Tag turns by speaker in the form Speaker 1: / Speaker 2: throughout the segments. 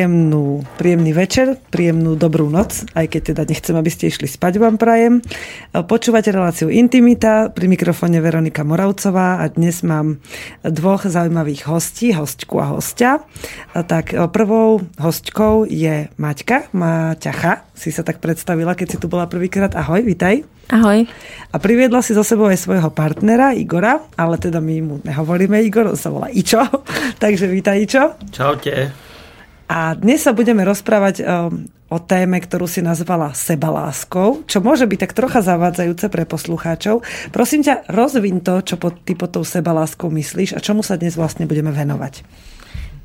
Speaker 1: príjemnú, príjemný večer, príjemnú dobrú noc, aj keď teda nechcem, aby ste išli spať, vám prajem. Počúvate reláciu Intimita, pri mikrofóne Veronika Moravcová a dnes mám dvoch zaujímavých hostí, hostku a hostia. Tak prvou hostkou je Maťka, Maťacha, si sa tak predstavila, keď si tu bola prvýkrát. Ahoj, vitaj.
Speaker 2: Ahoj.
Speaker 1: A priviedla si zo sebou aj svojho partnera Igora, ale teda my mu nehovoríme Igor, on sa volá Ičo. Takže vítaj Ičo.
Speaker 3: Čaute.
Speaker 1: A dnes sa budeme rozprávať um, o téme, ktorú si nazvala sebaláskou, čo môže byť tak trocha zavádzajúce pre poslucháčov. Prosím ťa, rozvin to, čo pod, ty pod tou sebaláskou myslíš a čomu sa dnes vlastne budeme venovať.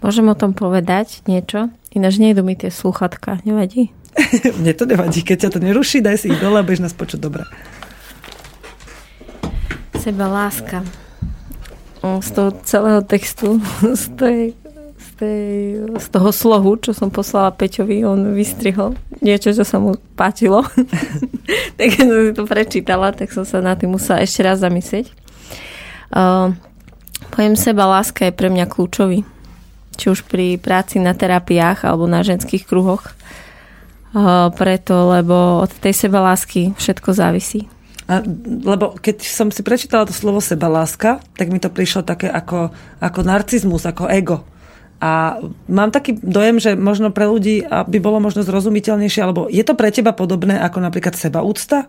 Speaker 2: Môžem o tom povedať niečo? Ináč nejdu mi tie sluchatka, nevadí?
Speaker 1: Mne to nevadí, keď ťa to neruší, daj si ich dole a bež nás počuť dobre.
Speaker 2: Seba láska. Z toho celého textu, z tej tej, z toho slohu, čo som poslala Peťovi, on vystrihol niečo, čo sa mu páčilo. tak keď som si to prečítala, tak som sa na tým musela ešte raz zamyslieť. Uh, pojem seba, láska je pre mňa kľúčový. Či už pri práci na terapiách alebo na ženských kruhoch. Uh, preto, lebo od tej seba lásky všetko závisí.
Speaker 1: A, lebo keď som si prečítala to slovo sebaláska, tak mi to prišlo také ako, ako narcizmus, ako ego. A mám taký dojem, že možno pre ľudí by bolo možno zrozumiteľnejšie, alebo je to pre teba podobné ako napríklad sebaúcta?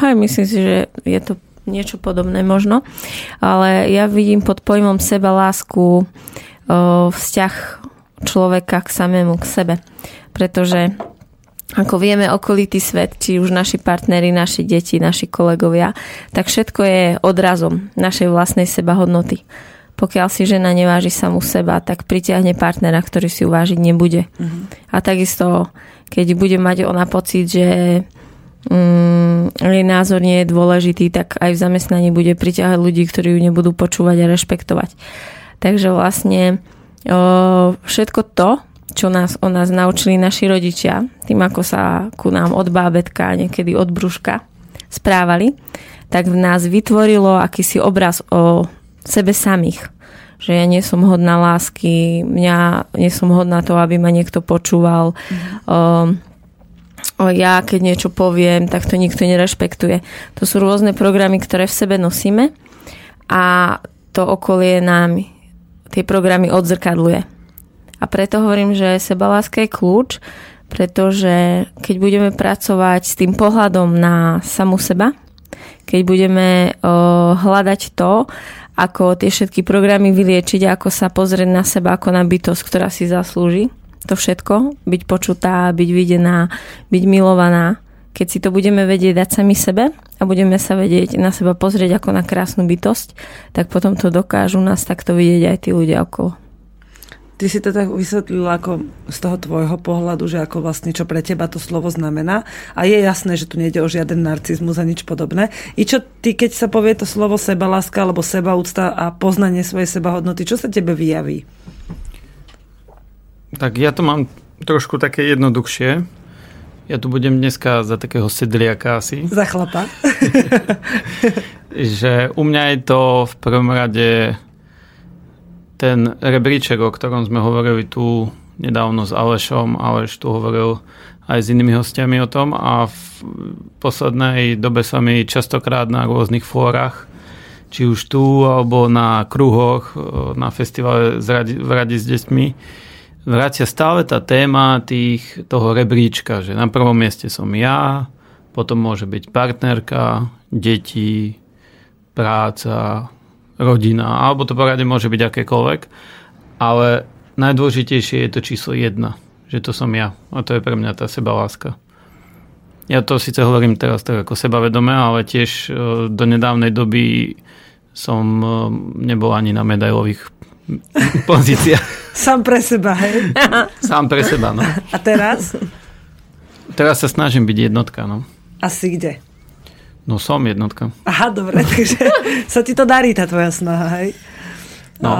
Speaker 2: Hej, myslím si, že je to niečo podobné možno. Ale ja vidím pod pojmom seba lásku vzťah človeka k samému, k sebe. Pretože ako vieme, okolitý svet, či už naši partnery, naši deti, naši kolegovia, tak všetko je odrazom našej vlastnej sebahodnoty pokiaľ si žena neváži samú seba, tak pritiahne partnera, ktorý si uvážiť nebude. Uh-huh. A takisto, keď bude mať ona pocit, že mm, jej názor nie je dôležitý, tak aj v zamestnaní bude priťahať ľudí, ktorí ju nebudú počúvať a rešpektovať. Takže vlastne o, všetko to, čo nás o nás naučili naši rodičia, tým ako sa ku nám od bábetka, niekedy od brúška správali, tak v nás vytvorilo akýsi obraz o sebe samých. Že ja nie som hodná lásky, mňa nie som hodná toho, aby ma niekto počúval. Mm. Um, ja keď niečo poviem, tak to nikto nerešpektuje. To sú rôzne programy, ktoré v sebe nosíme a to okolie nám tie programy odzrkadluje. A preto hovorím, že sebaláska je kľúč, pretože keď budeme pracovať s tým pohľadom na samu seba, keď budeme hľadať to, ako tie všetky programy vyliečiť ako sa pozrieť na seba ako na bytosť, ktorá si zaslúži to všetko, byť počutá, byť videná, byť milovaná. Keď si to budeme vedieť dať sami sebe a budeme sa vedieť na seba pozrieť ako na krásnu bytosť, tak potom to dokážu nás takto vidieť aj tí ľudia okolo.
Speaker 1: Ty si to tak vysvetlila ako z toho tvojho pohľadu, že ako vlastne čo pre teba to slovo znamená. A je jasné, že tu nejde o žiaden narcizmus a nič podobné. I čo ty, keď sa povie to slovo sebaláska alebo sebaúcta a poznanie svojej sebahodnoty, čo sa tebe vyjaví?
Speaker 3: Tak ja to mám trošku také jednoduchšie. Ja tu budem dneska za takého sedliaka asi.
Speaker 1: Za chlapa.
Speaker 3: že u mňa je to v prvom rade ten rebríček, o ktorom sme hovorili tu nedávno s Alešom, Aleš tu hovoril aj s inými hostiami o tom a v poslednej dobe sa mi častokrát na rôznych fórach, či už tu alebo na kruhoch, na festivale v rade s deťmi, vrácia stále tá téma tých, toho rebríčka, že na prvom mieste som ja, potom môže byť partnerka, deti, práca, rodina, alebo to poradne môže byť akékoľvek, ale najdôležitejšie je to číslo jedna, že to som ja a to je pre mňa tá sebaláska. Ja to síce hovorím teraz tak ako sebavedome, ale tiež e, do nedávnej doby som e, nebol ani na medailových pozíciách.
Speaker 1: Sám pre seba, hej?
Speaker 3: Sám pre seba, no.
Speaker 1: A teraz?
Speaker 3: Teraz sa snažím byť jednotka, no.
Speaker 1: Asi kde?
Speaker 3: No som jednotka.
Speaker 1: Aha, dobre, takže sa ti to darí, tá tvoja snaha, hej?
Speaker 3: No.
Speaker 1: A,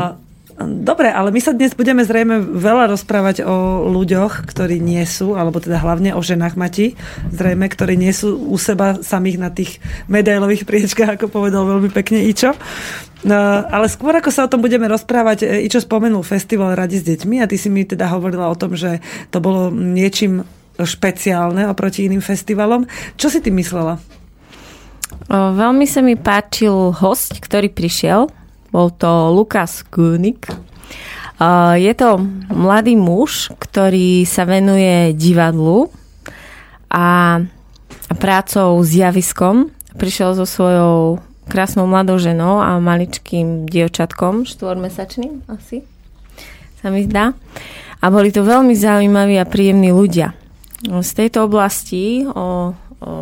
Speaker 1: Dobre, ale my sa dnes budeme zrejme veľa rozprávať o ľuďoch, ktorí nie sú, alebo teda hlavne o ženách Mati, zrejme, ktorí nie sú u seba samých na tých medailových priečkách, ako povedal veľmi pekne Ičo. No, ale skôr ako sa o tom budeme rozprávať, e, Ičo spomenul festival Radi s deťmi a ty si mi teda hovorila o tom, že to bolo niečím špeciálne oproti iným festivalom. Čo si ty myslela?
Speaker 2: Veľmi sa mi páčil host, ktorý prišiel bol to Lukas Kunik. Je to mladý muž, ktorý sa venuje divadlu a prácou s javiskom. Prišiel so svojou krásnou mladou ženou a maličkým dievčatkom, štvormesačným asi, sa mi zdá. A boli to veľmi zaujímaví a príjemní ľudia. Z tejto oblasti o, o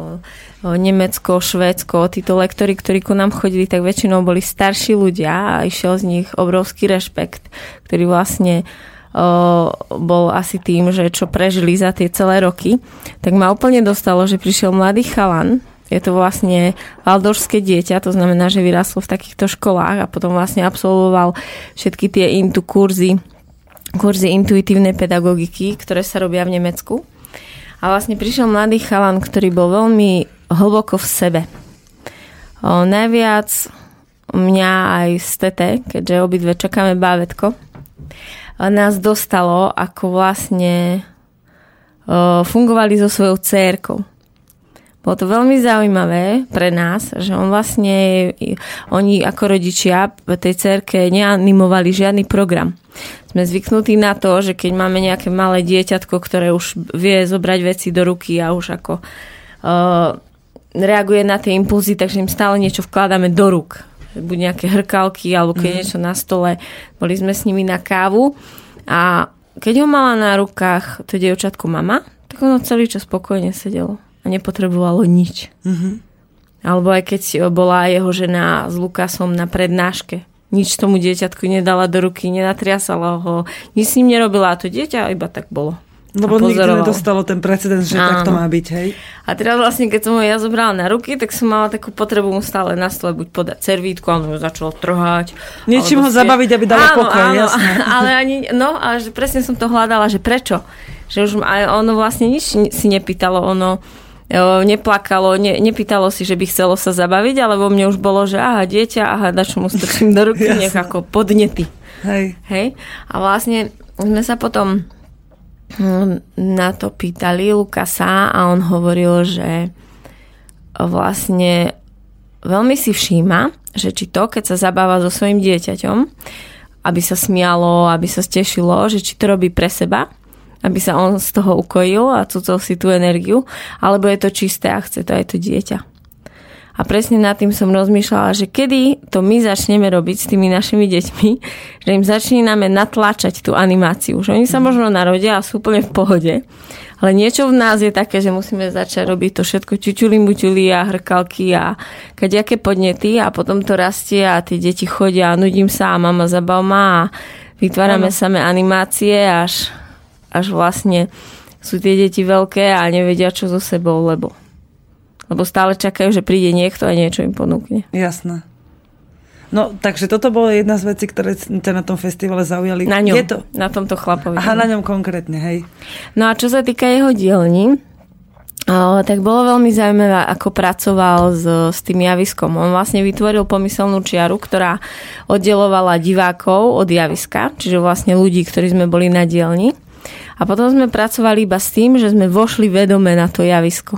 Speaker 2: Nemecko, Švédsko, títo lektory, ktorí ku nám chodili, tak väčšinou boli starší ľudia a išiel z nich obrovský rešpekt, ktorý vlastne bol asi tým, že čo prežili za tie celé roky, tak ma úplne dostalo, že prišiel mladý chalan, je to vlastne valdorské dieťa, to znamená, že vyrastlo v takýchto školách a potom vlastne absolvoval všetky tie intu kurzy, kurzy intuitívnej pedagogiky, ktoré sa robia v Nemecku. A vlastne prišiel mladý chalan, ktorý bol veľmi hlboko v sebe. O, najviac mňa aj z tete, keďže obidve čakáme bávetko, nás dostalo, ako vlastne o, fungovali so svojou cérkou. Bolo to veľmi zaujímavé pre nás, že on vlastne, oni ako rodičia v tej cerke neanimovali žiadny program. Sme zvyknutí na to, že keď máme nejaké malé dieťatko, ktoré už vie zobrať veci do ruky a už ako uh, reaguje na tie impulzy, takže im stále niečo vkladáme do rúk. Buď nejaké hrkalky, alebo keď mm. niečo na stole. Boli sme s nimi na kávu a keď ho mala na rukách to dievčatko mama, tak ono celý čas spokojne sedelo a nepotrebovalo nič. Mm-hmm. Alebo aj keď bola jeho žena s Lukasom na prednáške. Nič tomu dieťatku nedala do ruky, nenatriasala ho, nič s ním nerobila a to dieťa iba tak bolo.
Speaker 1: Lebo nikdy nedostalo ten precedens, že Áno. takto má byť, hej?
Speaker 2: A teraz vlastne, keď som ho ja zobrala na ruky, tak som mala takú potrebu mu stále na stole buď podať servítku, ale ho začalo trhať.
Speaker 1: Niečím ho ste... zabaviť, aby áno, pokoj, áno, jasné.
Speaker 2: Ale ani, no, a že presne som to hľadala, že prečo? Že už aj ono vlastne nič si nepýtalo, ono neplakalo, ne, nepýtalo si, že by chcelo sa zabaviť, ale vo mne už bolo, že aha, dieťa, aha, na čo mu strčím do ruky, nech ako podnety.
Speaker 1: Hej.
Speaker 2: Hej. A vlastne sme sa potom na to pýtali Lukasa a on hovoril, že vlastne veľmi si všíma, že či to, keď sa zabáva so svojim dieťaťom, aby sa smialo, aby sa stešilo, že či to robí pre seba, aby sa on z toho ukojil a cucol si tú energiu, alebo je to čisté a chce to aj to dieťa. A presne nad tým som rozmýšľala, že kedy to my začneme robiť s tými našimi deťmi, že im začíname natláčať tú animáciu. Že oni sa mhm. možno narodia a sú úplne v pohode, ale niečo v nás je také, že musíme začať robiť to všetko čučuli, mučuli a hrkalky a kadejaké podnety a potom to rastie a tie deti chodia a nudím sa a mama zabav má a vytvárame ano. samé animácie až, až vlastne sú tie deti veľké a nevedia čo so sebou, lebo lebo stále čakajú, že príde niekto a niečo im ponúkne.
Speaker 1: Jasné. No, takže toto bolo jedna z vecí, ktoré ťa na tom festivale zaujali.
Speaker 2: Na ňom, Je to? na tomto chlapovi.
Speaker 1: Aha, na ňom konkrétne, hej.
Speaker 2: No a čo sa týka jeho dielní, O, tak bolo veľmi zaujímavé, ako pracoval s, s tým javiskom. On vlastne vytvoril pomyselnú čiaru, ktorá oddelovala divákov od javiska, čiže vlastne ľudí, ktorí sme boli na dielni. A potom sme pracovali iba s tým, že sme vošli vedome na to javisko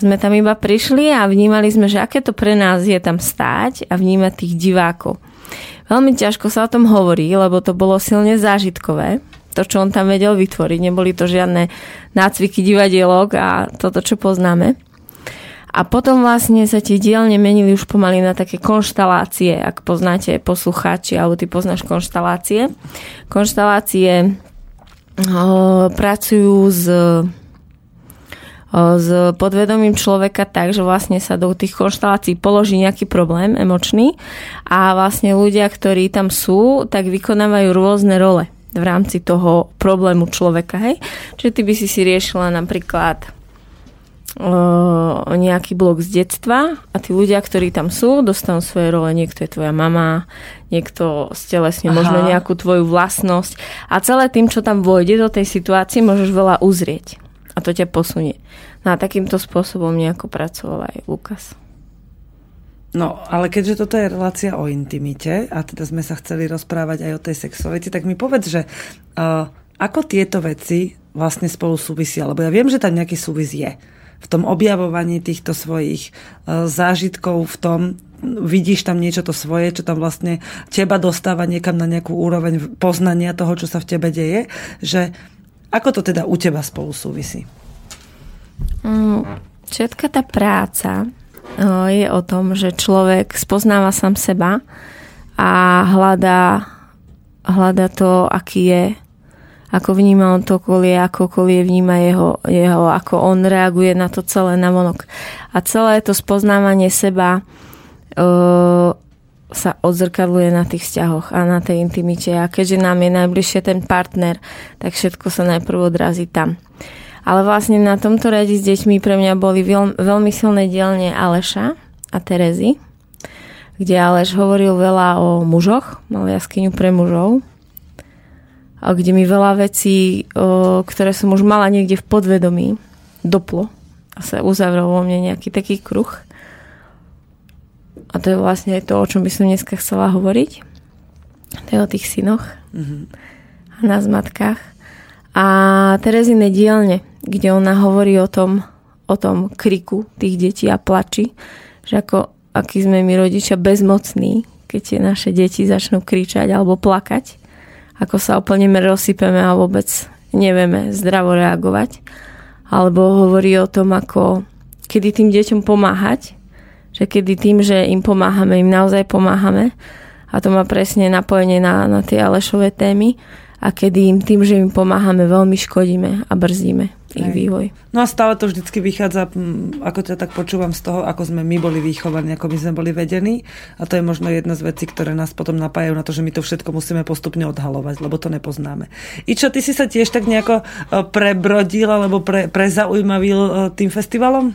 Speaker 2: sme tam iba prišli a vnímali sme, že aké to pre nás je tam stáť a vnímať tých divákov. Veľmi ťažko sa o tom hovorí, lebo to bolo silne zážitkové. To, čo on tam vedel vytvoriť. Neboli to žiadne nácviky divadielok a toto, čo poznáme. A potom vlastne sa tie dielne menili už pomaly na také konštalácie, ak poznáte poslucháči, alebo ty poznáš konštalácie. Konštalácie o, pracujú s s podvedomím človeka tak, že vlastne sa do tých konštalácií položí nejaký problém emočný a vlastne ľudia, ktorí tam sú, tak vykonávajú rôzne role v rámci toho problému človeka. Hej? Čiže ty by si si riešila napríklad nejaký blok z detstva a tí ľudia, ktorí tam sú, dostanú svoje role. Niekto je tvoja mama, niekto stelesne možno nejakú tvoju vlastnosť. A celé tým, čo tam vojde do tej situácii, môžeš veľa uzrieť. A to ťa posunie. No a takýmto spôsobom nejako pracoval aj Lukas.
Speaker 1: No, ale keďže toto je relácia o intimite a teda sme sa chceli rozprávať aj o tej sexualite, tak mi povedz, že uh, ako tieto veci vlastne spolu súvisia? Lebo ja viem, že tam nejaký súvis je v tom objavovaní týchto svojich uh, zážitkov, v tom, vidíš tam niečo to svoje, čo tam vlastne teba dostáva niekam na nejakú úroveň poznania toho, čo sa v tebe deje, že ako to teda u teba spolu súvisí?
Speaker 2: Mm, všetka tá práca je o tom, že človek spoznáva sám seba a hľadá, hľadá to, aký je, ako vníma on to okolie, ako okolie vníma jeho, jeho, ako on reaguje na to celé na vonok. A celé to spoznávanie seba uh, sa odzrkadluje na tých vzťahoch a na tej intimite. A keďže nám je najbližšie ten partner, tak všetko sa najprv odrazí tam. Ale vlastne na tomto rade s deťmi pre mňa boli veľ, veľmi silné dielne Aleša a Terezy, kde Aleš hovoril veľa o mužoch, mal jaskyňu pre mužov, a kde mi veľa vecí, o, ktoré som už mala niekde v podvedomí, doplo a sa uzavrel vo mne nejaký taký kruh. A to je vlastne to, o čom by som dneska chcela hovoriť. To je o tých synoch mm-hmm. a nás matkách. A Terezine dielne, kde ona hovorí o tom, o tom kriku tých detí a plači, že ako, aký sme my rodičia bezmocní, keď tie naše deti začnú kričať alebo plakať, ako sa úplne rozsypeme a vôbec nevieme zdravo reagovať. Alebo hovorí o tom, ako kedy tým deťom pomáhať, že kedy tým, že im pomáhame, im naozaj pomáhame. A to má presne napojenie na, na tie Alešové témy. A kedy im tým, že im pomáhame, veľmi škodíme a brzdíme ich vývoj.
Speaker 1: No a stále to vždycky vychádza, ako ťa tak počúvam z toho, ako sme my boli vychovaní, ako my sme boli vedení. A to je možno jedna z vecí, ktoré nás potom napájajú na to, že my to všetko musíme postupne odhalovať, lebo to nepoznáme. I čo, ty si sa tiež tak nejako e, prebrodil alebo pre, prezaujímavil e, tým festivalom?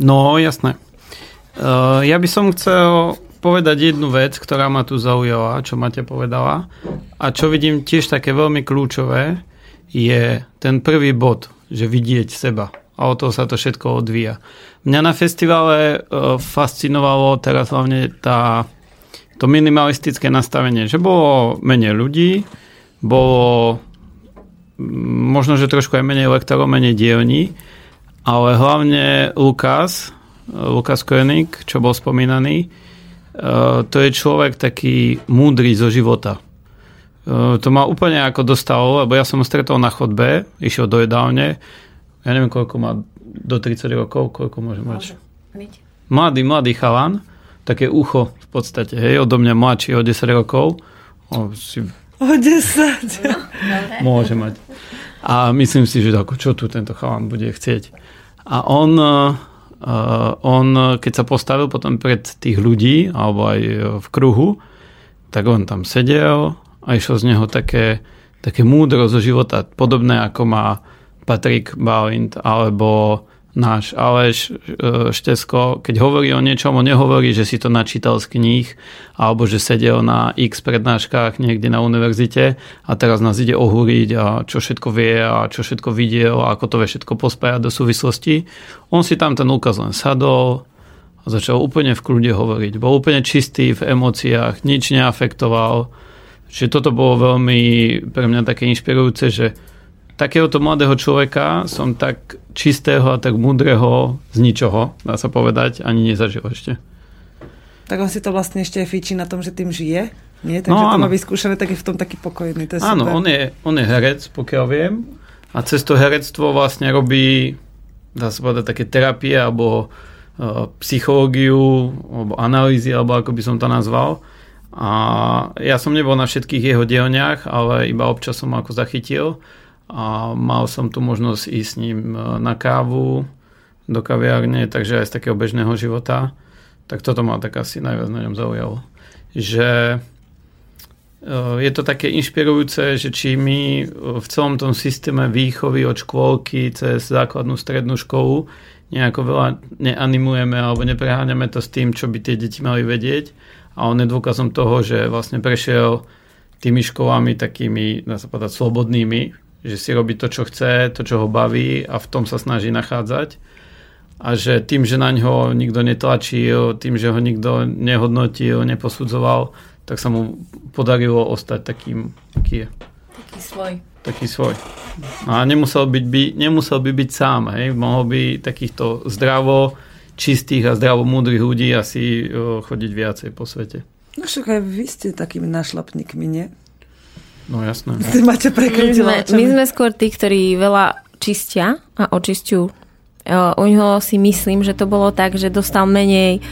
Speaker 3: No, jasné. Uh, ja by som chcel povedať jednu vec, ktorá ma tu zaujala, čo Maťa povedala a čo vidím tiež také veľmi kľúčové, je ten prvý bod, že vidieť seba. A o toho sa to všetko odvíja. Mňa na festivale e, fascinovalo teraz hlavne tá, to minimalistické nastavenie, že bolo menej ľudí, bolo možno, že trošku aj menej lektorov, menej dielní, ale hlavne Lukas, Lukas Koenig, čo bol spomínaný, e, to je človek taký múdry zo života to ma úplne ako dostalo, lebo ja som ho stretol na chodbe, išiel do jedálne, ja neviem, koľko má do 30 rokov, koľko môže mať. Mladý, mladý chalan, také ucho v podstate, hej, odo mňa mladší o 10 rokov.
Speaker 1: O, si... o 10? No,
Speaker 3: môže mať. A myslím si, že ako, čo tu tento chalan bude chcieť. A on, uh, on, keď sa postavil potom pred tých ľudí, alebo aj v kruhu, tak on tam sedel, a išlo z neho také, také múdro zo života, podobné ako má Patrik Balint alebo náš Aleš e, Štesko, keď hovorí o niečom, on nehovorí, že si to načítal z kníh alebo že sedel na x prednáškach niekde na univerzite a teraz nás ide ohúriť a čo všetko vie a čo všetko videl a ako to vie všetko pospájať do súvislosti. On si tam ten úkaz len sadol a začal úplne v kľude hovoriť. Bol úplne čistý v emóciách, nič neafektoval Čiže toto bolo veľmi pre mňa také inšpirujúce, že takéhoto mladého človeka som tak čistého a tak múdreho z ničoho, dá sa povedať, ani nezažil ešte.
Speaker 1: Tak on si to vlastne ešte fíči na tom, že tým žije? Nie? Takže no, to má vyskúšané, tak je v tom taký pokojný. To je
Speaker 3: áno, super. on je, on je herec, pokiaľ viem. A cez to herectvo vlastne robí, dá sa povedať, také terapie alebo uh, psychológiu, alebo analýzy, alebo ako by som to nazval a ja som nebol na všetkých jeho dielňach, ale iba občas som ako zachytil a mal som tu možnosť ísť s ním e, na kávu do kaviárne, takže aj z takého bežného života. Tak toto ma tak asi najviac na ňom zaujalo. Že e, je to také inšpirujúce, že či my v celom tom systéme výchovy od škôlky cez základnú strednú školu nejako veľa neanimujeme alebo nepreháňame to s tým, čo by tie deti mali vedieť. A on je dôkazom toho, že vlastne prešiel tými školami takými, dá sa povedať, slobodnými, že si robí to, čo chce, to, čo ho baví a v tom sa snaží nachádzať. A že tým, že na ňo nikto netlačil, tým, že ho nikto nehodnotil, neposudzoval, tak sa mu podarilo ostať takým, aký je.
Speaker 2: Taký svoj.
Speaker 3: Taký svoj. A nemusel, byť, by, nemusel by byť sám, hej. Mohol by takýchto zdravo, čistých a zdravo múdrych ľudí asi chodiť viacej po svete.
Speaker 1: No však aj vy ste takými našlapníkmi, nie?
Speaker 3: No jasné.
Speaker 1: Ty máte
Speaker 2: my sme, my sme skôr tí, ktorí veľa čistia a očisťujú. U neho si myslím, že to bolo tak, že dostal menej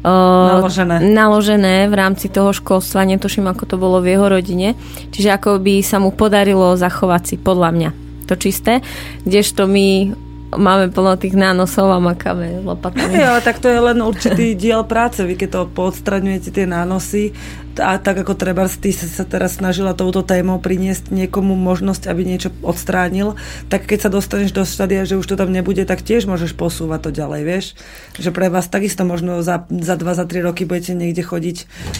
Speaker 1: naložené.
Speaker 2: naložené v rámci toho školstva. Netuším, ako to bolo v jeho rodine. Čiže ako by sa mu podarilo zachovať si, podľa mňa, to čisté. Kdežto my máme plno tých nánosov a makáme lopatami.
Speaker 1: Ale tak to je len určitý diel práce. Vy keď to podstraňujete tie nánosy, a tak ako treba ty sa teraz snažila touto témou priniesť niekomu možnosť, aby niečo odstránil, tak keď sa dostaneš do štádia, že už to tam nebude, tak tiež môžeš posúvať to ďalej, vieš? Že pre vás takisto možno za, za 2, za 3 roky budete niekde chodiť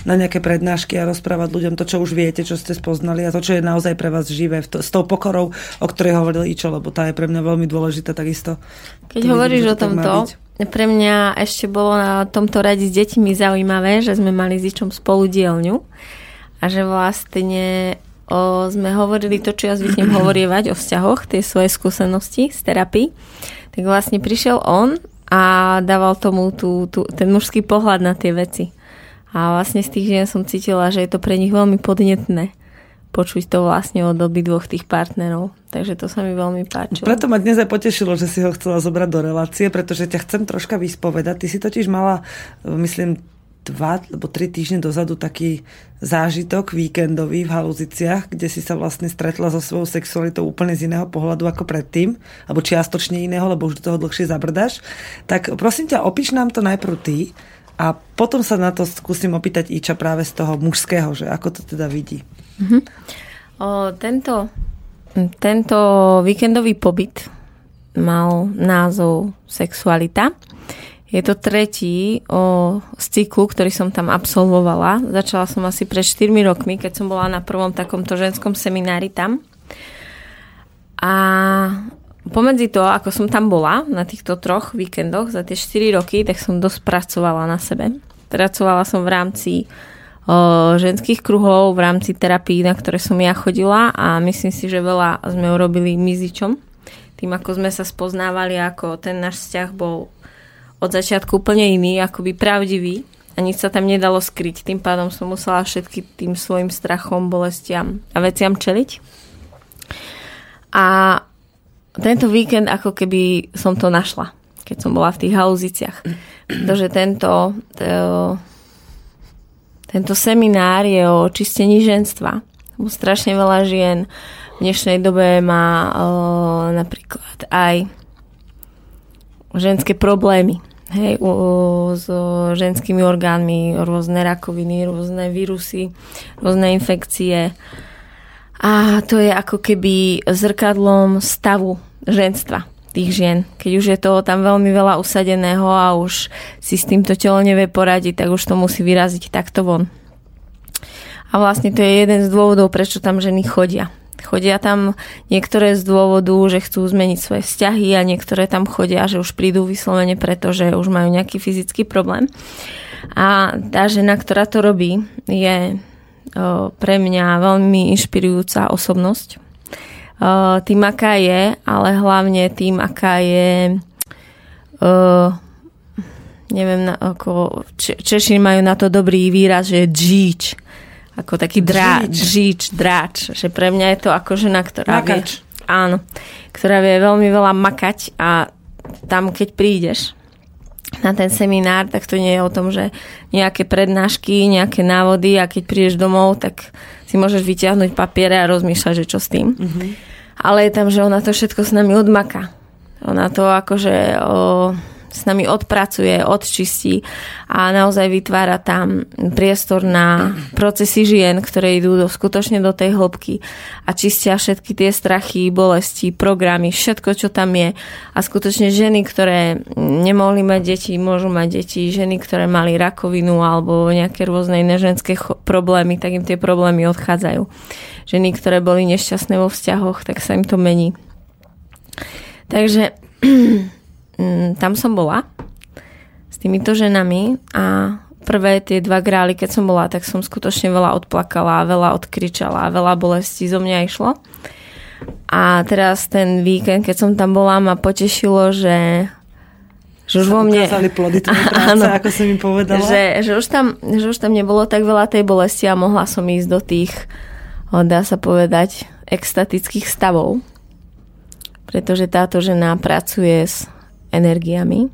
Speaker 1: na nejaké prednášky a rozprávať ľuďom to, čo už viete, čo ste spoznali a to, čo je naozaj pre vás živé, to, s tou pokorou, o ktorej hovoril Ičo, lebo tá je pre mňa veľmi dôležitá takisto.
Speaker 2: Keď hovoríš o tomto, pre mňa ešte bolo na tomto radi s deťmi zaujímavé, že sme mali s Ičom spoludielňu a že vlastne o, sme hovorili to, čo ja zvyknem hovorievať o vzťahoch, tie svoje skúsenosti z terapii. Tak vlastne prišiel on a dával tomu tú, tú, ten mužský pohľad na tie veci. A vlastne z tých žien som cítila, že je to pre nich veľmi podnetné počuť to vlastne od obi dvoch tých partnerov. Takže to sa mi veľmi páčilo.
Speaker 1: Preto ma dnes aj potešilo, že si ho chcela zobrať do relácie, pretože ťa chcem troška vyspovedať. Ty si totiž mala, myslím, dva alebo tri týždne dozadu taký zážitok víkendový v Haluziciach, kde si sa vlastne stretla so svojou sexualitou úplne z iného pohľadu ako predtým, alebo čiastočne iného, lebo už do toho dlhšie zabrdaš. Tak prosím ťa, opíš nám to najprv ty a potom sa na to skúsim opýtať Iča práve z toho mužského, že ako to teda vidí.
Speaker 2: Mm-hmm. O, tento, tento víkendový pobyt mal názov Sexualita. Je to tretí o, z cyklu, ktorý som tam absolvovala. Začala som asi pred 4 rokmi, keď som bola na prvom takomto ženskom seminári tam. A pomedzi to, ako som tam bola na týchto troch víkendoch za tie 4 roky, tak som dosť pracovala na sebe. Pracovala som v rámci ženských kruhov v rámci terapii, na ktoré som ja chodila a myslím si, že veľa sme urobili mizičom. Tým, ako sme sa spoznávali, ako ten náš vzťah bol od začiatku úplne iný, akoby pravdivý a nič sa tam nedalo skryť. Tým pádom som musela všetky tým svojim strachom, bolestiam a veciam čeliť. A tento víkend ako keby som to našla, keď som bola v tých haluziciach. Pretože tento, to, tento seminár je o čistení ženstva. Strašne veľa žien v dnešnej dobe má o, napríklad aj ženské problémy. Hej, o, s o, ženskými orgánmi, rôzne rakoviny, rôzne vírusy, rôzne infekcie. A to je ako keby zrkadlom stavu ženstva tých žien. Keď už je toho tam veľmi veľa usadeného a už si s týmto telo nevie poradiť, tak už to musí vyraziť takto von. A vlastne to je jeden z dôvodov, prečo tam ženy chodia. Chodia tam niektoré z dôvodu, že chcú zmeniť svoje vzťahy a niektoré tam chodia, že už prídu vyslovene preto, že už majú nejaký fyzický problém. A tá žena, ktorá to robí, je pre mňa veľmi inšpirujúca osobnosť uh, tým, aká je, ale hlavne tým, aká je uh, neviem, ako Češi majú na to dobrý výraz, že džíč. Ako taký drá, džíč, dráč. Že pre mňa je to ako žena, ktorá
Speaker 1: Makač.
Speaker 2: vie... Áno. Ktorá vie veľmi veľa makať a tam, keď prídeš na ten seminár, tak to nie je o tom, že nejaké prednášky, nejaké návody a keď prídeš domov, tak si môžeš vyťahnuť papiere a rozmýšľať, že čo s tým. Mm-hmm ale je tam, že ona to všetko s nami odmaka. Ona to akože o, s nami odpracuje, odčistí a naozaj vytvára tam priestor na procesy žien, ktoré idú do, skutočne do tej hĺbky a čistia všetky tie strachy, bolesti, programy, všetko, čo tam je. A skutočne ženy, ktoré nemohli mať deti, môžu mať deti. Ženy, ktoré mali rakovinu alebo nejaké rôzne iné ženské problémy, tak im tie problémy odchádzajú. Ženy, ktoré boli nešťastné vo vzťahoch, tak sa im to mení. Takže tam som bola s týmito ženami a prvé tie dva grály, keď som bola, tak som skutočne veľa odplakala, veľa odkričala, veľa bolesti zo mňa išlo. A teraz ten víkend, keď som tam bola, ma potešilo, že
Speaker 1: že už vo mne... plody práce, áno, ako som mi povedala.
Speaker 2: Že, že, už tam, že už tam nebolo tak veľa tej bolesti a mohla som ísť do tých, dá sa povedať, extatických stavov. Pretože táto žena pracuje s energiami.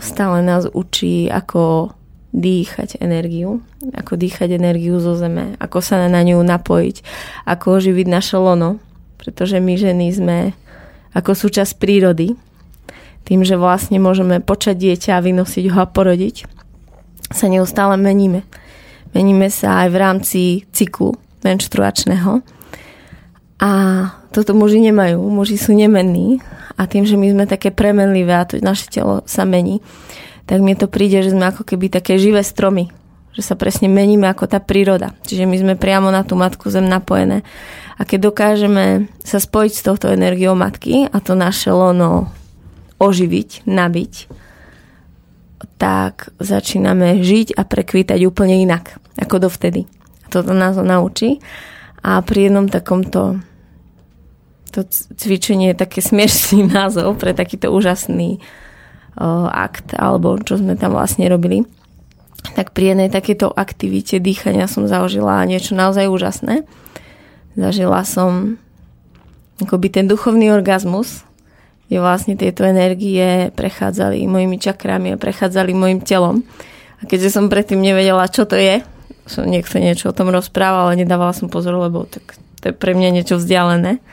Speaker 2: Stále nás učí, ako dýchať energiu, ako dýchať energiu zo zeme, ako sa na ňu napojiť, ako oživiť naše lono, pretože my ženy sme ako súčasť prírody, tým, že vlastne môžeme počať dieťa a vynosiť ho a porodiť, sa neustále meníme. Meníme sa aj v rámci cyklu menštruačného. A toto muži nemajú. Muži sú nemenní a tým, že my sme také premenlivé a to naše telo sa mení, tak mi to príde, že sme ako keby také živé stromy, že sa presne meníme ako tá príroda. Čiže my sme priamo na tú matku zem napojené. A keď dokážeme sa spojiť s touto energiou matky a to naše lono oživiť, nabiť, tak začíname žiť a prekvítať úplne inak ako dovtedy. A toto nás naučí. A pri jednom takomto to cvičenie je také smiešný názov pre takýto úžasný uh, akt, alebo čo sme tam vlastne robili. Tak pri jednej takéto aktivite dýchania som zažila niečo naozaj úžasné. Zažila som akoby ten duchovný orgazmus, kde vlastne tieto energie prechádzali mojimi čakrami a prechádzali mojim telom. A keďže som predtým nevedela, čo to je, som niekto niečo o tom rozprával, ale nedávala som pozor, lebo tak to je pre mňa niečo vzdialené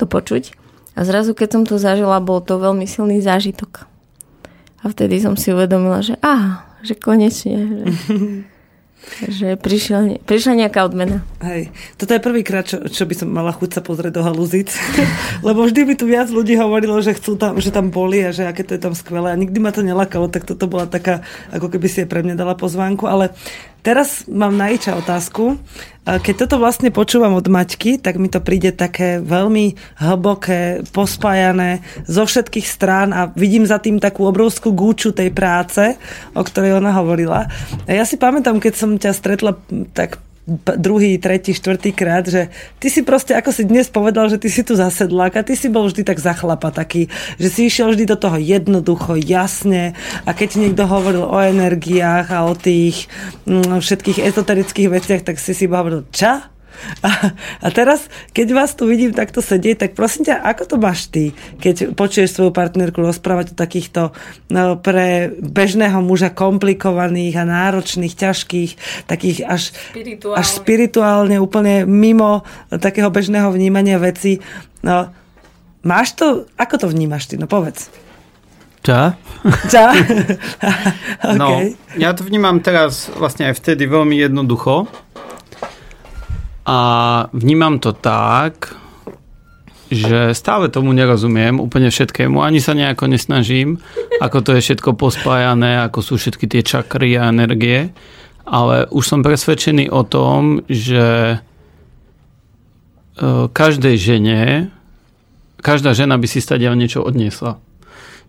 Speaker 2: to počuť. A zrazu, keď som to zažila, bol to veľmi silný zážitok. A vtedy som si uvedomila, že aha, že konečne, že, že prišiel, prišla nejaká odmena.
Speaker 1: Hej, toto je prvýkrát, čo, čo by som mala chuť sa pozrieť do halúzic, lebo vždy by tu viac ľudí hovorilo, že chcú tam, že tam boli a že aké to je tam skvelé a nikdy ma to nelakalo, tak toto bola taká, ako keby si je pre mňa dala pozvánku, ale Teraz mám na otázku. Keď toto vlastne počúvam od Maťky, tak mi to príde také veľmi hlboké, pospájané zo všetkých strán a vidím za tým takú obrovskú gúču tej práce, o ktorej ona hovorila. A ja si pamätám, keď som ťa stretla tak druhý, tretí, štvrtý krát, že ty si proste, ako si dnes povedal, že ty si tu zasedlák a ty si bol vždy tak za chlapa taký, že si išiel vždy do toho jednoducho, jasne a keď niekto hovoril o energiách a o tých mm, všetkých ezoterických veciach, tak si si hovoril, ča? A, a teraz, keď vás tu vidím takto sedieť, tak prosím ťa, ako to máš ty, keď počuješ svoju partnerku rozprávať o takýchto no, pre bežného muža komplikovaných a náročných, ťažkých, takých až spirituálne, až spirituálne úplne mimo takého bežného vnímania veci. No, máš to, ako to vnímaš ty? No povedz.
Speaker 3: Ča?
Speaker 1: Ča?
Speaker 3: okay. No, ja to vnímam teraz vlastne aj vtedy veľmi jednoducho, a vnímam to tak, že stále tomu nerozumiem, úplne všetkému, ani sa nejako nesnažím, ako to je všetko pospájané, ako sú všetky tie čakry a energie, ale už som presvedčený o tom, že e, každej žene, každá žena by si stadia niečo odniesla.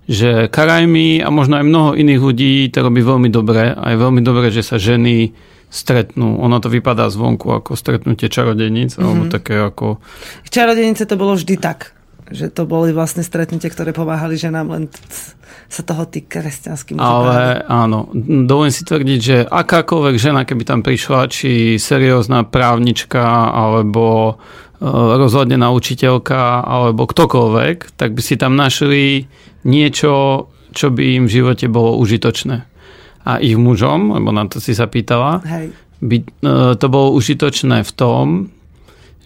Speaker 3: Že Karajmi a možno aj mnoho iných ľudí to robí veľmi dobre a je veľmi dobre, že sa ženy stretnú. Ono to vypadá zvonku ako stretnutie čarodejníc, mm-hmm. alebo také ako...
Speaker 1: Čarodejnice to bolo vždy tak, že to boli vlastne stretnutie, ktoré pomáhali ženám, len sa toho tí kresťanským
Speaker 3: Ale áno, dovolím si tvrdiť, že akákoľvek žena, keby tam prišla, či seriózna právnička, alebo e, rozhodnená učiteľka, alebo ktokoľvek, tak by si tam našli niečo, čo by im v živote bolo užitočné a ich mužom, lebo na to si sa pýtala, Hej. By, e, to bolo užitočné v tom,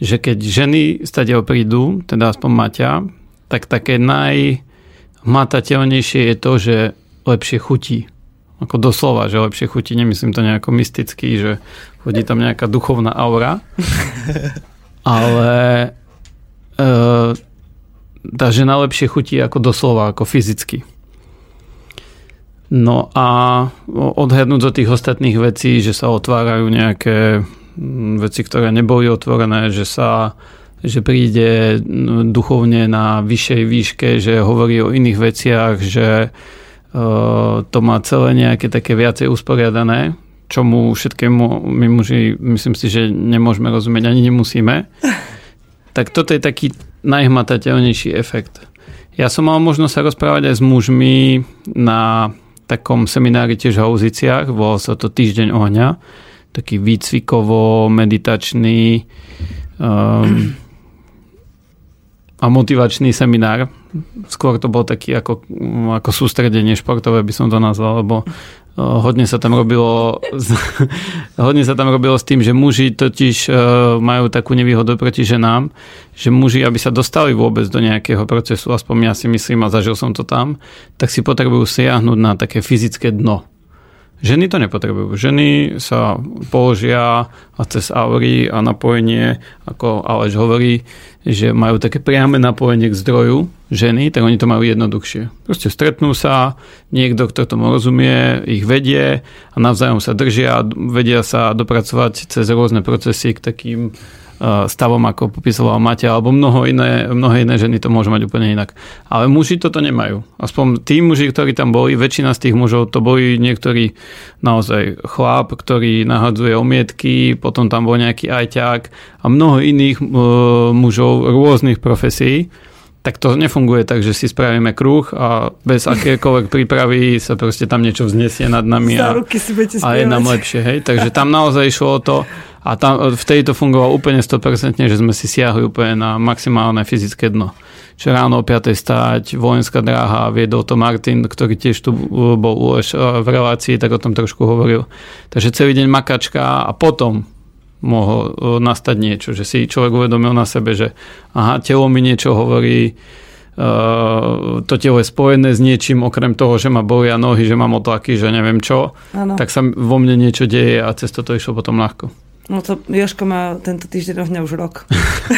Speaker 3: že keď ženy stadiaľ prídu, teda aspoň Maťa, tak také naj hmatateľnejšie je to, že lepšie chutí. Ako doslova, že lepšie chutí, nemyslím to nejako mysticky, že chodí tam nejaká duchovná aura. Ale e, tá žena lepšie chutí ako doslova, ako fyzicky. No a odhľadnúť od tých ostatných vecí, že sa otvárajú nejaké mm, veci, ktoré neboli otvorené, že sa že príde mm, duchovne na vyššej výške, že hovorí o iných veciach, že uh, to má celé nejaké také viacej usporiadané, čomu všetkému my muži, myslím si, že nemôžeme rozumieť, ani nemusíme. Tak toto je taký najhmatateľnejší efekt. Ja som mal možnosť sa rozprávať aj s mužmi na takom seminári tiež v Hauziciach, volal sa to Týždeň ohňa, taký výcvikovo-meditačný um, a motivačný seminár. Skôr to bol taký ako, ako sústredenie športové by som to nazval, lebo hodne sa tam robilo hodne sa tam robilo s tým, že muži totiž majú takú nevýhodu proti ženám, že muži, aby sa dostali vôbec do nejakého procesu, aspoň ja si myslím a zažil som to tam, tak si potrebujú siahnuť na také fyzické dno. Ženy to nepotrebujú. Ženy sa položia a cez aury a napojenie, ako Aleš hovorí, že majú také priame napojenie k zdroju ženy, tak oni to majú jednoduchšie. Proste stretnú sa, niekto, kto tomu rozumie, ich vedie a navzájom sa držia vedia sa dopracovať cez rôzne procesy k takým stavom, ako popisoval Maťa, alebo mnoho iné, mnohé iné ženy to môžu mať úplne inak. Ale muži toto nemajú. Aspoň tí muži, ktorí tam boli, väčšina z tých mužov, to boli niektorí naozaj chlap, ktorý nahadzuje omietky, potom tam bol nejaký ajťák a mnoho iných uh, mužov rôznych profesí, tak to nefunguje tak, že si spravíme kruh a bez akékoľvek prípravy sa proste tam niečo vznesie nad nami a, a je nám lepšie. Hej? Takže tam naozaj išlo o to, a tam, vtedy to fungovalo úplne 100%, že sme si siahli úplne na maximálne fyzické dno. Čiže ráno o 5. stáť, vojenská dráha, viedol to Martin, ktorý tiež tu bol v relácii, tak o tom trošku hovoril. Takže celý deň makačka a potom mohol nastať niečo, že si človek uvedomil na sebe, že aha, telo mi niečo hovorí, to telo je spojené s niečím, okrem toho, že ma bolia nohy, že mám otlaky, že neviem čo, ano. tak sa vo mne niečo deje a cez toto išlo potom ľahko.
Speaker 1: No to Joško má tento týždeň ohňa už rok.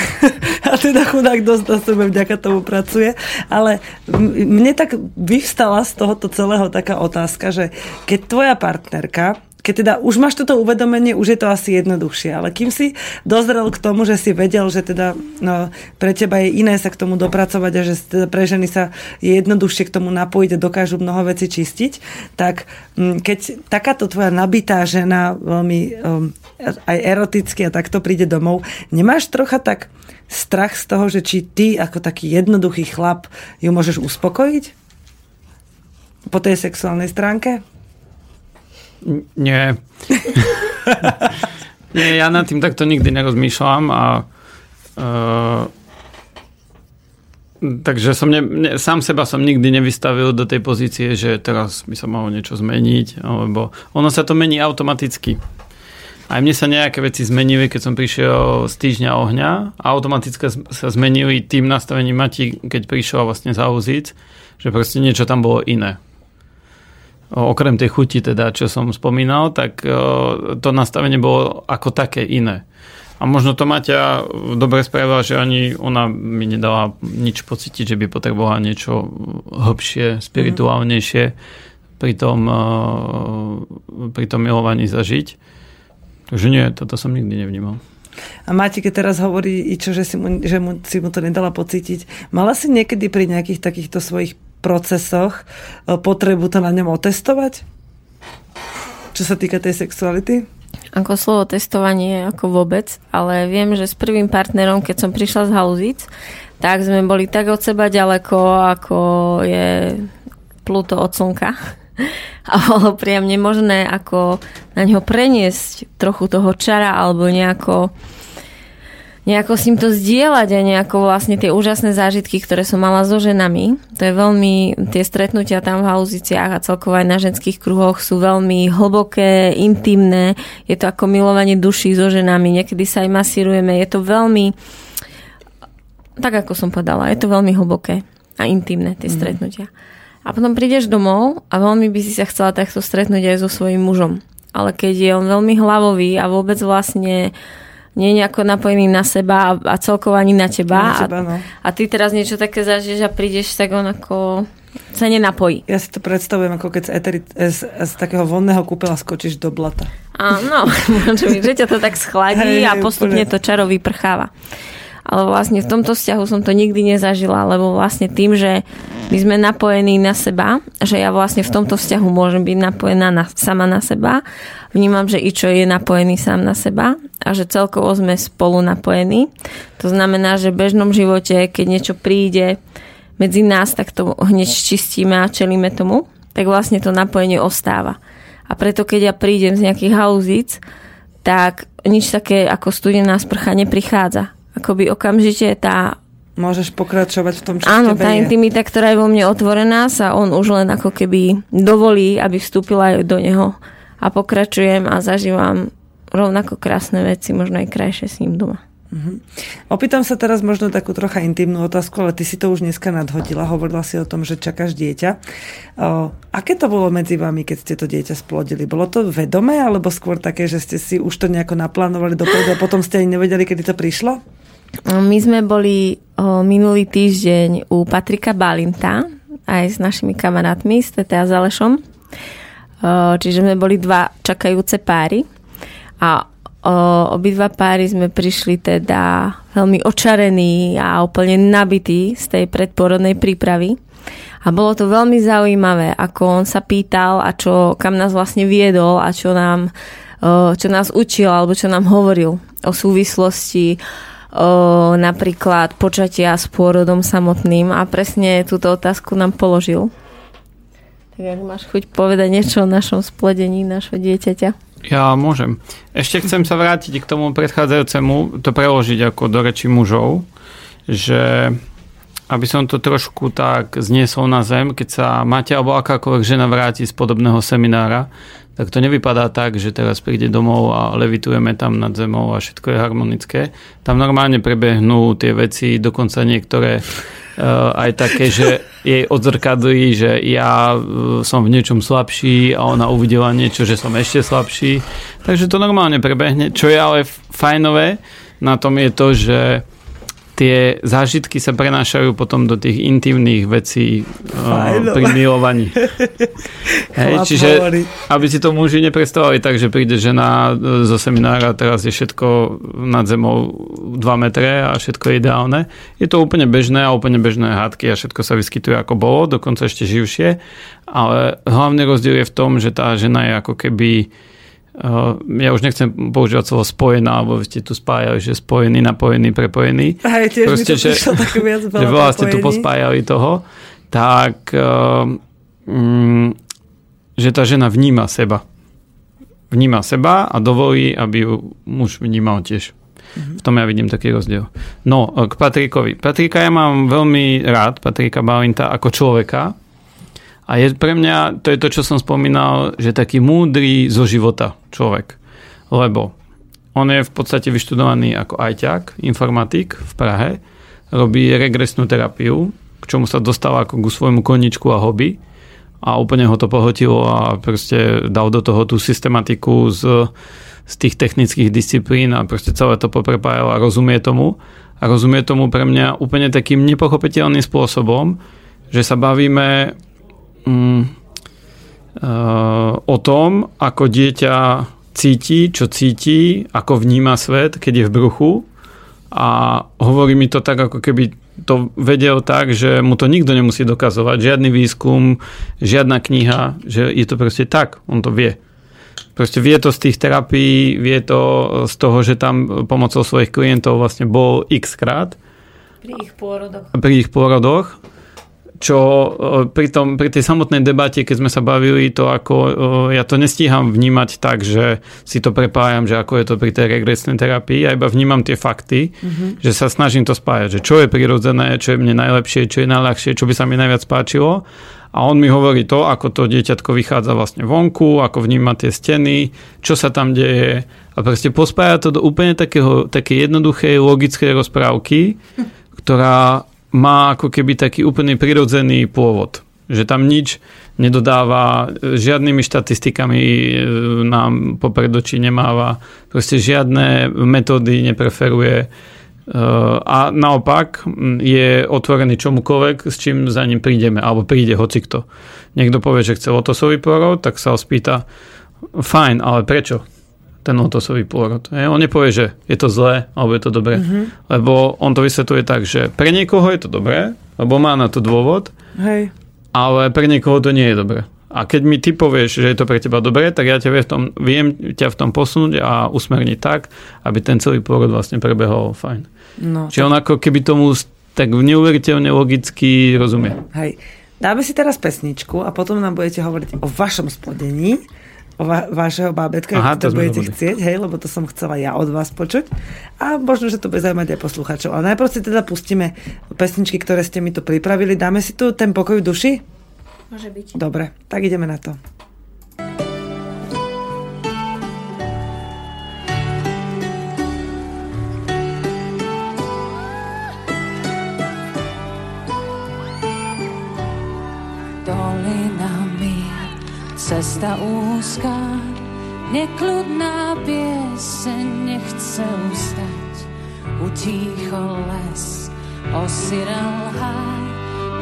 Speaker 1: a teda chudák dosť na sebe vďaka tomu pracuje. Ale mne tak vyvstala z tohoto celého taká otázka, že keď tvoja partnerka keď teda už máš toto uvedomenie, už je to asi jednoduchšie, ale kým si dozrel k tomu, že si vedel, že teda no, pre teba je iné sa k tomu dopracovať a že teda pre ženy sa je jednoduchšie k tomu napojiť a dokážu mnoho veci čistiť, tak mm, keď takáto tvoja nabitá žena veľmi um, aj eroticky a takto príde domov, nemáš trocha tak strach z toho, že či ty ako taký jednoduchý chlap ju môžeš uspokojiť? Po tej sexuálnej stránke?
Speaker 3: Nie. Nie, ja nad tým takto nikdy nerozmýšľam a uh, takže som ne, ne, sám seba som nikdy nevystavil do tej pozície, že teraz by sa malo niečo zmeniť, alebo ono sa to mení automaticky. Aj mne sa nejaké veci zmenili, keď som prišiel z týždňa ohňa a automaticky sa zmenili tým nastavením Mati, keď prišiel vlastne za Uzic, že proste niečo tam bolo iné okrem tej chuti teda, čo som spomínal, tak e, to nastavenie bolo ako také iné. A možno to Maťa dobre spravila, že ani ona mi nedala nič pocítiť, že by potrebovala niečo hlbšie, spirituálnejšie pri tom, e, pri tom milovaní zažiť. Takže nie, toto som nikdy nevnímal.
Speaker 1: A Máti, keď teraz hovorí, čo, že, si mu, že mu, si mu to nedala pocítiť, mala si niekedy pri nejakých takýchto svojich procesoch e, potrebu to na ňom otestovať? Čo sa týka tej sexuality?
Speaker 2: Ako slovo testovanie ako vôbec, ale viem, že s prvým partnerom, keď som prišla z Hauzic, tak sme boli tak od seba ďaleko, ako je Pluto od Slnka. A bolo priam nemožné ako na ňo preniesť trochu toho čara alebo nejako nejako s ním to zdieľať a nejako vlastne tie úžasné zážitky, ktoré som mala so ženami. To je veľmi, tie stretnutia tam v hauziciach a celkovo aj na ženských kruhoch sú veľmi hlboké, intimné. Je to ako milovanie duší so ženami. Niekedy sa aj masírujeme. Je to veľmi, tak ako som povedala, je to veľmi hlboké. a intimné tie mm. stretnutia. A potom prídeš domov a veľmi by si sa chcela takto stretnúť aj so svojím mužom. Ale keď je on veľmi hlavový a vôbec vlastne nie je nejako napojený na seba a, a celkovo ani na teba.
Speaker 1: Na teba no.
Speaker 2: a, a ty teraz niečo také zažiješ a prídeš tak on ako sa nenapojí.
Speaker 1: Ja si to predstavujem, ako keď z, eteri, z, z takého vonného kúpela skočíš do blata.
Speaker 2: Áno, že ťa to tak schladí hey, a postupne úplne. to čaro vyprcháva ale vlastne v tomto vzťahu som to nikdy nezažila, lebo vlastne tým, že my sme napojení na seba, že ja vlastne v tomto vzťahu môžem byť napojená na, sama na seba, vnímam, že čo je napojený sám na seba a že celkovo sme spolu napojení. To znamená, že v bežnom živote, keď niečo príde medzi nás, tak to hneď čistíme a čelíme tomu, tak vlastne to napojenie ostáva. A preto, keď ja prídem z nejakých halúzic, tak nič také ako studená sprcha neprichádza akoby okamžite tá
Speaker 1: Môžeš pokračovať v tom, čo
Speaker 2: Áno, tá je. intimita, ktorá je vo mne otvorená, sa on už len ako keby dovolí, aby vstúpila aj do neho. A pokračujem a zažívam rovnako krásne veci, možno aj krajšie s ním doma.
Speaker 1: Uh-huh. Opýtam sa teraz možno takú trocha intimnú otázku, ale ty si to už dneska nadhodila. Hovorila si o tom, že čakáš dieťa. O, aké to bolo medzi vami, keď ste to dieťa splodili? Bolo to vedomé, alebo skôr také, že ste si už to nejako naplánovali dopredu a potom ste ani nevedeli, kedy to prišlo?
Speaker 2: My sme boli o, minulý týždeň u Patrika Balinta aj s našimi kamarátmi, s Tete a Zalešom. O, čiže sme boli dva čakajúce páry a o, obidva páry sme prišli teda veľmi očarení a úplne nabití z tej predporodnej prípravy. A bolo to veľmi zaujímavé, ako on sa pýtal a čo, kam nás vlastne viedol a čo nám, čo nás učil alebo čo nám hovoril o súvislosti napríklad počatia s pôrodom samotným a presne túto otázku nám položil. Tak ak máš chuť povedať niečo o našom splodení našho dieťaťa?
Speaker 3: Ja môžem. Ešte chcem sa vrátiť k tomu predchádzajúcemu, to preložiť ako do reči mužov, že aby som to trošku tak zniesol na zem, keď sa máte alebo akákoľvek žena vráti z podobného seminára, tak to nevypadá tak, že teraz príde domov a levitujeme tam nad zemou a všetko je harmonické. Tam normálne prebehnú tie veci, dokonca niektoré uh, aj také, že jej odzrkadlí, že ja uh, som v niečom slabší a ona uvidela niečo, že som ešte slabší. Takže to normálne prebehne. Čo je ale fajnové na tom je to, že tie zážitky sa prenášajú potom do tých intimných vecí uh, pri milovaní. Hej, čiže aby si to muži nepredstavovali tak, že príde žena e, zo seminára, teraz je všetko nad zemou 2 metre a všetko je ideálne. Je to úplne bežné a úplne bežné hádky a všetko sa vyskytuje ako bolo, dokonca ešte živšie, ale hlavný rozdiel je v tom, že tá žena je ako keby ja už nechcem používať slovo spojená, alebo ste tu spájali, že spojený, napojený, prepojený.
Speaker 1: Aj tiež Proste, mi to že, tak viac
Speaker 3: že veľa ste tu pospájali toho, tak um, že tá žena vníma seba. Vníma seba a dovolí, aby ju muž vnímal tiež. V tom ja vidím taký rozdiel. No, k Patrikovi. Patrika ja mám veľmi rád, Patrika Balinta ako človeka, a je pre mňa, to je to, čo som spomínal, že taký múdry zo života človek. Lebo on je v podstate vyštudovaný ako ajťák, informatik v Prahe, robí regresnú terapiu, k čomu sa dostáva ako ku svojmu koničku a hobby a úplne ho to pohotilo a proste dal do toho tú systematiku z, z tých technických disciplín a proste celé to poprepájal a rozumie tomu. A rozumie tomu pre mňa úplne takým nepochopiteľným spôsobom, že sa bavíme mm, uh, o tom, ako dieťa cíti, čo cíti, ako vníma svet, keď je v bruchu a hovorí mi to tak, ako keby to vedel tak, že mu to nikto nemusí dokazovať, žiadny výskum, žiadna kniha, že je to proste tak, on to vie. Proste vie to z tých terapií, vie to z toho, že tam pomocou svojich klientov vlastne bol x krát.
Speaker 2: Pri ich pôrodoch.
Speaker 3: Pri ich pôrodoch čo e, pri, tom, pri tej samotnej debate, keď sme sa bavili, to ako e, ja to nestíham vnímať tak, že si to prepájam, že ako je to pri tej regresnej terapii, ja iba vnímam tie fakty, mm-hmm. že sa snažím to spájať, že čo je prirodzené, čo je mne najlepšie, čo je najľahšie, čo by sa mi najviac páčilo. A on mi hovorí to, ako to dieťatko vychádza vlastne vonku, ako vníma tie steny, čo sa tam deje. A proste pospája to do úplne takého, také jednoduchej logickej rozprávky, ktorá má ako keby taký úplný prirodzený pôvod. Že tam nič nedodáva, žiadnymi štatistikami e, nám popred očí nemáva, proste žiadne metódy nepreferuje a naopak je otvorený čomukoľvek, s čím za ním prídeme, alebo príde hocikto. Niekto povie, že chce lotosový pôrod, tak sa ho spýta, fajn, ale prečo ten lotosový pôrod? On nepovie, že je to zlé, alebo je to dobré. Mm-hmm. Lebo on to vysvetľuje tak, že pre niekoho je to dobré, lebo má na to dôvod,
Speaker 1: Hej.
Speaker 3: ale pre niekoho to nie je dobré. A keď mi ty povieš, že je to pre teba dobré, tak ja ťa viem, v tom, viem ťa v tom posunúť a usmerniť tak, aby ten celý pôrod vlastne prebehol fajn.
Speaker 1: No,
Speaker 3: Čiže on ako keby tomu tak neuveriteľne logicky rozumie.
Speaker 1: Hej. Dáme si teraz pesničku a potom nám budete hovoriť o vašom splodení, va- vašeho bábetka,
Speaker 3: Aha,
Speaker 1: to
Speaker 3: to
Speaker 1: budete chcieť, hej, lebo to som chcela ja od vás počuť. A možno, že to bude zaujímať aj poslucháčov. Ale najprv si teda pustíme pesničky, ktoré ste mi tu pripravili. Dáme si tu ten pokoj v duši?
Speaker 2: Môže byť.
Speaker 1: Dobre, tak ideme na to.
Speaker 4: Cesta úzká, nekľudná pieseň nechce ustať. Utícho les, osirel háj,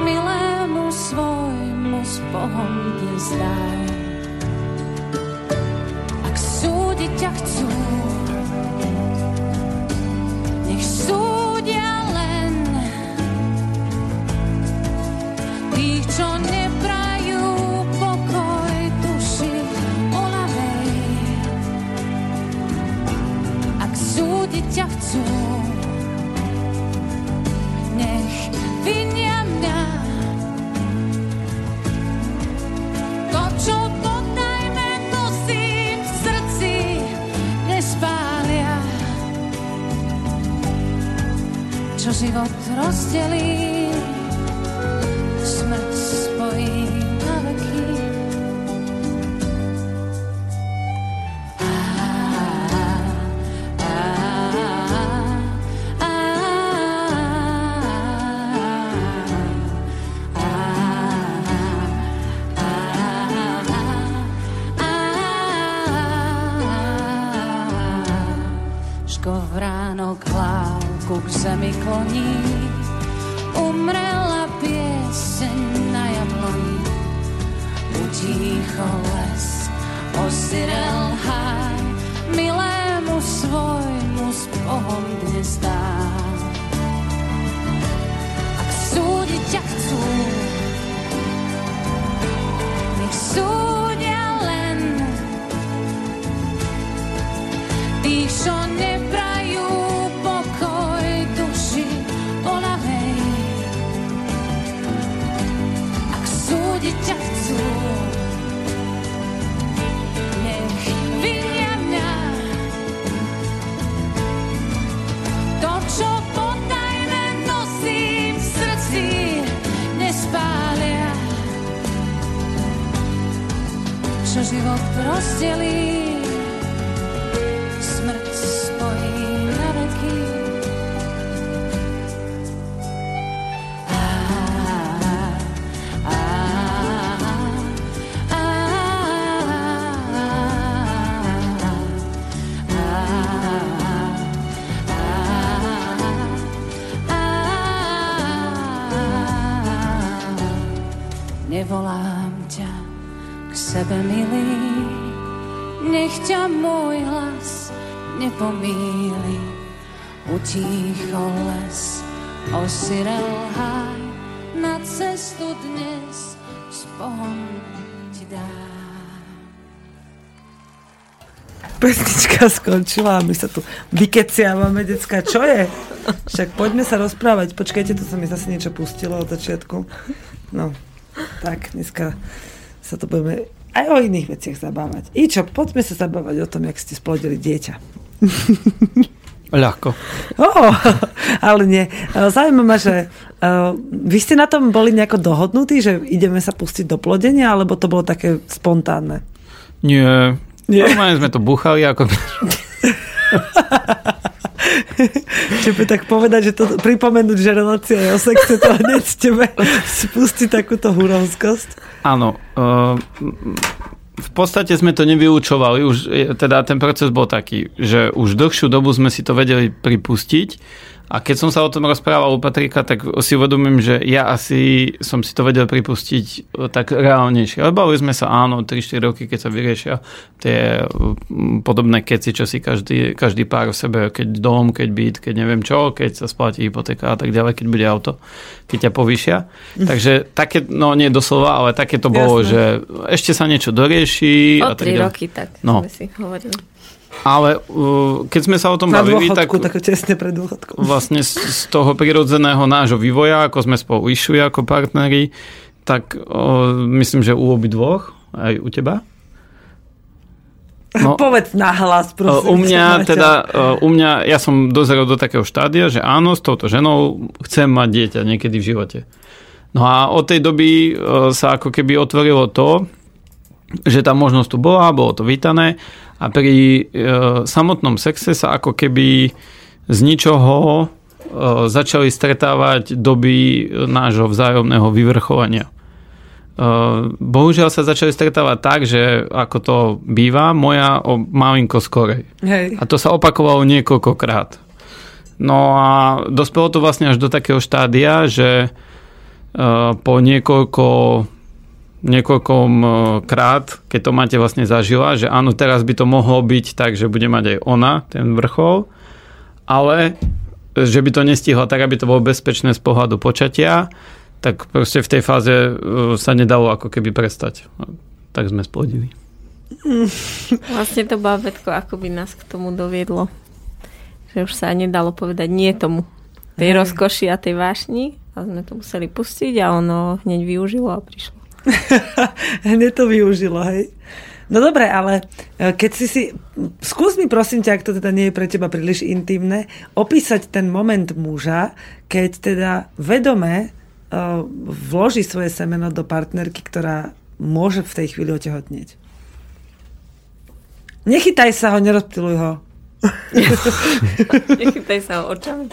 Speaker 4: milému svojmu s Bohom dnes daj. Ak súdiť ťa chcú, nech súdia len tých, čo neprajú súdiť ťa chcú, nech vinia mňa. To, čo podajme, nosím v srdci, nespália. Čo život rozdelí, zemi kloní, umrela pieseň na jabloni. Utícho les, osirel háj, milému svojmu s Bohom dnes. Ak súdiť ťa chcú, nech súdia život rozdelí, smrť spojí na veky. Nevolám sebe, milý, nech ťa môj hlas nepomíli. Utícho les, osirel háj, na cestu dnes s Bohom ti dá.
Speaker 1: Pesnička skončila a my sa tu vykeciavame, decka. Čo je? Však poďme sa rozprávať. Počkajte, tu sa mi zase niečo pustilo od začiatku. No, tak, dneska sa to budeme aj o iných veciach zabávať. Ičo, poďme sa zabávať o tom, jak ste splodili dieťa.
Speaker 3: Ľahko.
Speaker 1: Oh, ale nie. Zaujíma ma, že uh, vy ste na tom boli nejako dohodnutí, že ideme sa pustiť do plodenia, alebo to bolo také spontánne?
Speaker 3: Nie.
Speaker 1: Nie.
Speaker 3: Normálne sme to buchali ako...
Speaker 1: Čiže tak povedať, že to pripomenúť, že relácia je o sexe, to hneď tebe spustí takúto hurovskosť.
Speaker 3: Áno. Uh, v podstate sme to nevyučovali, už teda ten proces bol taký, že už dlhšiu dobu sme si to vedeli pripustiť a keď som sa o tom rozprával u Patrika, tak si uvedomím, že ja asi som si to vedel pripustiť e, tak reálnejšie. Ale bavili sme sa áno, 3-4 roky, keď sa vyriešia tie podobné keci, čo si každý, každý pár v sebe, keď dom, keď byt, keď neviem čo, keď sa splatí hypotéka a tak ďalej, keď bude auto, keď ťa povýšia. Mm. Takže také, no nie doslova, ale také to bolo, Jasne. že ešte sa niečo dorieši.
Speaker 2: O 3 roky tak no. sme si hovorili.
Speaker 3: Ale uh, keď sme sa o tom
Speaker 1: Na
Speaker 3: bavili,
Speaker 1: dôchodku,
Speaker 3: tak,
Speaker 1: tak tesne pred dôchodkom.
Speaker 3: vlastne z, z toho prirodzeného nášho vývoja, ako sme spolu išli ako partneri, tak uh, myslím, že u obi dvoch, aj u teba.
Speaker 1: No, Povedz nahlas, prosím.
Speaker 3: U mňa teda, u mňa, ja som dozrel do takého štádia, že áno, s touto ženou chcem mať dieťa niekedy v živote. No a od tej doby sa ako keby otvorilo to, že tá možnosť tu bola, bolo to vítané a pri e, samotnom sexe sa ako keby z ničoho e, začali stretávať doby nášho vzájomného vyvrchovania. E, bohužiaľ sa začali stretávať tak, že ako to býva, moja o malinko skorej. Hej. A to sa opakovalo niekoľkokrát. No a dospelo to vlastne až do takého štádia, že e, po niekoľko niekoľkom e, krát, keď to máte vlastne zažila, že áno, teraz by to mohlo byť tak, že bude mať aj ona ten vrchol, ale že by to nestihla tak, aby to bolo bezpečné z pohľadu počatia, tak proste v tej fáze e, sa nedalo ako keby prestať. Tak sme splodili.
Speaker 2: Vlastne to bábetko ako by nás k tomu doviedlo. Že už sa nedalo povedať nie tomu. Tej rozkoši a tej vášni. A sme to museli pustiť a ono hneď využilo a prišlo.
Speaker 1: Hneď to využilo, hej. No dobre, ale e, keď si si... Skús mi prosím ťa, ak to teda nie je pre teba príliš intimné, opísať ten moment muža, keď teda vedome uh, vloží svoje semeno do partnerky, ktorá môže v tej chvíli otehotnieť. Nechytaj sa ho, nerozptiluj ho.
Speaker 2: Nechytaj sa ho očami.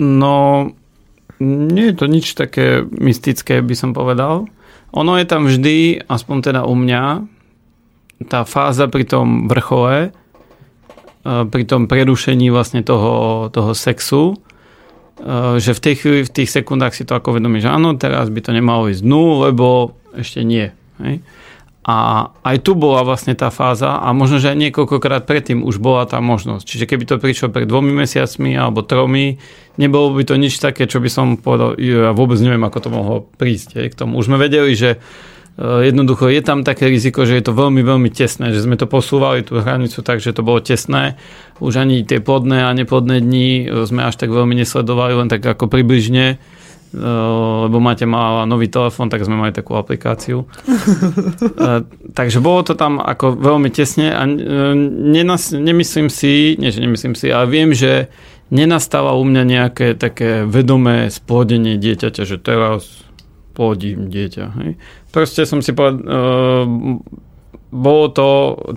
Speaker 3: No, nie je to nič také mystické, by som povedal. Ono je tam vždy, aspoň teda u mňa, tá fáza pri tom vrchole, e, pri tom prerušení vlastne toho, toho sexu, e, že v tej chvíli, v tých sekundách si to ako že áno, teraz by to nemalo ísť dnu, lebo ešte nie. Hej? A aj tu bola vlastne tá fáza a možno, že aj niekoľkokrát predtým už bola tá možnosť. Čiže keby to prišlo pred dvomi mesiacmi alebo tromi, nebolo by to nič také, čo by som povedal, ja vôbec neviem, ako to mohlo prísť. k tomu. Už sme vedeli, že e, jednoducho je tam také riziko, že je to veľmi, veľmi tesné, že sme to posúvali tú hranicu tak, že to bolo tesné. Už ani tie plodné a neplodné dni e, sme až tak veľmi nesledovali, len tak ako približne Eh, lebo máte mala nový telefón, tak sme mali takú aplikáciu. Eh, takže bolo to tam ako veľmi tesne a eh, nenas, nemyslím si, nie že nemyslím si, ale viem, že nenastáva u mňa nejaké také vedomé splodenie dieťaťa, že teraz plodím dieťa. Hej. Proste som si povedal, bolo to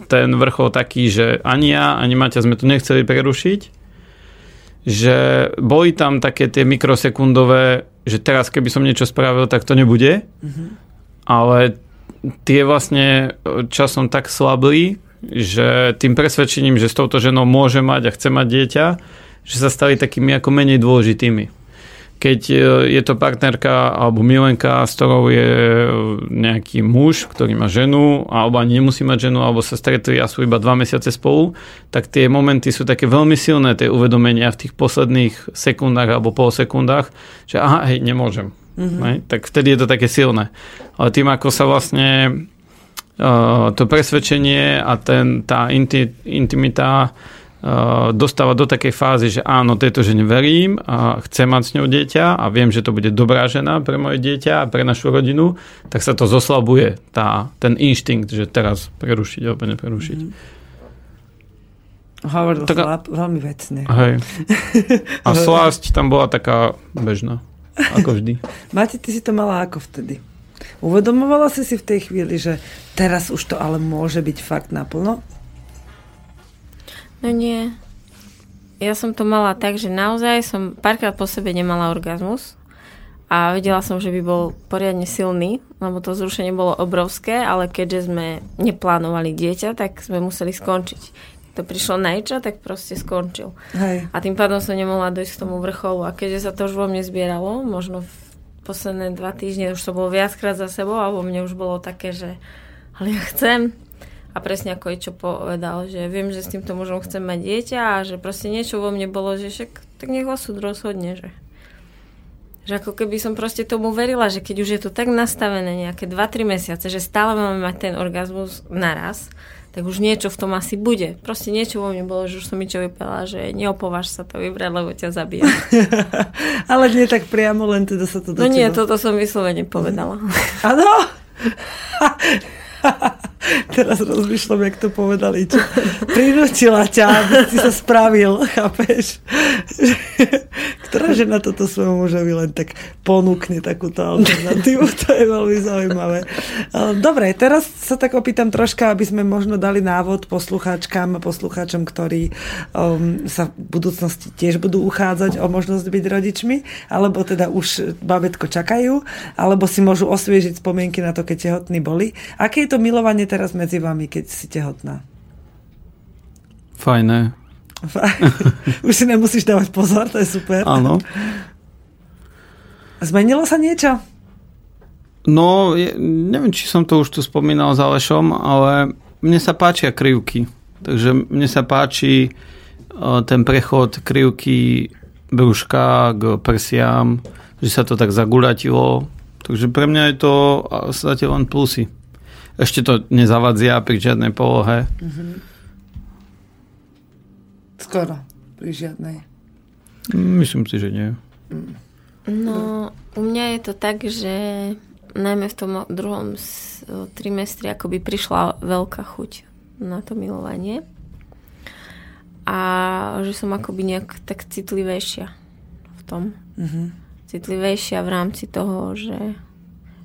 Speaker 3: ten vrchol taký, že ani ja, ani Maťa sme to nechceli prerušiť, že boli tam také tie mikrosekundové že teraz keby som niečo spravil, tak to nebude. Mm-hmm. Ale tie vlastne časom tak slabli, že tým presvedčením, že s touto ženou môže mať a chce mať dieťa, že sa stali takými ako menej dôležitými keď e, je to partnerka alebo milenka, s ktorou je e, nejaký muž, ktorý má ženu, alebo ani nemusí mať ženu, alebo sa stretli a sú iba dva mesiace spolu, tak tie momenty sú také veľmi silné, tie uvedomenia v tých posledných sekundách alebo pol sekundách, že aha, hej, nemôžem. Mm-hmm. Tak vtedy je to také silné. Ale tým, ako sa vlastne uh, to presvedčenie a ten, tá inti, intimita dostáva do takej fázy, že áno, tejto žene verím a chcem mať s ňou dieťa a viem, že to bude dobrá žena pre moje dieťa a pre našu rodinu, tak sa to zoslabuje, tá, ten inštinkt, že teraz prerušiť alebo neprerušiť. Mm.
Speaker 1: Hovoril tak, slab, veľmi vecne.
Speaker 3: Hej. A slásť tam bola taká bežná, ako vždy.
Speaker 1: Mati, ty si to mala ako vtedy? Uvedomovala si si v tej chvíli, že teraz už to ale môže byť fakt naplno?
Speaker 2: No nie. Ja som to mala tak, že naozaj som párkrát po sebe nemala orgazmus a vedela som, že by bol poriadne silný, lebo to zrušenie bolo obrovské, ale keďže sme neplánovali dieťa, tak sme museli skončiť. To prišlo najča, tak proste skončil.
Speaker 1: Hej.
Speaker 2: A tým pádom som nemohla dojsť k tomu vrcholu. A keďže sa to už vo mne zbieralo, možno v posledné dva týždne už to bolo viackrát za sebou, alebo mne už bolo také, že ale ja chcem. A presne ako čo povedal, že viem, že s týmto mužom chcem mať dieťa a že proste niečo vo mne bolo, že však tak nech súd rozhodne, že že ako keby som proste tomu verila, že keď už je to tak nastavené nejaké 2-3 mesiace, že stále máme mať ten orgazmus naraz, tak už niečo v tom asi bude. Proste niečo vo mne bolo, že už som mi čo vypela, že neopováž sa to vybrať, lebo ťa zabíja.
Speaker 1: Ale nie tak priamo, len teda sa to do
Speaker 2: No nie,
Speaker 1: teba.
Speaker 2: toto som vyslovene povedala.
Speaker 1: Áno? Teraz rozmýšľam, jak to povedali. Čo? Prinútila ťa, aby si sa spravil, chápeš? Ktorá žena toto svojmu mužovi len tak ponúkne takúto alternatívu? To je veľmi zaujímavé. Dobre, teraz sa tak opýtam troška, aby sme možno dali návod poslucháčkam a poslucháčom, ktorí um, sa v budúcnosti tiež budú uchádzať o možnosť byť rodičmi, alebo teda už babetko čakajú, alebo si môžu osviežiť spomienky na to, keď tehotní boli. Aké je to milovanie teraz medzi vami, keď si tehotná?
Speaker 3: Fajné.
Speaker 1: Už si nemusíš dávať pozor, to je super.
Speaker 3: Áno.
Speaker 1: Zmenilo sa niečo?
Speaker 3: No, je, neviem, či som to už tu spomínal s Alešom, ale mne sa páčia krivky. Takže mne sa páči uh, ten prechod krivky brúška k prsiam, že sa to tak zagulatilo. Takže pre mňa je to zatiaľ len plusy. Ešte to nezavadzia pri žiadnej polohe.
Speaker 1: Mm-hmm. Skoro pri žiadnej.
Speaker 3: Myslím si, že nie.
Speaker 2: No, u mňa je to tak, že najmä v tom druhom trimestri akoby prišla veľká chuť na to milovanie. A že som akoby nejak tak citlivejšia v tom.
Speaker 1: Mm-hmm.
Speaker 2: Citlivejšia v rámci toho, že,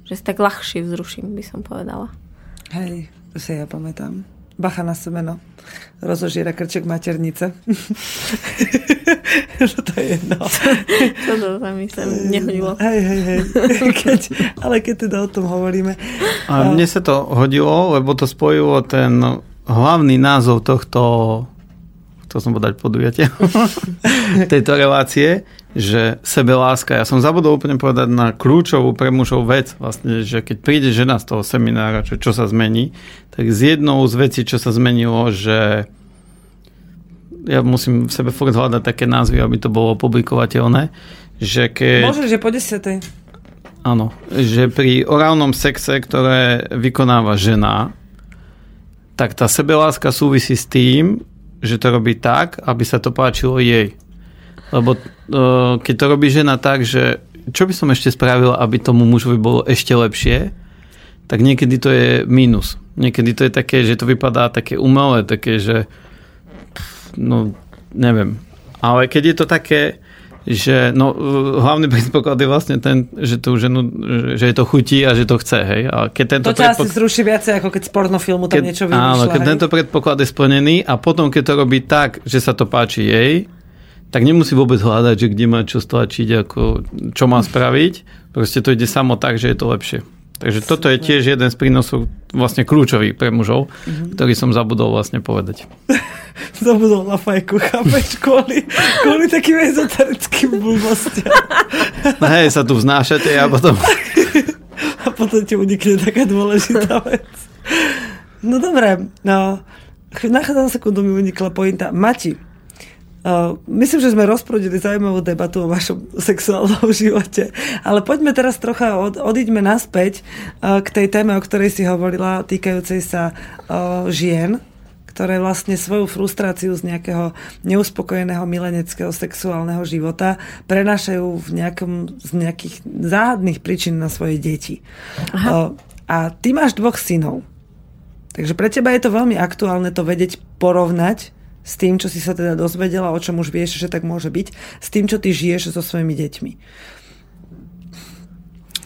Speaker 2: že sa tak ľahšie vzruším, by som povedala.
Speaker 1: Hej, to si ja pamätám. Bacha na semeno. Rozožiera krček maternice. to je jedno.
Speaker 2: Toto sa mi sem nehodilo.
Speaker 1: Hej, hej, hej. Keď, ale keď teda o tom hovoríme.
Speaker 3: A mne sa to hodilo, lebo to spojilo ten hlavný názov tohto chcel som podať podujatia tejto relácie, že sebeláska. Ja som zabudol úplne povedať na kľúčovú pre mužov vec, vlastne, že keď príde žena z toho seminára, čo, čo sa zmení, tak z jednou z vecí, čo sa zmenilo, že ja musím v sebe furt hľadať také názvy, aby to bolo publikovateľné, že keď...
Speaker 1: Môže, že po desiatej.
Speaker 3: Áno, že pri orálnom sexe, ktoré vykonáva žena, tak tá sebeláska súvisí s tým, že to robí tak, aby sa to páčilo jej. Lebo uh, keď to robí žena tak, že čo by som ešte spravil, aby tomu mužovi bolo ešte lepšie, tak niekedy to je mínus. Niekedy to je také, že to vypadá také umelé, také, že no, neviem. Ale keď je to také, že no, hlavný predpoklad je vlastne ten, že tú ženu, že je to chutí a že to chce, hej. A keď tento
Speaker 1: to ťa predpok... asi zruší viacej, ako keď z pornofilmu tam keď, niečo vymýšľa,
Speaker 3: Áno, keď
Speaker 1: hej?
Speaker 3: tento predpoklad je splnený a potom, keď to robí tak, že sa to páči jej, tak nemusí vôbec hľadať, že kde má čo stlačiť, ako, čo má spraviť. Proste to ide samo tak, že je to lepšie. Takže toto je tiež jeden z prínosov vlastne kľúčový pre mužov, mm-hmm. ktorý som zabudol vlastne povedať.
Speaker 1: zabudol na fajku, chápeš, kvôli, kvôli takým ezoterickým blbostiam.
Speaker 3: No hej, sa tu vznášate a potom...
Speaker 1: a potom ti unikne taká dôležitá vec. No dobré, no, na sekundu mi unikla pointa. Mati, myslím, že sme rozprudili zaujímavú debatu o vašom sexuálnom živote, ale poďme teraz trocha, od, odiďme naspäť uh, k tej téme, o ktorej si hovorila, týkajúcej sa uh, žien, ktoré vlastne svoju frustráciu z nejakého neuspokojeného mileneckého sexuálneho života prenášajú v nejakom, z nejakých záhadných príčin na svoje deti. Aha. A ty máš dvoch synov. Takže pre teba je to veľmi aktuálne to vedieť porovnať s tým, čo si sa teda dozvedela, o čom už vieš, že tak môže byť, s tým, čo ty žiješ so svojimi deťmi.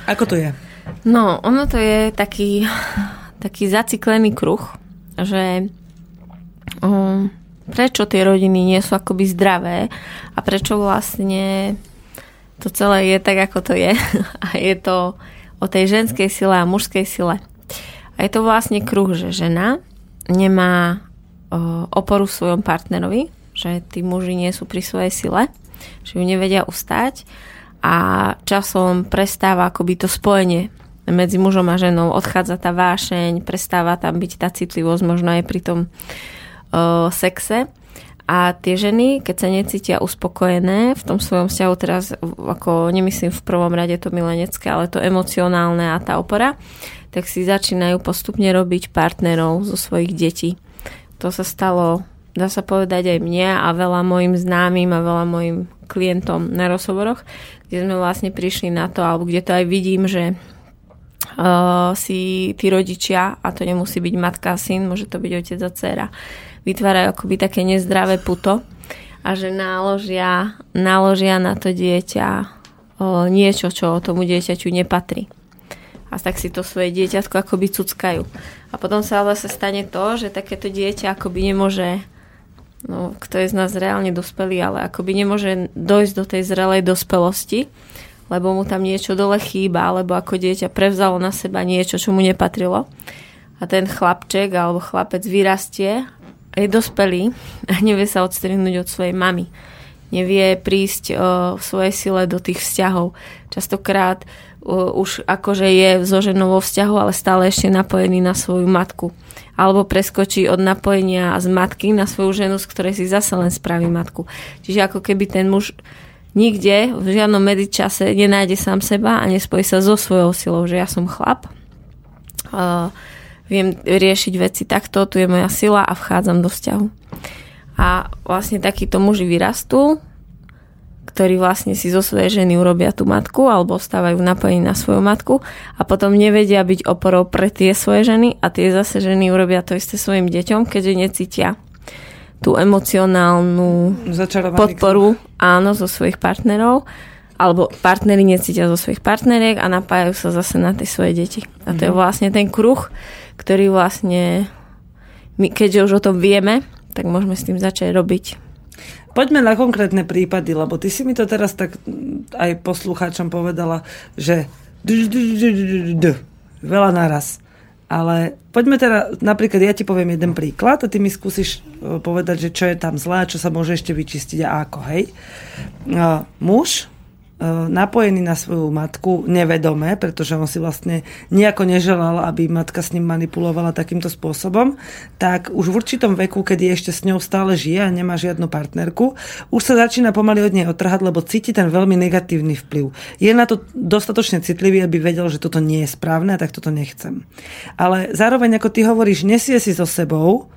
Speaker 1: Ako to je?
Speaker 2: No, ono to je taký, taký zaciklený kruh, že um, prečo tie rodiny nie sú akoby zdravé a prečo vlastne to celé je tak, ako to je. A je to o tej ženskej sile a mužskej sile. A je to vlastne kruh, že žena nemá oporu v svojom partnerovi, že tí muži nie sú pri svojej sile, že ju nevedia ustať a časom prestáva akoby to spojenie medzi mužom a ženou, odchádza tá vášeň, prestáva tam byť tá citlivosť možno aj pri tom uh, sexe. A tie ženy, keď sa necítia uspokojené v tom svojom vzťahu, teraz ako nemyslím v prvom rade to milenecké, ale to emocionálne a tá opora, tak si začínajú postupne robiť partnerov zo svojich detí. To sa stalo, dá sa povedať aj mne a veľa mojim známym a veľa mojim klientom na rozhovoroch, kde sme vlastne prišli na to, alebo kde to aj vidím, že uh, si tí rodičia, a to nemusí byť matka a syn, môže to byť otec a dcera, vytvárajú akoby také nezdravé puto a že náložia, náložia na to dieťa uh, niečo, čo tomu dieťaťu nepatrí. A tak si to svoje dieťatko akoby cuckajú. A potom sa ale sa stane to, že takéto dieťa akoby nemôže no, kto je z nás reálne dospelý, ale akoby nemôže dojsť do tej zrelej dospelosti, lebo mu tam niečo dole chýba, alebo ako dieťa prevzalo na seba niečo, čo mu nepatrilo. A ten chlapček alebo chlapec vyrastie je dospelý a nevie sa odstrihnúť od svojej mamy. Nevie prísť o, v svojej sile do tých vzťahov. Častokrát už akože je so ženou vo vzťahu, ale stále ešte napojený na svoju matku. Alebo preskočí od napojenia z matky na svoju ženu, z ktorej si zase len spraví matku. Čiže ako keby ten muž nikde, v žiadnom medičase nenájde sám seba a nespojí sa so svojou silou, že ja som chlap, uh, viem riešiť veci takto, tu je moja sila a vchádzam do vzťahu. A vlastne takíto muži vyrastú, ktorí vlastne si zo svojej ženy urobia tú matku alebo ostávajú napojení na svoju matku a potom nevedia byť oporou pre tie svoje ženy a tie zase ženy urobia to isté svojim deťom, keďže necítia tú emocionálnu podporu áno, zo svojich partnerov alebo partnery necítia zo svojich partneriek a napájajú sa zase na tie svoje deti. A to mm-hmm. je mhm. vlastne ten kruh, ktorý vlastne my, keďže už o tom vieme, tak môžeme s tým začať robiť.
Speaker 1: Poďme na konkrétne prípady, lebo ty si mi to teraz tak aj poslucháčom povedala, že veľa naraz. Ale poďme teda, napríklad ja ti poviem jeden príklad a ty mi skúsiš e, povedať, že čo je tam zlé, čo sa môže ešte vyčistiť a ako, hej. Uh, muž E, napojený na svoju matku nevedome, pretože on si vlastne nejako neželal, aby matka s ním manipulovala takýmto spôsobom, tak už v určitom veku, je ešte s ňou stále žije a nemá žiadnu partnerku, už sa začína pomaly od nej otrhať, lebo cíti ten veľmi negatívny vplyv. Je na to dostatočne citlivý, aby vedel, že toto nie je správne a tak toto nechcem. Ale zároveň, ako ty hovoríš, nesie si so sebou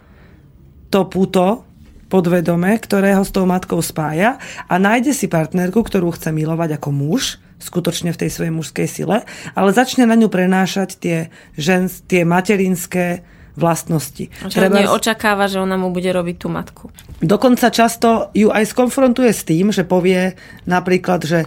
Speaker 1: to puto, podvedome, ktorého s tou matkou spája a nájde si partnerku, ktorú chce milovať ako muž, skutočne v tej svojej mužskej sile, ale začne na ňu prenášať tie, žen, tie materinské vlastnosti.
Speaker 2: Čo Treba... očakáva, že ona mu bude robiť tú matku.
Speaker 1: Dokonca často ju aj skonfrontuje s tým, že povie napríklad, že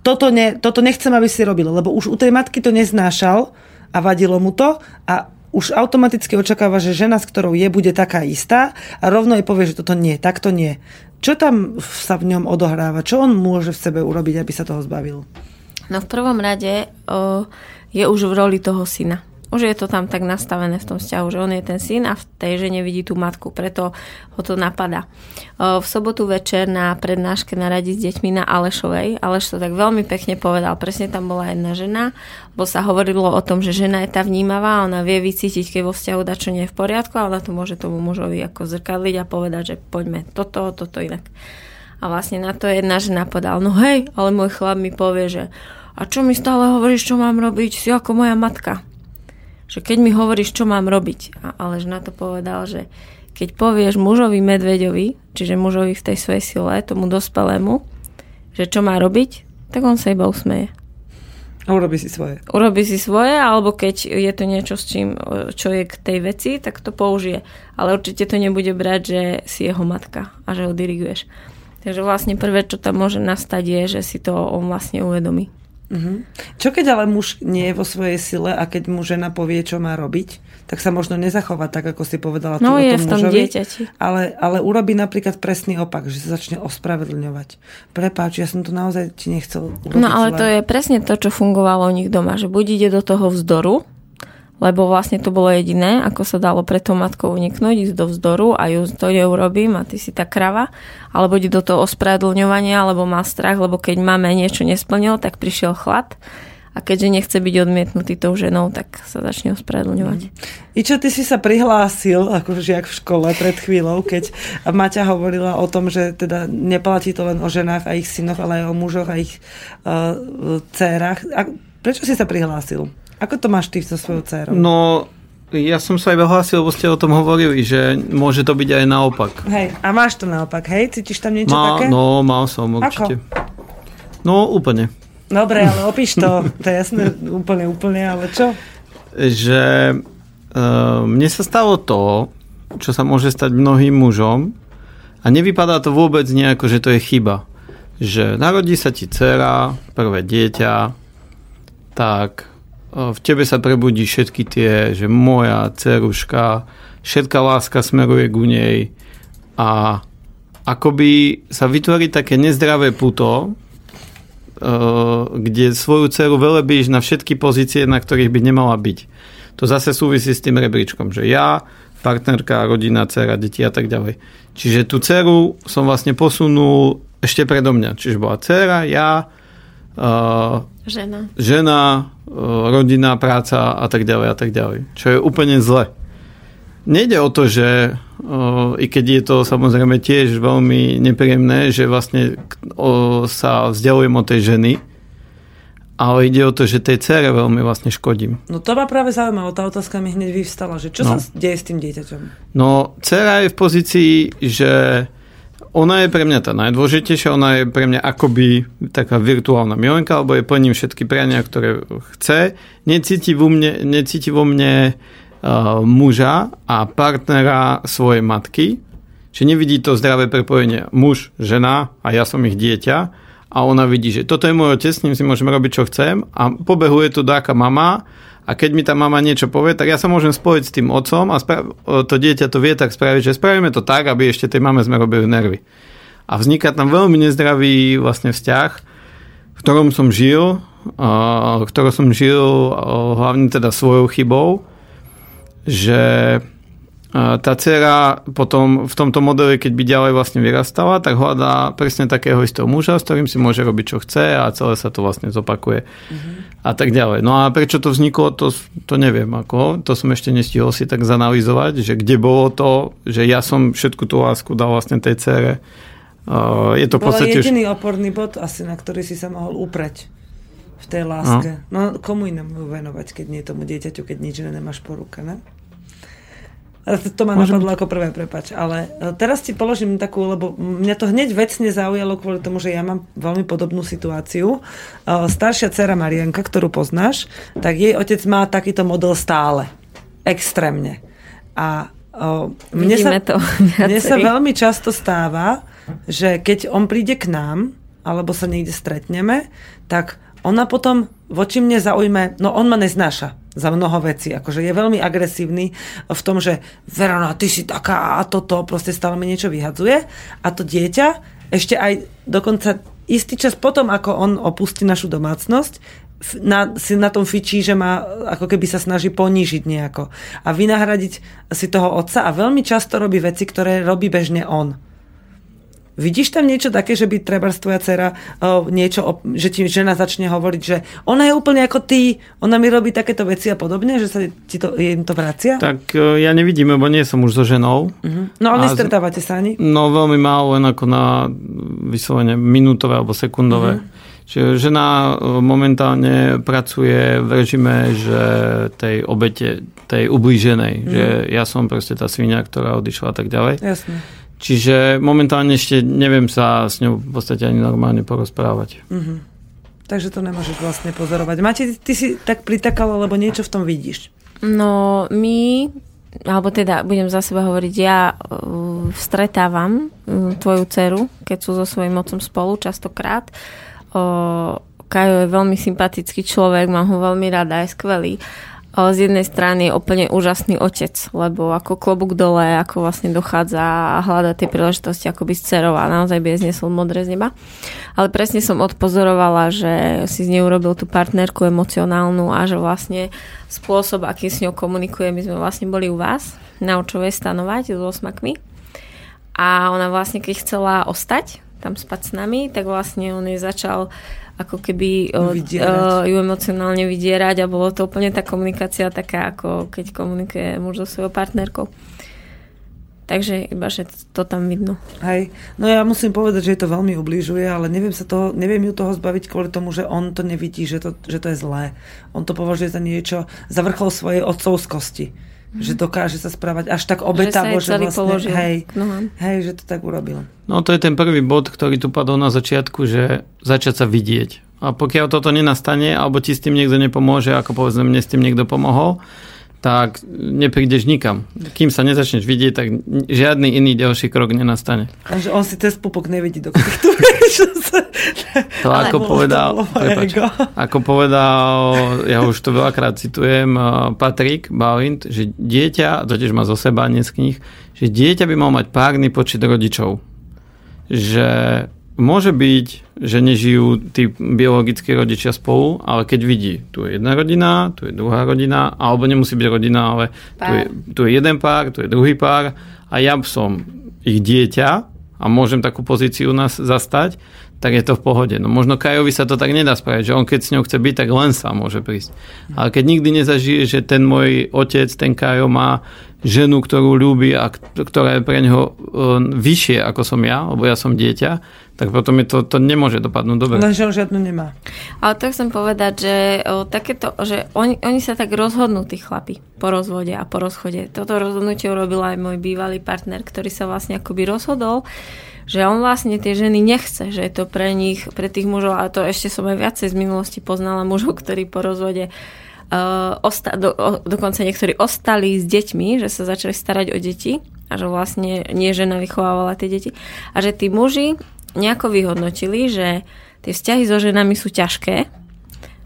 Speaker 1: toto, ne, toto nechcem, aby si robil, lebo už u tej matky to neznášal a vadilo mu to a už automaticky očakáva, že žena, s ktorou je, bude taká istá a rovno jej povie, že toto nie, takto nie. Čo tam sa v ňom odohráva? Čo on môže v sebe urobiť, aby sa toho zbavil?
Speaker 2: No v prvom rade o, je už v roli toho syna. Už je to tam tak nastavené v tom vzťahu, že on je ten syn a v tej žene vidí tú matku, preto ho to napadá. V sobotu večer na prednáške na s deťmi na Alešovej, Aleš to tak veľmi pekne povedal, presne tam bola jedna žena, bo sa hovorilo o tom, že žena je tá vnímavá, ona vie vycítiť, keď vo vzťahu dačo nie je v poriadku a ona to môže tomu mužovi ako zrkadliť a povedať, že poďme toto, toto inak. A vlastne na to jedna žena povedala, no hej, ale môj chlap mi povie, že a čo mi stále hovoríš, čo mám robiť, si ako moja matka že keď mi hovoríš, čo mám robiť, a Alež na to povedal, že keď povieš mužovi medveďovi, čiže mužovi v tej svojej sile, tomu dospelému, že čo má robiť, tak on sa iba usmeje.
Speaker 1: A urobí si svoje.
Speaker 2: Urobí si svoje, alebo keď je to niečo, s čím, čo je k tej veci, tak to použije. Ale určite to nebude brať, že si jeho matka a že ho diriguješ. Takže vlastne prvé, čo tam môže nastať, je, že si to on vlastne uvedomí.
Speaker 1: Uh-huh. Čo keď ale muž nie je vo svojej sile a keď mu žena povie, čo má robiť, tak sa možno nezachová tak, ako si povedala
Speaker 2: no, je v tom
Speaker 1: mužovi,
Speaker 2: dieťati.
Speaker 1: ale, ale urobí napríklad presný opak, že sa začne ospravedlňovať. Prepáč, ja som to naozaj ti nechcel urobiť
Speaker 2: No ale
Speaker 1: zle.
Speaker 2: to je presne to, čo fungovalo u nich doma, že buď ide do toho vzdoru, lebo vlastne to bolo jediné, ako sa dalo pre tou matkou uniknúť, ísť do vzdoru a ju to urobím a ty si tá krava, alebo ide do toho ospravedlňovania, alebo má strach, lebo keď máme niečo nesplnil, tak prišiel chlad a keďže nechce byť odmietnutý tou ženou, tak sa začne ospravedlňovať.
Speaker 1: Ičo, ty si sa prihlásil ako žiak v škole pred chvíľou, keď Maťa hovorila o tom, že teda neplatí to len o ženách a ich synoch, ale aj o mužoch a ich uh, dcerách. A prečo si sa prihlásil? Ako to máš ty so svojou dcerou?
Speaker 3: No, ja som sa aj vyhlásil, lebo ste o tom hovorili, že môže to byť aj naopak.
Speaker 1: Hej, a máš to naopak, hej? Cítiš tam niečo
Speaker 3: Má,
Speaker 1: také?
Speaker 3: no, mal som určite. No, úplne.
Speaker 1: Dobre, ale opíš to. To je jasné, úplne, úplne, ale čo?
Speaker 3: Že uh, mne sa stalo to, čo sa môže stať mnohým mužom a nevypadá to vôbec nejako, že to je chyba. Že narodí sa ti dcera, prvé dieťa, tak v tebe sa prebudí všetky tie, že moja dceruška, všetká láska smeruje ku nej a akoby sa vytvorí také nezdravé puto, kde svoju dceru velebíš na všetky pozície, na ktorých by nemala byť. To zase súvisí s tým rebríčkom, že ja, partnerka, rodina, dcera, deti a tak ďalej. Čiže tú dceru som vlastne posunul ešte predo mňa. Čiže bola dcera, ja, uh,
Speaker 2: žena,
Speaker 3: žena uh, rodina, práca a tak ďalej a tak ďalej. Čo je úplne zle. Nejde o to, že uh, i keď je to samozrejme tiež veľmi nepríjemné, že vlastne sa vzdialujem od tej ženy, ale ide o to, že tej cere veľmi vlastne škodím.
Speaker 1: No to ma práve zaujímalo, tá otázka mi hneď vyvstala, že čo no. sa deje s tým dieťaťom?
Speaker 3: No, dcera je v pozícii, že ona je pre mňa tá najdôležitejšia, ona je pre mňa akoby taká virtuálna milenka, alebo je plním všetky priania, ktoré chce. Necíti vo mne, necíti vo mne uh, muža a partnera svojej matky, že nevidí to zdravé prepojenie muž, žena a ja som ich dieťa a ona vidí, že toto je môj otec, s ním si môžem robiť, čo chcem a pobehuje tu dáka mama a keď mi tá mama niečo povie, tak ja sa môžem spojiť s tým otcom a spra- to dieťa to vie tak spraviť, že spravíme to tak, aby ešte tej mame sme robili nervy. A vzniká tam veľmi nezdravý vlastne vzťah, v ktorom som žil, v ktorom som žil hlavne teda svojou chybou, že tá dcera potom v tomto modeli, keď by ďalej vlastne vyrastala, tak hľadá presne takého istého muža, s ktorým si môže robiť, čo chce a celé sa to vlastne zopakuje mm-hmm. a tak ďalej. No a prečo to vzniklo, to, to neviem. Ako, to som ešte nestihol si tak zanalizovať, že kde bolo to, že ja som všetku tú lásku dal vlastne tej dcere. Uh, je to podstate...
Speaker 1: jediný oporný bod asi, na ktorý si sa mohol upreť v tej láske. No, no komu inému venovať, keď nie tomu dieťaťu, keď nič nemáš po ruke, ne? To ma Môžem... napadlo ako prvé, prepač. Ale e, teraz ti položím takú, lebo mňa to hneď vecne zaujalo kvôli tomu, že ja mám veľmi podobnú situáciu. E, staršia dcera Marianka, ktorú poznáš, tak jej otec má takýto model stále. Extrémne. A e, mne sa,
Speaker 2: to
Speaker 1: mne sa veľmi často stáva, že keď on príde k nám, alebo sa niekde stretneme, tak ona potom voči mne zaujme, no on ma neznáša za mnoho vecí. Akože je veľmi agresívny v tom, že Verona, ty si taká a toto, proste stále mi niečo vyhadzuje. A to dieťa ešte aj dokonca istý čas potom, ako on opustí našu domácnosť, na, si na tom fičí, že ma ako keby sa snaží ponížiť nejako. A vynahradiť si toho otca a veľmi často robí veci, ktoré robí bežne on Vidíš tam niečo také, že by treba tvoja dcera uh, niečo, že ti žena začne hovoriť, že ona je úplne ako ty, ona mi robí takéto veci a podobne, že sa ti to, im to vracia?
Speaker 3: Tak uh, ja nevidím, lebo nie som už so ženou.
Speaker 1: Uh-huh. No ale nestretávate sa ani?
Speaker 3: No veľmi málo, len ako na vyslovene minútové alebo sekundové. Uh-huh. Čiže žena momentálne pracuje v režime, že tej obete, tej ublíženej, mm. že ja som proste tá svinia, ktorá odišla a tak ďalej.
Speaker 1: Jasne.
Speaker 3: Čiže momentálne ešte neviem sa s ňou v podstate ani normálne porozprávať.
Speaker 1: Mm-hmm. Takže to nemôžeš vlastne pozorovať. Máte, ty si tak pritakala, lebo niečo v tom vidíš.
Speaker 2: No, my, alebo teda budem za seba hovoriť, ja uh, stretávam uh, tvoju dceru, keď sú so svojím mocom spolu častokrát. Uh, Kajo je veľmi sympatický človek, mám ho veľmi rada, je skvelý z jednej strany úplne úžasný otec, lebo ako klobúk dole, ako vlastne dochádza a hľada tie príležitosti ako by s a naozaj by je znesol modré z neba. Ale presne som odpozorovala, že si z nej urobil tú partnerku emocionálnu a že vlastne spôsob, akým s ňou komunikuje, my sme vlastne boli u vás na očovej stanovať s osmakmi. A ona vlastne, keď chcela ostať tam spať s nami, tak vlastne on jej začal ako keby uh, ju emocionálne vydierať a bolo to úplne tá komunikácia taká, ako keď komunikuje muž so svojou partnerkou. Takže iba, že to tam vidno.
Speaker 1: Hej, no ja musím povedať, že je to veľmi ubližuje, ale neviem, sa toho, neviem ju toho zbaviť kvôli tomu, že on to nevidí, že to, že to je zlé. On to považuje za niečo, za vrchol svojej otcovskosti že dokáže sa správať až tak obetavo, že, že vlastne, hej, hej, že to tak urobil.
Speaker 3: No to je ten prvý bod, ktorý tu padol na začiatku, že začať sa vidieť. A pokiaľ toto nenastane, alebo ti s tým niekto nepomôže, ako povedzme mne s tým niekto pomohol, tak neprídeš nikam. Kým sa nezačneš vidieť, tak žiadny iný ďalší krok nenastane.
Speaker 1: Takže on si cez pupok nevidí do
Speaker 3: To ako povedal, prepač, ako povedal, ja už to veľakrát citujem, uh, Patrik Balint, že dieťa, to tiež má zo seba dnes knih, že dieťa by mal mať párny počet rodičov. Že Môže byť, že nežijú tí biologickí rodičia spolu, ale keď vidí, tu je jedna rodina, tu je druhá rodina, alebo nemusí byť rodina, ale tu je, tu je jeden pár, tu je druhý pár a ja som ich dieťa a môžem takú pozíciu nás zastať, tak je to v pohode. No možno Kajovi sa to tak nedá spraviť, že on keď s ňou chce byť, tak len sa môže prísť. Ale keď nikdy nezažije, že ten môj otec, ten Kajo má ženu, ktorú ľúbi a ktorá je pre neho e, vyššie ako som ja, lebo ja som dieťa, tak potom je to, to nemôže dopadnúť dobre.
Speaker 1: Lenže on žiadnu nemá.
Speaker 2: Ale to chcem povedať, že, o, takéto, že oni, oni sa tak rozhodnú, tí chlapi, po rozvode a po rozchode. Toto rozhodnutie urobil aj môj bývalý partner, ktorý sa vlastne akoby rozhodol, že on vlastne tie ženy nechce, že je to pre nich, pre tých mužov, a to ešte som aj viacej z minulosti poznala mužov, ktorí po rozvode uh, osta- do, o, dokonca niektorí ostali s deťmi, že sa začali starať o deti a že vlastne nie žena vychovávala tie deti a že tí muži nejako vyhodnotili, že tie vzťahy so ženami sú ťažké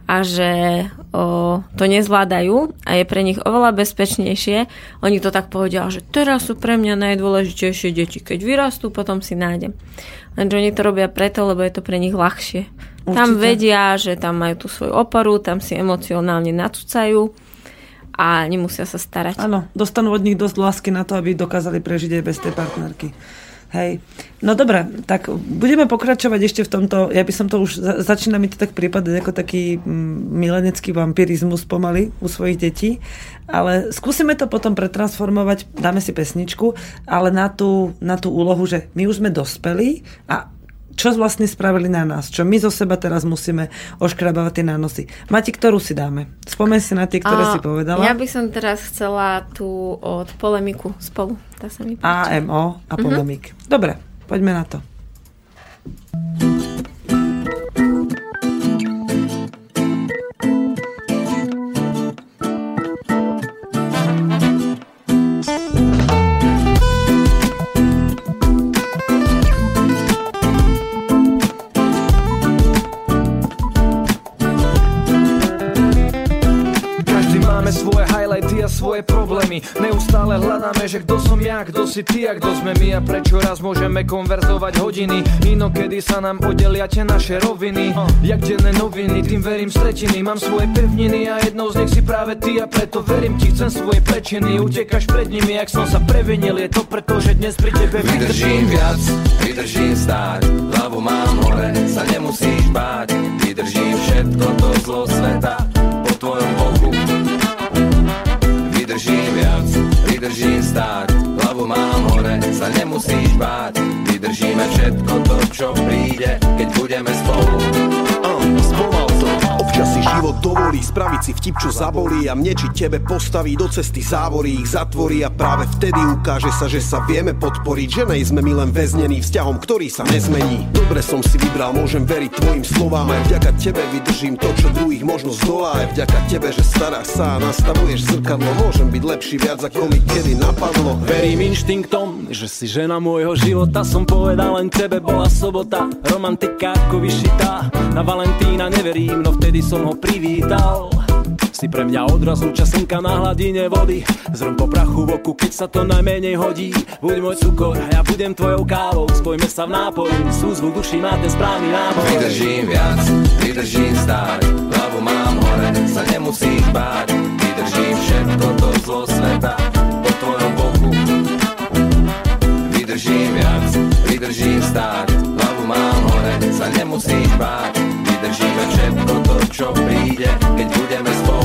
Speaker 2: a že o, to nezvládajú a je pre nich oveľa bezpečnejšie. Oni to tak povedia, že teraz sú pre mňa najdôležitejšie deti. Keď vyrastú, potom si nájdem. Lenže oni to robia preto, lebo je to pre nich ľahšie. Určite. Tam vedia, že tam majú tú svoju oporu, tam si emocionálne nacúcajú a nemusia sa starať.
Speaker 1: Áno, dostanú od nich dosť lásky na to, aby dokázali prežiť aj bez tej partnerky. Hej. No dobre, tak budeme pokračovať ešte v tomto, ja by som to už, začína mi to tak prípadať ako taký mm, milenecký vampirizmus pomaly u svojich detí, ale skúsime to potom pretransformovať, dáme si pesničku, ale na tú, na tú úlohu, že my už sme dospeli a čo vlastne spravili na nás, čo my zo seba teraz musíme oškrabávať tie nánosy. Mati, ktorú si dáme? Spomeň si na tie, ktoré a, si povedala.
Speaker 2: Ja by som teraz chcela tú od polemiku spolu. Tá sa mi
Speaker 1: páči. AMO a mhm. polemik. Mm-hmm. Dobre, poďme na to.
Speaker 5: Svoje problémy. Neustále hľadáme, že kto som ja, kto si ty a kto sme my A prečo raz môžeme konverzovať hodiny. Inokedy sa nám oddelia tie naše roviny. Jak denné noviny, tým verím stretiny Mám svoje pevniny a jednou z nich si práve ty A preto verím ti, chcem svoje prečiny Utekaš pred nimi, ak som sa previnil. Je to preto, že dnes pri tebe
Speaker 6: vydržím viac, vydržím stáť. Hlavu mám hore, sa nemusíš báť. Vydržím všetko to zlo sveta stáť, hlavu mám hore, sa nemusíš báť, vydržíme všetko to, čo príde, keď budeme spolu.
Speaker 7: Život dovolí spraviť si vtip, čo zabolí a mne či tebe postaví do cesty závory, ich zatvorí a práve vtedy ukáže sa, že sa vieme podporiť, že nejsme my len väznení vzťahom, ktorý sa nezmení. Dobre som si vybral, môžem veriť tvojim slovám, aj vďaka tebe vydržím to, čo druhých možno zdolá, aj vďaka tebe, že staráš sa a nastavuješ zrkadlo, môžem byť lepší viac ako mi kedy napadlo.
Speaker 5: Verím inštinktom, že si žena môjho života, som povedal len tebe, bola sobota, romantika ako vyšitá, na Valentína neverím, no vtedy som ho privítal. Si pre mňa odraz lúča slnka na hladine vody. Zrn po prachu v oku, keď sa to najmenej hodí. Buď môj cukor, ja budem tvojou kávou. Spojme sa v nápoji, súzvuk duši má ten správny náboj.
Speaker 6: Vydržím viac, vydržím stáť. Hlavu mám hore, sa nemusíš báť. Vydržím všetko to zlo sveta čo príde Keď budeme spolu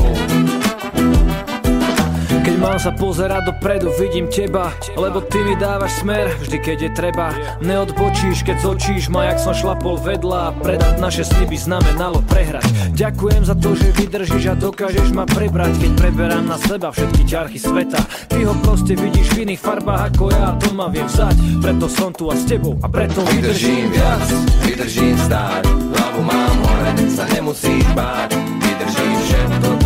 Speaker 5: mám sa pozerať dopredu, vidím teba Lebo ty mi dávaš smer, vždy keď je treba. Neodbočíš, keď zočíš ma, jak som šlapol vedľa A predať naše sliby znamenalo prehrať. Ďakujem za to, že vydržíš a dokážeš ma prebrať Keď preberám na seba všetky ťarchy sveta. Ty ho proste vidíš v iných farbách ako ja To ma viem vzať, preto som tu a s tebou A preto
Speaker 6: Vydržím viac, vydržím stáť. Hlavu mám hore, sa nemusíš báť. Vydržím všetko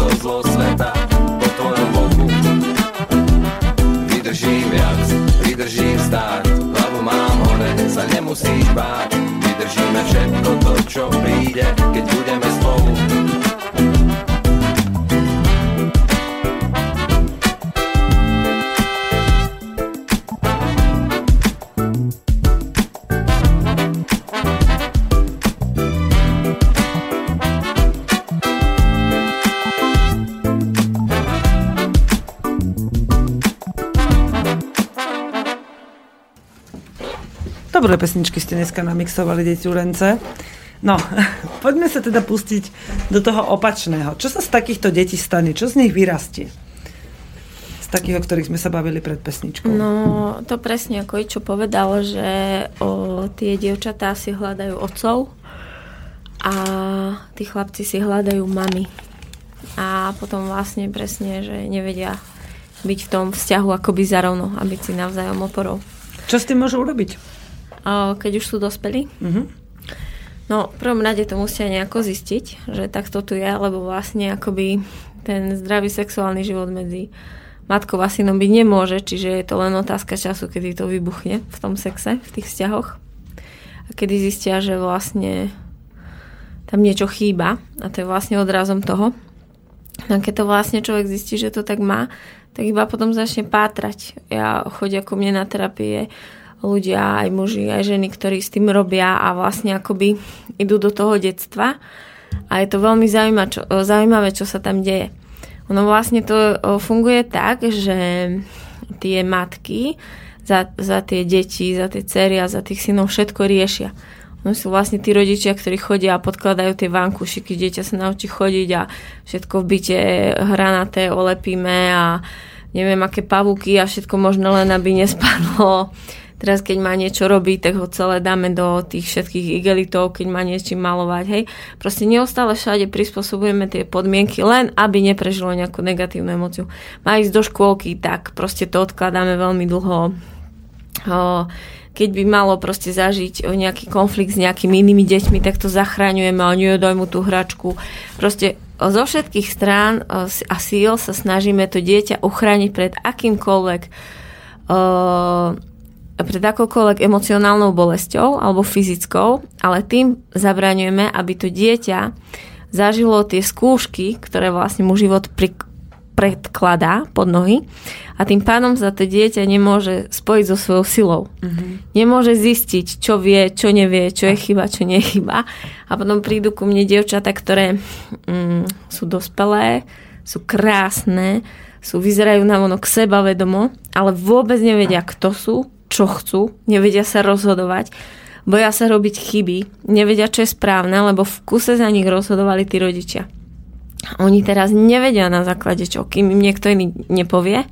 Speaker 6: Vydržíme všetko to, čo príde Keď budeme spolu
Speaker 1: Dobré pesničky ste dneska namixovali, deti Urence. No, poďme sa teda pustiť do toho opačného. Čo sa z takýchto detí stane? Čo z nich vyrastie? Z takých, o ktorých sme sa bavili pred pesničkou.
Speaker 2: No, to presne ako Ičo povedal, že o, tie dievčatá si hľadajú otcov a tí chlapci si hľadajú mami. A potom vlastne presne, že nevedia byť v tom vzťahu akoby zarovno a byť si navzájom oporou.
Speaker 1: Čo s tým môžu urobiť?
Speaker 2: Keď už sú dospelí?
Speaker 1: Mhm.
Speaker 2: No, v prvom rade to musia nejako zistiť, že takto tu je, lebo vlastne akoby ten zdravý sexuálny život medzi matkou a synom byť nemôže, čiže je to len otázka času, kedy to vybuchne v tom sexe, v tých vzťahoch. A kedy zistia, že vlastne tam niečo chýba a to je vlastne odrazom toho. A keď to vlastne človek zistí, že to tak má, tak iba potom začne pátrať. Ja chodia ku mne na terapie ľudia, aj muži, aj ženy, ktorí s tým robia a vlastne akoby idú do toho detstva a je to veľmi zaujímavé, čo, sa tam deje. Ono vlastne to funguje tak, že tie matky za, za tie deti, za tie cery a za tých synov všetko riešia. Oni sú vlastne tí rodičia, ktorí chodia a podkladajú tie vankušiky, dieťa sa naučí chodiť a všetko v byte hranaté olepíme a neviem aké pavúky a všetko možno len, aby nespadlo Teraz, keď má niečo robiť, tak ho celé dáme do tých všetkých igelitov, keď má niečím malovať. Hej. Proste neustále všade prispôsobujeme tie podmienky, len aby neprežilo nejakú negatívnu emociu. Má ísť do škôlky, tak proste to odkladáme veľmi dlho. keď by malo proste zažiť nejaký konflikt s nejakými inými deťmi, tak to zachraňujeme a oni dojmu tú hračku. Proste zo všetkých strán a síl sa snažíme to dieťa uchrániť pred akýmkoľvek pred akokoľvek emocionálnou bolesťou alebo fyzickou, ale tým zabraňujeme, aby to dieťa zažilo tie skúšky, ktoré vlastne mu život pri, predkladá pod nohy a tým pádom sa to dieťa nemôže spojiť so svojou silou. Mm-hmm. Nemôže zistiť, čo vie, čo nevie, čo je chyba, čo nie je chyba. A potom prídu ku mne dievčata, ktoré mm, sú dospelé, sú krásne, sú, vyzerajú na vonok sebavedomo, ale vôbec nevedia, kto sú, čo chcú, nevedia sa rozhodovať, boja sa robiť chyby, nevedia, čo je správne, lebo v kuse za nich rozhodovali tí rodičia. Oni teraz nevedia na základe čo, kým im niekto iný nepovie,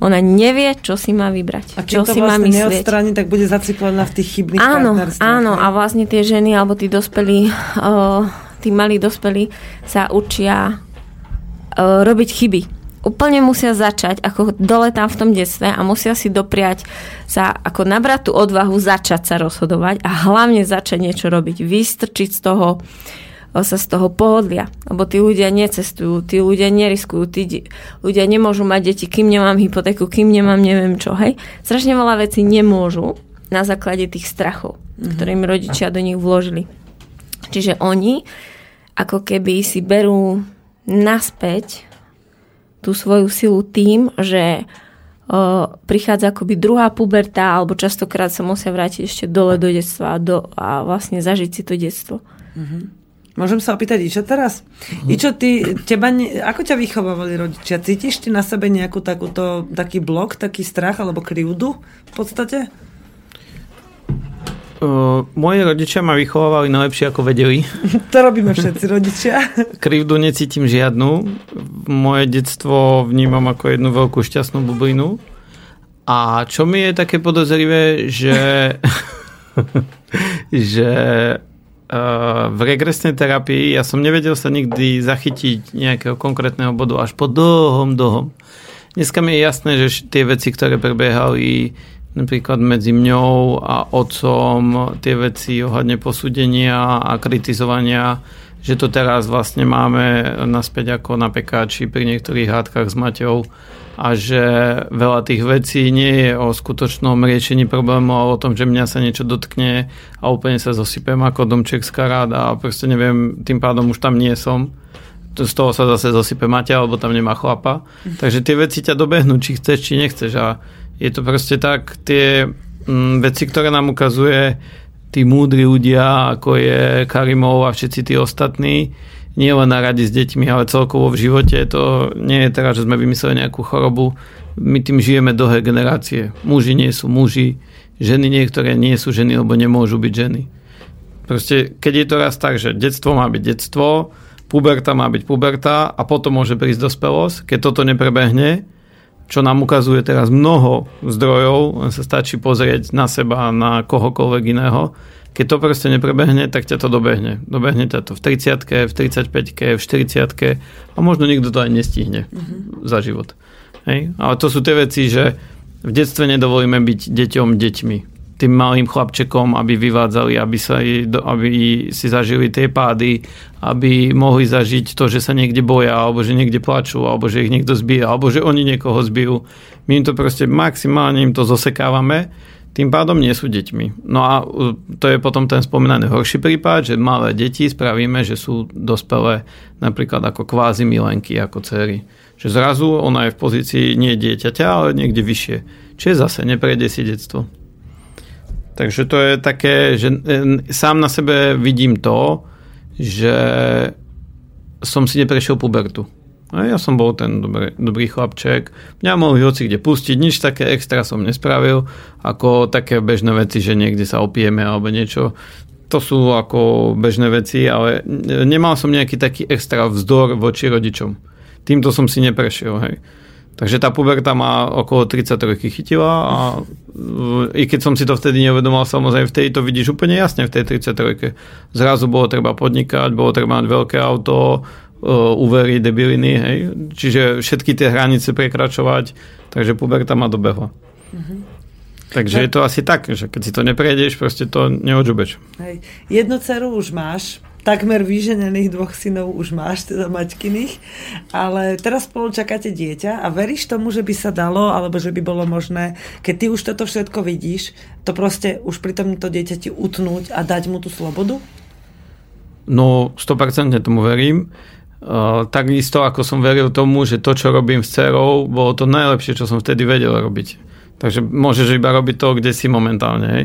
Speaker 2: ona nevie, čo si má vybrať.
Speaker 1: A
Speaker 2: čo
Speaker 1: to
Speaker 2: si
Speaker 1: vlastne
Speaker 2: má myslieť.
Speaker 1: neodstráni, tak bude zaciklovaná v tých chybných
Speaker 2: Áno, áno. A vlastne tie ženy alebo tí dospelí, o, tí malí dospelí sa učia robiť chyby. Úplne musia začať ako dole tam v tom detstve a musia si dopriať sa, ako nabrať tú odvahu, začať sa rozhodovať a hlavne začať niečo robiť. Vystrčiť z toho sa z toho pohodlia. Lebo tí ľudia necestujú, tí ľudia neriskujú, tí ľudia nemôžu mať deti, kým nemám hypotéku, kým nemám neviem čo. Hej. Strašne veľa vecí nemôžu na základe tých strachov, mm-hmm. ktoré im rodičia do nich vložili. Čiže oni ako keby si berú naspäť tú svoju silu tým, že prichádza akoby druhá puberta, alebo častokrát sa musia vrátiť ešte dole do detstva a, do, a vlastne zažiť si to detstvo.
Speaker 1: Mm-hmm. Môžem sa opýtať Ičo teraz? Uh-huh. Ičo, ty, teba ne, ako ťa vychovávali rodičia? Cítiš ty na sebe nejakú takúto, taký blok, taký strach alebo krivdu v podstate?
Speaker 3: Uh, moji rodičia ma vychovávali najlepšie ako vedeli.
Speaker 1: to robíme všetci rodičia.
Speaker 3: Krivdu necítim žiadnu. Moje detstvo vnímam ako jednu veľkú šťastnú bublinu. A čo mi je také podozrivé, že že v regresnej terapii ja som nevedel sa nikdy zachytiť nejakého konkrétneho bodu až po dlhom, dlhom. Dneska mi je jasné, že tie veci, ktoré prebiehali napríklad medzi mňou a otcom, tie veci ohľadne posúdenia a kritizovania, že to teraz vlastne máme naspäť ako na pekáči pri niektorých hádkach s Maťou, a že veľa tých vecí nie je o skutočnom riešení problému, ale o tom, že mňa sa niečo dotkne a úplne sa zosypem ako domček z karát a proste neviem, tým pádom už tam nie som. Z toho sa zase zosype Maťa, alebo tam nemá chlapa. Takže tie veci ťa dobehnú, či chceš, či nechceš. A je to proste tak, tie mm, veci, ktoré nám ukazuje tí múdri ľudia, ako je Karimov a všetci tí ostatní, nie len na radi s deťmi, ale celkovo v živote. To nie je teraz, že sme vymysleli nejakú chorobu. My tým žijeme dlhé generácie. Muži nie sú muži, ženy niektoré nie sú ženy, lebo nemôžu byť ženy. Proste, keď je to raz tak, že detstvo má byť detstvo, puberta má byť puberta a potom môže prísť dospelosť, keď toto neprebehne, čo nám ukazuje teraz mnoho zdrojov, sa stačí pozrieť na seba na kohokoľvek iného, keď to proste neprebehne, tak ťa to dobehne. Dobehne ťa to v 30 v 35 v 40 a možno nikto to aj nestihne mm-hmm. za život. Hej? Ale to sú tie veci, že v detstve nedovolíme byť deťom deťmi. Tým malým chlapčekom, aby vyvádzali, aby, sa, aby si zažili tie pády, aby mohli zažiť to, že sa niekde boja, alebo že niekde plačú, alebo že ich niekto zbije, alebo že oni niekoho zbijú. My im to proste maximálne im to zosekávame tým pádom nie sú deťmi. No a to je potom ten spomínaný horší prípad, že malé deti spravíme, že sú dospelé napríklad ako kvázi milenky, ako cery. Že zrazu ona je v pozícii nie dieťaťa, ale niekde vyššie. Čiže zase neprejde si detstvo. Takže to je také, že sám na sebe vidím to, že som si neprešiel pubertu. A ja som bol ten dobrý, dobrý chlapček. Mňa mohli hoci kde pustiť, nič také extra som nespravil, ako také bežné veci, že niekde sa opijeme alebo niečo. To sú ako bežné veci, ale nemal som nejaký taký extra vzdor voči rodičom. Týmto som si neprešiel, hej. Takže tá puberta ma okolo 33 chytila a i keď som si to vtedy neuvedomal, samozrejme vtedy to vidíš úplne jasne v tej 33 Zrazu bolo treba podnikať, bolo treba mať veľké auto, úvery, debiliny, hej. Čiže všetky tie hranice prekračovať, takže puberta ma dobehla. Mm-hmm. Takže tak. je to asi tak, že keď si to neprejdeš, proste to neodžubeš.
Speaker 1: Jednu dceru už máš, takmer vyženených dvoch synov už máš, teda maťkyných, ale teraz spolu čakáte dieťa a veríš tomu, že by sa dalo, alebo že by bolo možné, keď ty už toto všetko vidíš, to proste už pri tomto dieťati utnúť a dať mu tú slobodu?
Speaker 3: No, 100% tomu verím. Uh, takisto ako som veril tomu, že to, čo robím s cerou, bolo to najlepšie, čo som vtedy vedel robiť. Takže môžeš iba robiť to, kde si momentálne. Hej.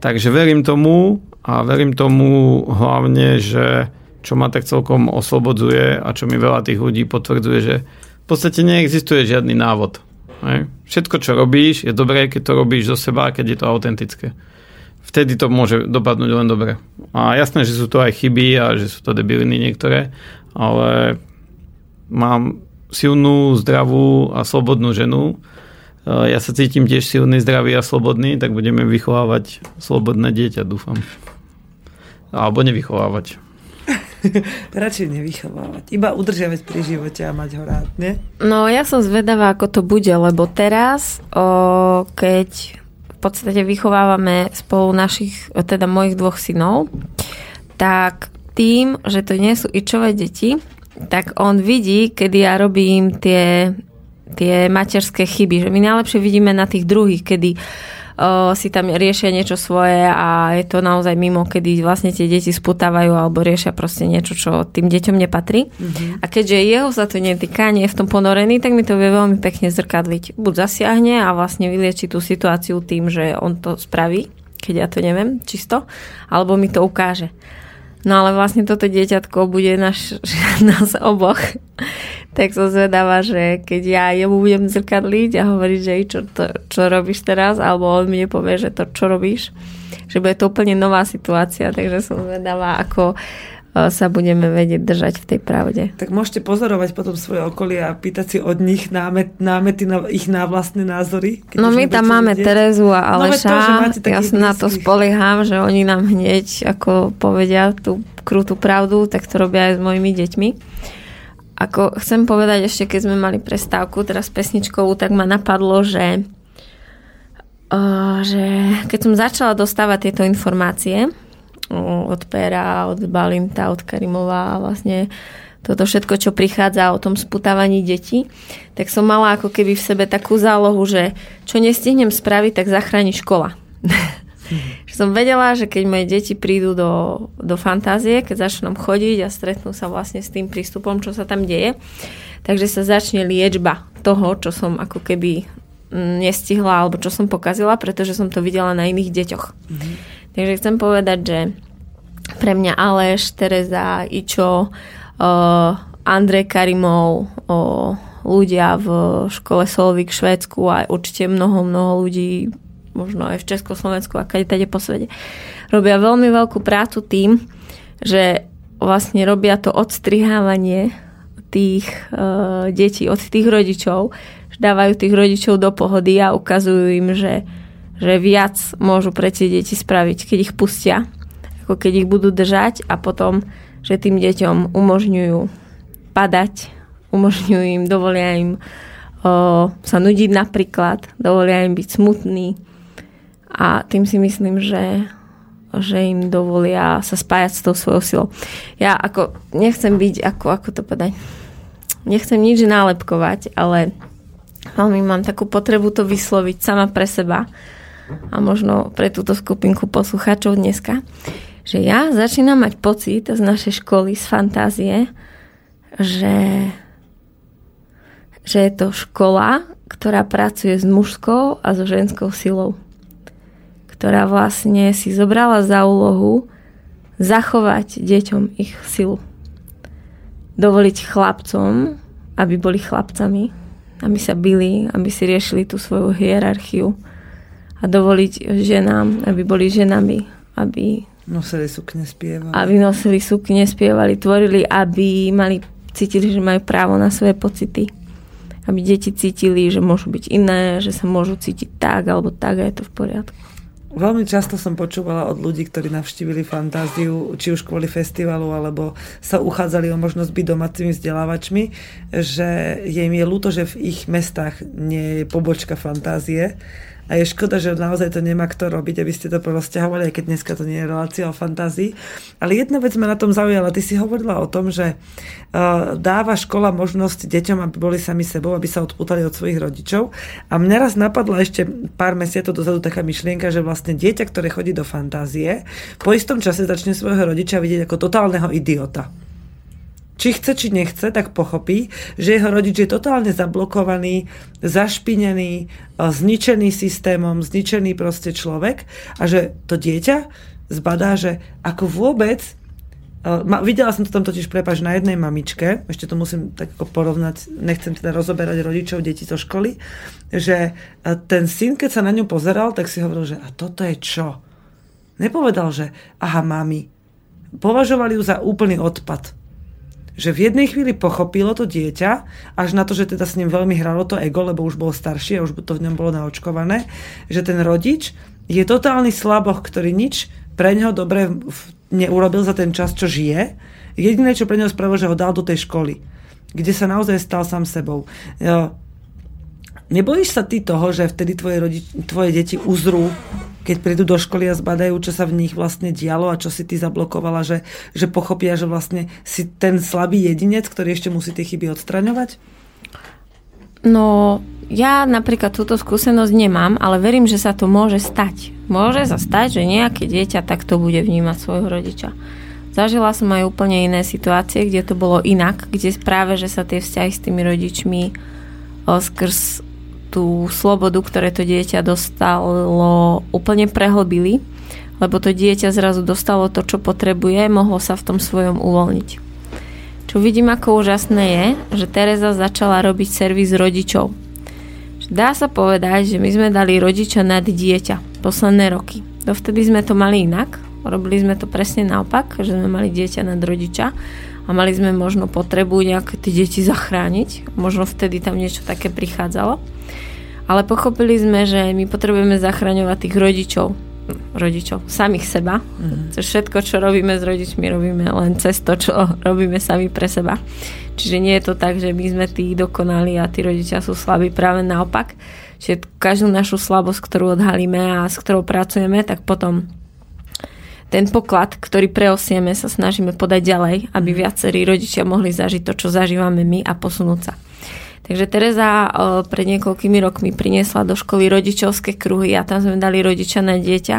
Speaker 3: Takže verím tomu a verím tomu hlavne, že čo ma tak celkom oslobodzuje a čo mi veľa tých ľudí potvrdzuje, že v podstate neexistuje žiadny návod. Všetko, čo robíš, je dobré, keď to robíš zo seba, keď je to autentické. Vtedy to môže dopadnúť len dobre. A jasné, že sú to aj chyby a že sú to debiliny niektoré, ale mám silnú, zdravú a slobodnú ženu. E, ja sa cítim tiež silný, zdravý a slobodný, tak budeme vychovávať slobodné dieťa, dúfam. Alebo nevychovávať.
Speaker 1: Radšej nevychovávať. Iba udržiavať pri živote a mať ho rád, nie?
Speaker 2: No ja som zvedavá, ako to bude, lebo teraz, o, keď v podstate vychovávame spolu našich, teda mojich dvoch synov, tak tým, že to nie sú ičové deti, tak on vidí, kedy ja robím tie, tie materské chyby. Že my najlepšie vidíme na tých druhých, kedy uh, si tam riešia niečo svoje a je to naozaj mimo, kedy vlastne tie deti sputávajú alebo riešia proste niečo, čo tým deťom nepatrí. Mm-hmm. A keďže jeho sa to netýka, nie je v tom ponorený, tak mi to vie veľmi pekne zrkadliť. Buď zasiahne a vlastne vylieči tú situáciu tým, že on to spraví, keď ja to neviem čisto, alebo mi to ukáže. No ale vlastne toto dieťatko bude naš, nás oboch. Tak som zvedáva, že keď ja jemu budem zrkadliť a hovoriť, že čo, to, čo robíš teraz, alebo on mi povie, že to čo robíš, že bude to úplne nová situácia, takže som zvedáva, ako sa budeme vedieť držať v tej pravde.
Speaker 1: Tak môžete pozorovať potom svoje okolie a pýtať si od nich námet, námety na ich na vlastné názory.
Speaker 2: No my tam máme vidieť. Terezu a no, Aleša. No, to, ja sa na to spolieham, že oni nám hneď ako povedia tú krutú pravdu, tak to robia aj s mojimi deťmi. Ako chcem povedať ešte, keď sme mali prestávku, teraz pesničkovú, tak ma napadlo, že, uh, že keď som začala dostávať tieto informácie, od Pera, od Balinta, od Karimova a vlastne toto všetko, čo prichádza o tom sputávaní detí, tak som mala ako keby v sebe takú zálohu, že čo nestihnem spraviť, tak zachráni škola. že som vedela, že keď moje deti prídu do, do fantázie, keď začnú chodiť a stretnú sa vlastne s tým prístupom, čo sa tam deje, takže sa začne liečba toho, čo som ako keby mm, nestihla alebo čo som pokazila, pretože som to videla na iných deťoch. Mm-hmm. Takže chcem povedať, že pre mňa Aleš, Tereza, Ičo, uh, Andrej Karimov, uh, ľudia v škole Solvik v Švédsku a určite mnoho, mnoho ľudí možno aj v Československu a kade tade po svete, robia veľmi veľkú prácu tým, že vlastne robia to odstrihávanie tých uh, detí od tých rodičov, dávajú tých rodičov do pohody a ukazujú im, že že viac môžu pre tie deti spraviť, keď ich pustia, ako keď ich budú držať a potom, že tým deťom umožňujú padať, umožňujú im, dovolia im o, sa nudiť napríklad, dovolia im byť smutný a tým si myslím, že že im dovolia sa spájať s tou svojou silou. Ja ako nechcem byť, ako, ako to povedať, nechcem nič nálepkovať, ale veľmi mám takú potrebu to vysloviť sama pre seba, a možno pre túto skupinku poslucháčov dneska, že ja začínam mať pocit z našej školy, z fantázie, že, že je to škola, ktorá pracuje s mužskou a so ženskou silou. Ktorá vlastne si zobrala za úlohu zachovať deťom ich silu. Dovoliť chlapcom, aby boli chlapcami, aby sa byli, aby si riešili tú svoju hierarchiu a dovoliť ženám, aby boli ženami, aby
Speaker 1: nosili sukne, spievali.
Speaker 2: Aby nosili sukne, spievali, tvorili, aby mali, cítili, že majú právo na svoje pocity. Aby deti cítili, že môžu byť iné, že sa môžu cítiť tak alebo tak a je to v poriadku.
Speaker 1: Veľmi často som počúvala od ľudí, ktorí navštívili fantáziu, či už kvôli festivalu, alebo sa uchádzali o možnosť byť domácimi vzdelávačmi, že je im je ľúto, že v ich mestách nie je pobočka fantázie a je škoda, že naozaj to nemá kto robiť, aby ste to porozťahovali, aj keď dneska to nie je relácia o fantázii. Ale jedna vec ma na tom zaujala. Ty si hovorila o tom, že uh, dáva škola možnosť deťom, aby boli sami sebou, aby sa odputali od svojich rodičov. A mňa raz napadla ešte pár mesiacov dozadu taká myšlienka, že vlastne dieťa, ktoré chodí do fantázie, po istom čase začne svojho rodiča vidieť ako totálneho idiota či chce, či nechce, tak pochopí, že jeho rodič je totálne zablokovaný, zašpinený, e, zničený systémom, zničený proste človek a že to dieťa zbadá, že ako vôbec e, videla som to tam totiž, prepaž, na jednej mamičke, ešte to musím tak porovnať, nechcem teda rozoberať rodičov detí zo školy, že e, ten syn, keď sa na ňu pozeral, tak si hovoril, že a toto je čo? Nepovedal, že aha, mami. Považovali ju za úplný odpad že v jednej chvíli pochopilo to dieťa, až na to, že teda s ním veľmi hralo to ego, lebo už bol starší a už to v ňom bolo naočkované, že ten rodič je totálny slaboch, ktorý nič pre neho dobre neurobil za ten čas, čo žije, Jediné, čo pre neho spravil, že ho dal do tej školy, kde sa naozaj stal sám sebou. Nebojíš sa ty toho, že vtedy tvoje, rodi- tvoje deti uzrú, keď prídu do školy a zbadajú, čo sa v nich vlastne dialo a čo si ty zablokovala, že, že pochopia, že vlastne si ten slabý jedinec, ktorý ešte musí tie chyby odstraňovať?
Speaker 2: No, ja napríklad túto skúsenosť nemám, ale verím, že sa to môže stať. Môže sa stať, že nejaké dieťa takto bude vnímať svojho rodiča. Zažila som aj úplne iné situácie, kde to bolo inak, kde práve, že sa tie vzťahy s tými rodičmi skrz tú slobodu, ktoré to dieťa dostalo, úplne prehlbili, lebo to dieťa zrazu dostalo to, čo potrebuje, mohlo sa v tom svojom uvoľniť. Čo vidím ako úžasné je, že Teresa začala robiť servis rodičov. Dá sa povedať, že my sme dali rodiča nad dieťa posledné roky. Dovtedy sme to mali inak, robili sme to presne naopak, že sme mali dieťa nad rodiča a mali sme možno potrebu nejaké tie deti zachrániť. Možno vtedy tam niečo také prichádzalo. Ale pochopili sme, že my potrebujeme zachraňovať tých rodičov, rodičov, samých seba. Mm. Všetko, čo robíme s rodičmi, robíme len cez to, čo robíme sami pre seba. Čiže nie je to tak, že my sme tí dokonali a tí rodičia sú slabí, práve naopak. Čiže každú našu slabosť, ktorú odhalíme a s ktorou pracujeme, tak potom ten poklad, ktorý preosieme, sa snažíme podať ďalej, aby mhm. viacerí rodičia mohli zažiť to, čo zažívame my a posunúť sa. Takže Tereza pred niekoľkými rokmi priniesla do školy rodičovské kruhy a tam sme dali rodiča na dieťa,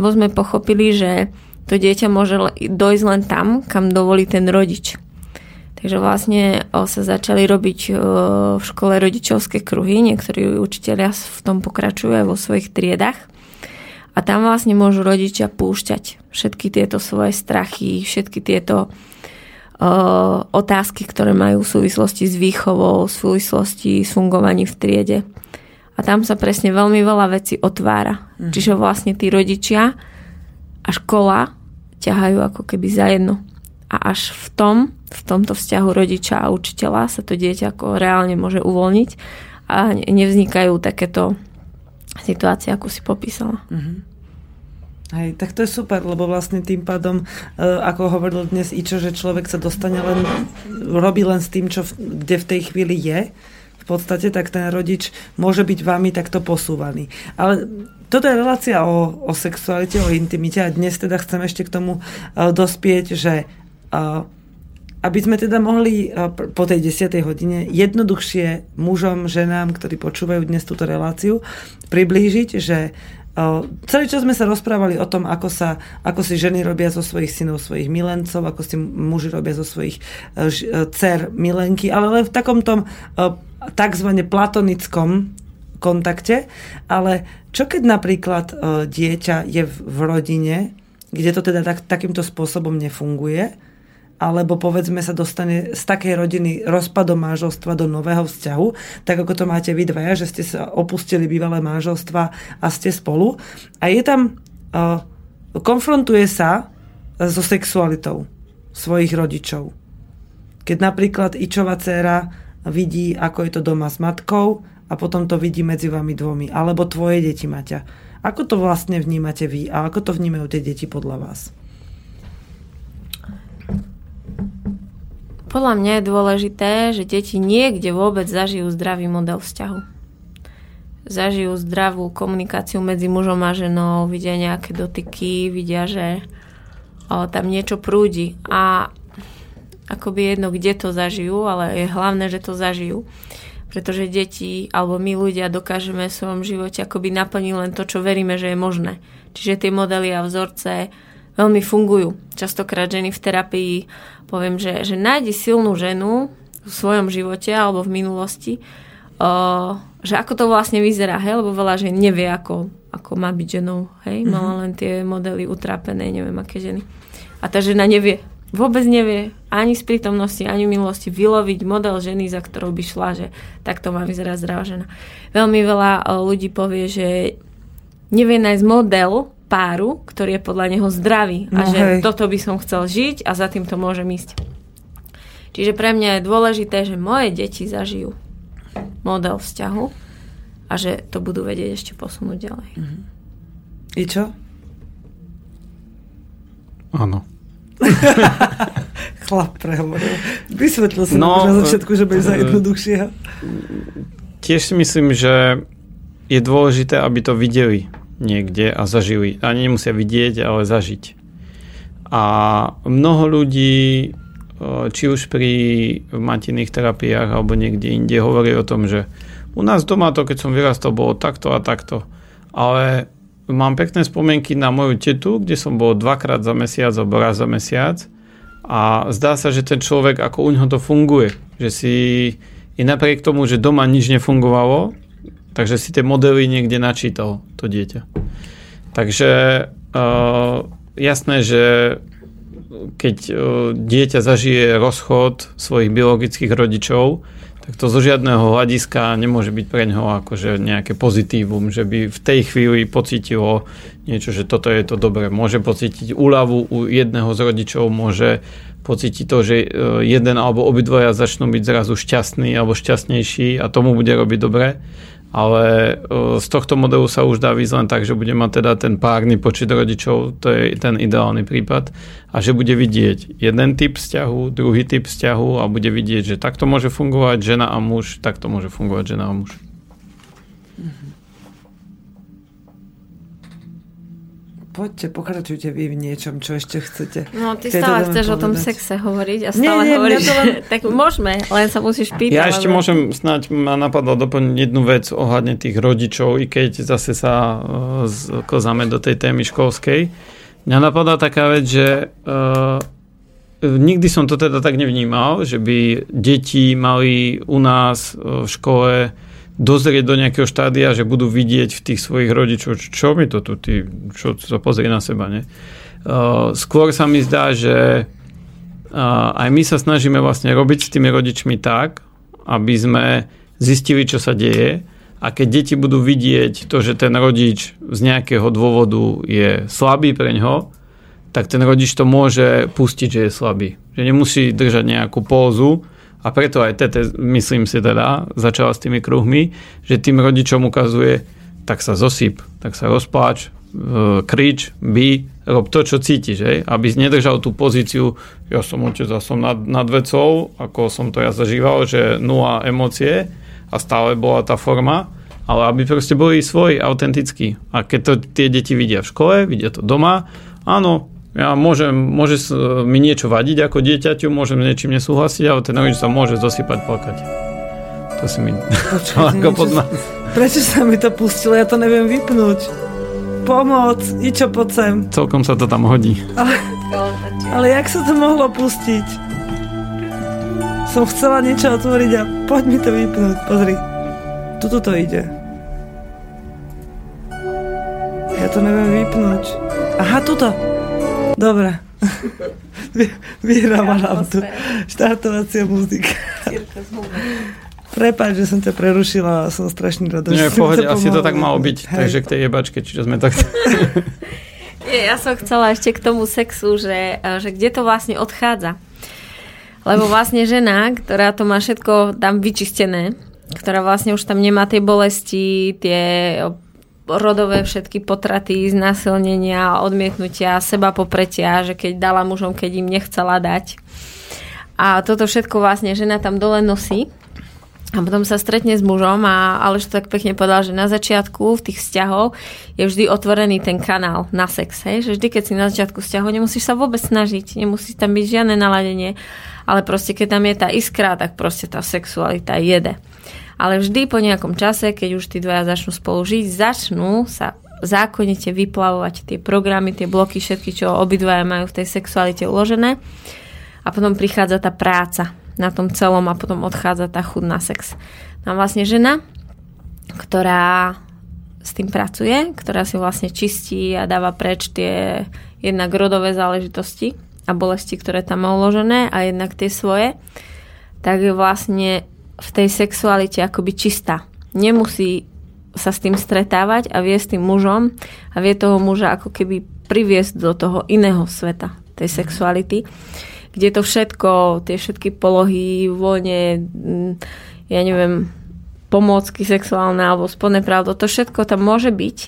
Speaker 2: lebo sme pochopili, že to dieťa môže dojsť len tam, kam dovolí ten rodič. Takže vlastne sa začali robiť v škole rodičovské kruhy, niektorí učiteľia v tom pokračujú aj vo svojich triedach. A tam vlastne môžu rodičia púšťať všetky tieto svoje strachy, všetky tieto otázky, ktoré majú v súvislosti s výchovou, v súvislosti s fungovaním v triede. A tam sa presne veľmi veľa vecí otvára. Mm. Čiže vlastne tí rodičia a škola ťahajú ako keby za jedno. A až v tom, v tomto vzťahu rodiča a učiteľa sa to dieťa ako reálne môže uvoľniť a nevznikajú takéto situácie, ako si popísala. Mm-hmm.
Speaker 1: Hej, tak to je super, lebo vlastne tým pádom, e, ako hovoril dnes Ičo, že človek sa dostane len, robí len s tým, čo kde v tej chvíli je, v podstate, tak ten rodič môže byť vami takto posúvaný. Ale toto je relácia o, o sexualite, o intimite a dnes teda chcem ešte k tomu uh, dospieť, že uh, aby sme teda mohli po tej desiatej hodine jednoduchšie mužom, ženám, ktorí počúvajú dnes túto reláciu, priblížiť, že Celý čas sme sa rozprávali o tom, ako, sa, ako si ženy robia zo svojich synov, svojich milencov, ako si muži robia zo svojich e, e, dcer milenky, ale len v takom tom e, takzvané platonickom kontakte. Ale čo keď napríklad dieťa je v rodine, kde to teda tak, takýmto spôsobom nefunguje, alebo povedzme sa dostane z takej rodiny rozpadom manželstva do nového vzťahu, tak ako to máte vy dvaja, že ste sa opustili bývalé manželstva a ste spolu. A je tam, uh, konfrontuje sa so sexualitou svojich rodičov. Keď napríklad Ičova dcéra vidí, ako je to doma s matkou a potom to vidí medzi vami dvomi, alebo tvoje deti, Maťa. Ako to vlastne vnímate vy a ako to vnímajú tie deti podľa vás?
Speaker 2: Podľa mňa je dôležité, že deti niekde vôbec zažijú zdravý model vzťahu. Zažijú zdravú komunikáciu medzi mužom a ženou, vidia nejaké dotyky, vidia, že o, tam niečo prúdi. A akoby jedno, kde to zažijú, ale je hlavné, že to zažijú. Pretože deti alebo my ľudia dokážeme v svojom živote akoby naplniť len to, čo veríme, že je možné. Čiže tie modely a vzorce veľmi fungujú. Častokrát ženy v terapii poviem, že, že nájdi silnú ženu v svojom živote alebo v minulosti, uh, že ako to vlastne vyzerá, hej, lebo veľa žen nevie, ako, ako má byť ženou, hej, mm-hmm. mala len tie modely utrápené, neviem aké ženy. A tá žena nevie, vôbec nevie ani z prítomnosti, ani minulosti vyloviť model ženy, za ktorou by šla, že takto má vyzerať zdravá žena. Veľmi veľa ľudí povie, že nevie nájsť model páru, ktorý je podľa neho zdravý a no, že hej. toto by som chcel žiť a za tým to môžem ísť. Čiže pre mňa je dôležité, že moje deti zažijú model vzťahu a že to budú vedieť ešte posunúť ďalej.
Speaker 1: Mhm. I čo?
Speaker 3: Áno.
Speaker 1: Chlap prehovoril. Vysvetlil si
Speaker 3: No,
Speaker 1: na začiatku, že budeš za
Speaker 3: e,
Speaker 1: jednoduchšieho.
Speaker 3: Tiež si myslím, že je dôležité, aby to videli niekde a zažili. Ani nemusia vidieť, ale zažiť. A mnoho ľudí, či už pri matinných terapiách alebo niekde inde, hovorí o tom, že u nás doma to, keď som vyrastol, bolo takto a takto. Ale mám pekné spomienky na moju tetu, kde som bol dvakrát za mesiac alebo raz za mesiac a zdá sa, že ten človek, ako u neho to funguje, že si i napriek tomu, že doma nič nefungovalo, takže si tie modely niekde načítal, to dieťa. Takže uh, jasné, že keď uh, dieťa zažije rozchod svojich biologických rodičov, tak to zo žiadneho hľadiska nemôže byť pre ňoho akože nejaké pozitívum, že by v tej chvíli pocítilo niečo, že toto je to dobré. Môže pocítiť úľavu u jedného z rodičov, môže pocítiť to, že e, jeden alebo obidvoja začnú byť zrazu šťastní alebo šťastnejší a tomu bude robiť dobre ale e, z tohto modelu sa už dá výsť len tak, že bude mať teda ten párny počet rodičov, to je ten ideálny prípad, a že bude vidieť jeden typ vzťahu, druhý typ vzťahu a bude vidieť, že takto môže fungovať žena a muž, takto môže fungovať žena a muž.
Speaker 1: Poďte, pokračujte vy v niečom, čo ešte chcete.
Speaker 2: No, ty
Speaker 1: k tejto
Speaker 2: stále chceš o tom
Speaker 1: povedať.
Speaker 2: sexe hovoriť a
Speaker 1: Nie,
Speaker 2: stále
Speaker 1: nie,
Speaker 2: hovoríš,
Speaker 1: mňa to len-
Speaker 2: tak môžeme, len sa musíš pýtať.
Speaker 3: Ja ešte
Speaker 2: lebo-
Speaker 3: môžem, snáď ma napadlo doplniť jednu vec ohľadne tých rodičov, i keď zase sa uh, kozáme do tej témy školskej. Mňa napadá taká vec, že uh, nikdy som to teda tak nevnímal, že by deti mali u nás uh, v škole dozrieť do nejakého štádia, že budú vidieť v tých svojich rodičov, čo, mi to tu, ty, čo sa pozrie na seba, ne? Uh, skôr sa mi zdá, že uh, aj my sa snažíme vlastne robiť s tými rodičmi tak, aby sme zistili, čo sa deje a keď deti budú vidieť to, že ten rodič z nejakého dôvodu je slabý pre ňoho, tak ten rodič to môže pustiť, že je slabý. Že nemusí držať nejakú pózu a preto aj tete, myslím si teda, začala s tými kruhmi, že tým rodičom ukazuje, tak sa zosyp, tak sa rozpláč, e, krič, by, rob to, čo cítiš, hej? aby nedržal tú pozíciu, ja som otec a som nad, nad vecou, ako som to ja zažíval, že nula emócie a stále bola tá forma, ale aby proste boli svoji, autentickí. A keď to tie deti vidia v škole, vidia to doma, áno, ja môžem, môže s- mi niečo vadiť ako dieťaťu, môžem s niečím nesúhlasiť, ale ten rodič sa môže zosypať plakať. To si mi
Speaker 1: Počkajte,
Speaker 3: ako pod
Speaker 1: sa- Prečo sa mi to pustilo? Ja to neviem vypnúť. Pomoc, Ičo, poď sem.
Speaker 3: Celkom sa to tam hodí.
Speaker 1: Ale jak sa to mohlo pustiť? Som chcela niečo otvoriť a poď mi to vypnúť. Pozri. Tuto to ide. Ja to neviem vypnúť. Aha, tuto. Dobre. Vy- Vyhráva nám tu štartovacia muzika. Prepáč, že som ťa prerušila, som strašne rada.
Speaker 3: Nie, pohode, asi to tak malo byť.
Speaker 1: Hej.
Speaker 3: Takže k tej jebačke, čiže sme tak...
Speaker 2: Nie, ja som chcela ešte k tomu sexu, že, e, že kde to vlastne odchádza. Lebo vlastne žena, ktorá to má všetko tam vyčistené, ktorá vlastne už tam nemá tie bolesti, tie rodové všetky potraty, znásilnenia, odmietnutia, seba popretia, že keď dala mužom, keď im nechcela dať. A toto všetko vlastne žena tam dole nosí a potom sa stretne s mužom a Aleš to tak pekne povedal, že na začiatku v tých vzťahov je vždy otvorený ten kanál na sex. Hej? Že vždy, keď si na začiatku vzťahu, nemusíš sa vôbec snažiť, nemusí tam byť žiadne naladenie, ale proste keď tam je tá iskra, tak proste tá sexualita jede. Ale vždy po nejakom čase, keď už tí dvaja začnú spolu žiť, začnú sa zákonite vyplavovať tie programy, tie bloky, všetky, čo obidvaja majú v tej sexualite uložené. A potom prichádza tá práca na tom celom a potom odchádza tá chud na sex. Tam vlastne žena, ktorá s tým pracuje, ktorá si vlastne čistí a dáva preč tie jednak rodové záležitosti a bolesti, ktoré tam má uložené a jednak tie svoje, tak vlastne v tej sexualite akoby čistá. Nemusí sa s tým stretávať a vie s tým mužom a vie toho muža ako keby priviesť do toho iného sveta, tej sexuality, kde to všetko, tie všetky polohy, vône, ja neviem, pomôcky sexuálne alebo spodné pravdo, to všetko tam môže byť,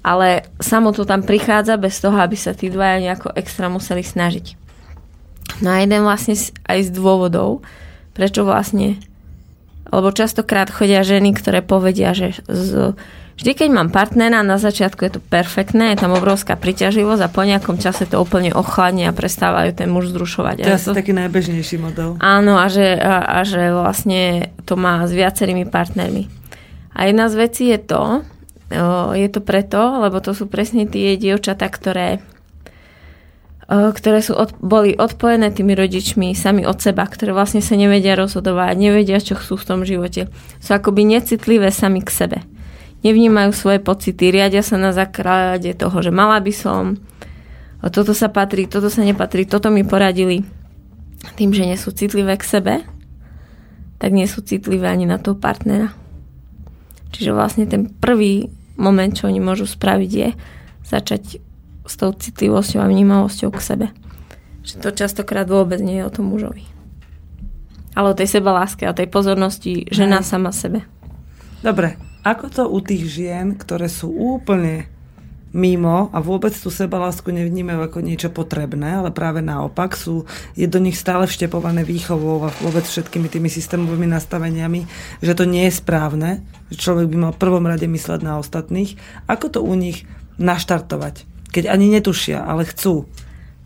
Speaker 2: ale samo to tam prichádza bez toho, aby sa tí dvaja nejako extra museli snažiť. No a jeden vlastne aj z dôvodov, prečo vlastne, lebo častokrát chodia ženy, ktoré povedia, že z, vždy keď mám partnera, na začiatku je to perfektné, je tam obrovská príťažlivosť a po nejakom čase to úplne ochladne a prestávajú ten muž zrušovať.
Speaker 1: To je asi taký najbežnejší model.
Speaker 2: Áno, a že, a, a že vlastne to má s viacerými partnermi. A jedna z vecí je to, je to preto, lebo to sú presne tie dievčatá, ktoré ktoré sú od, boli odpojené tými rodičmi sami od seba, ktoré vlastne sa nevedia rozhodovať, nevedia, čo chcú v tom živote. Sú akoby necitlivé sami k sebe. Nevnímajú svoje pocity, riadia sa na základe toho, že mala by som, toto sa patrí, toto sa nepatrí, toto mi poradili. Tým, že nie sú citlivé k sebe, tak nie sú citlivé ani na toho partnera. Čiže vlastne ten prvý moment, čo oni môžu spraviť, je začať s tou citlivosťou a vnímavosťou k sebe. Že to častokrát vôbec nie je o tom mužovi. Ale o tej sebaláske, o tej pozornosti žena Aj. sama sebe.
Speaker 1: Dobre, ako to u tých žien, ktoré sú úplne mimo a vôbec tú sebalásku nevnímajú ako niečo potrebné, ale práve naopak sú, je do nich stále vštepované výchovou a vôbec všetkými tými systémovými nastaveniami, že to nie je správne, že človek by mal v prvom rade mysleť na ostatných. Ako to u nich naštartovať? Keď ani netušia, ale chcú.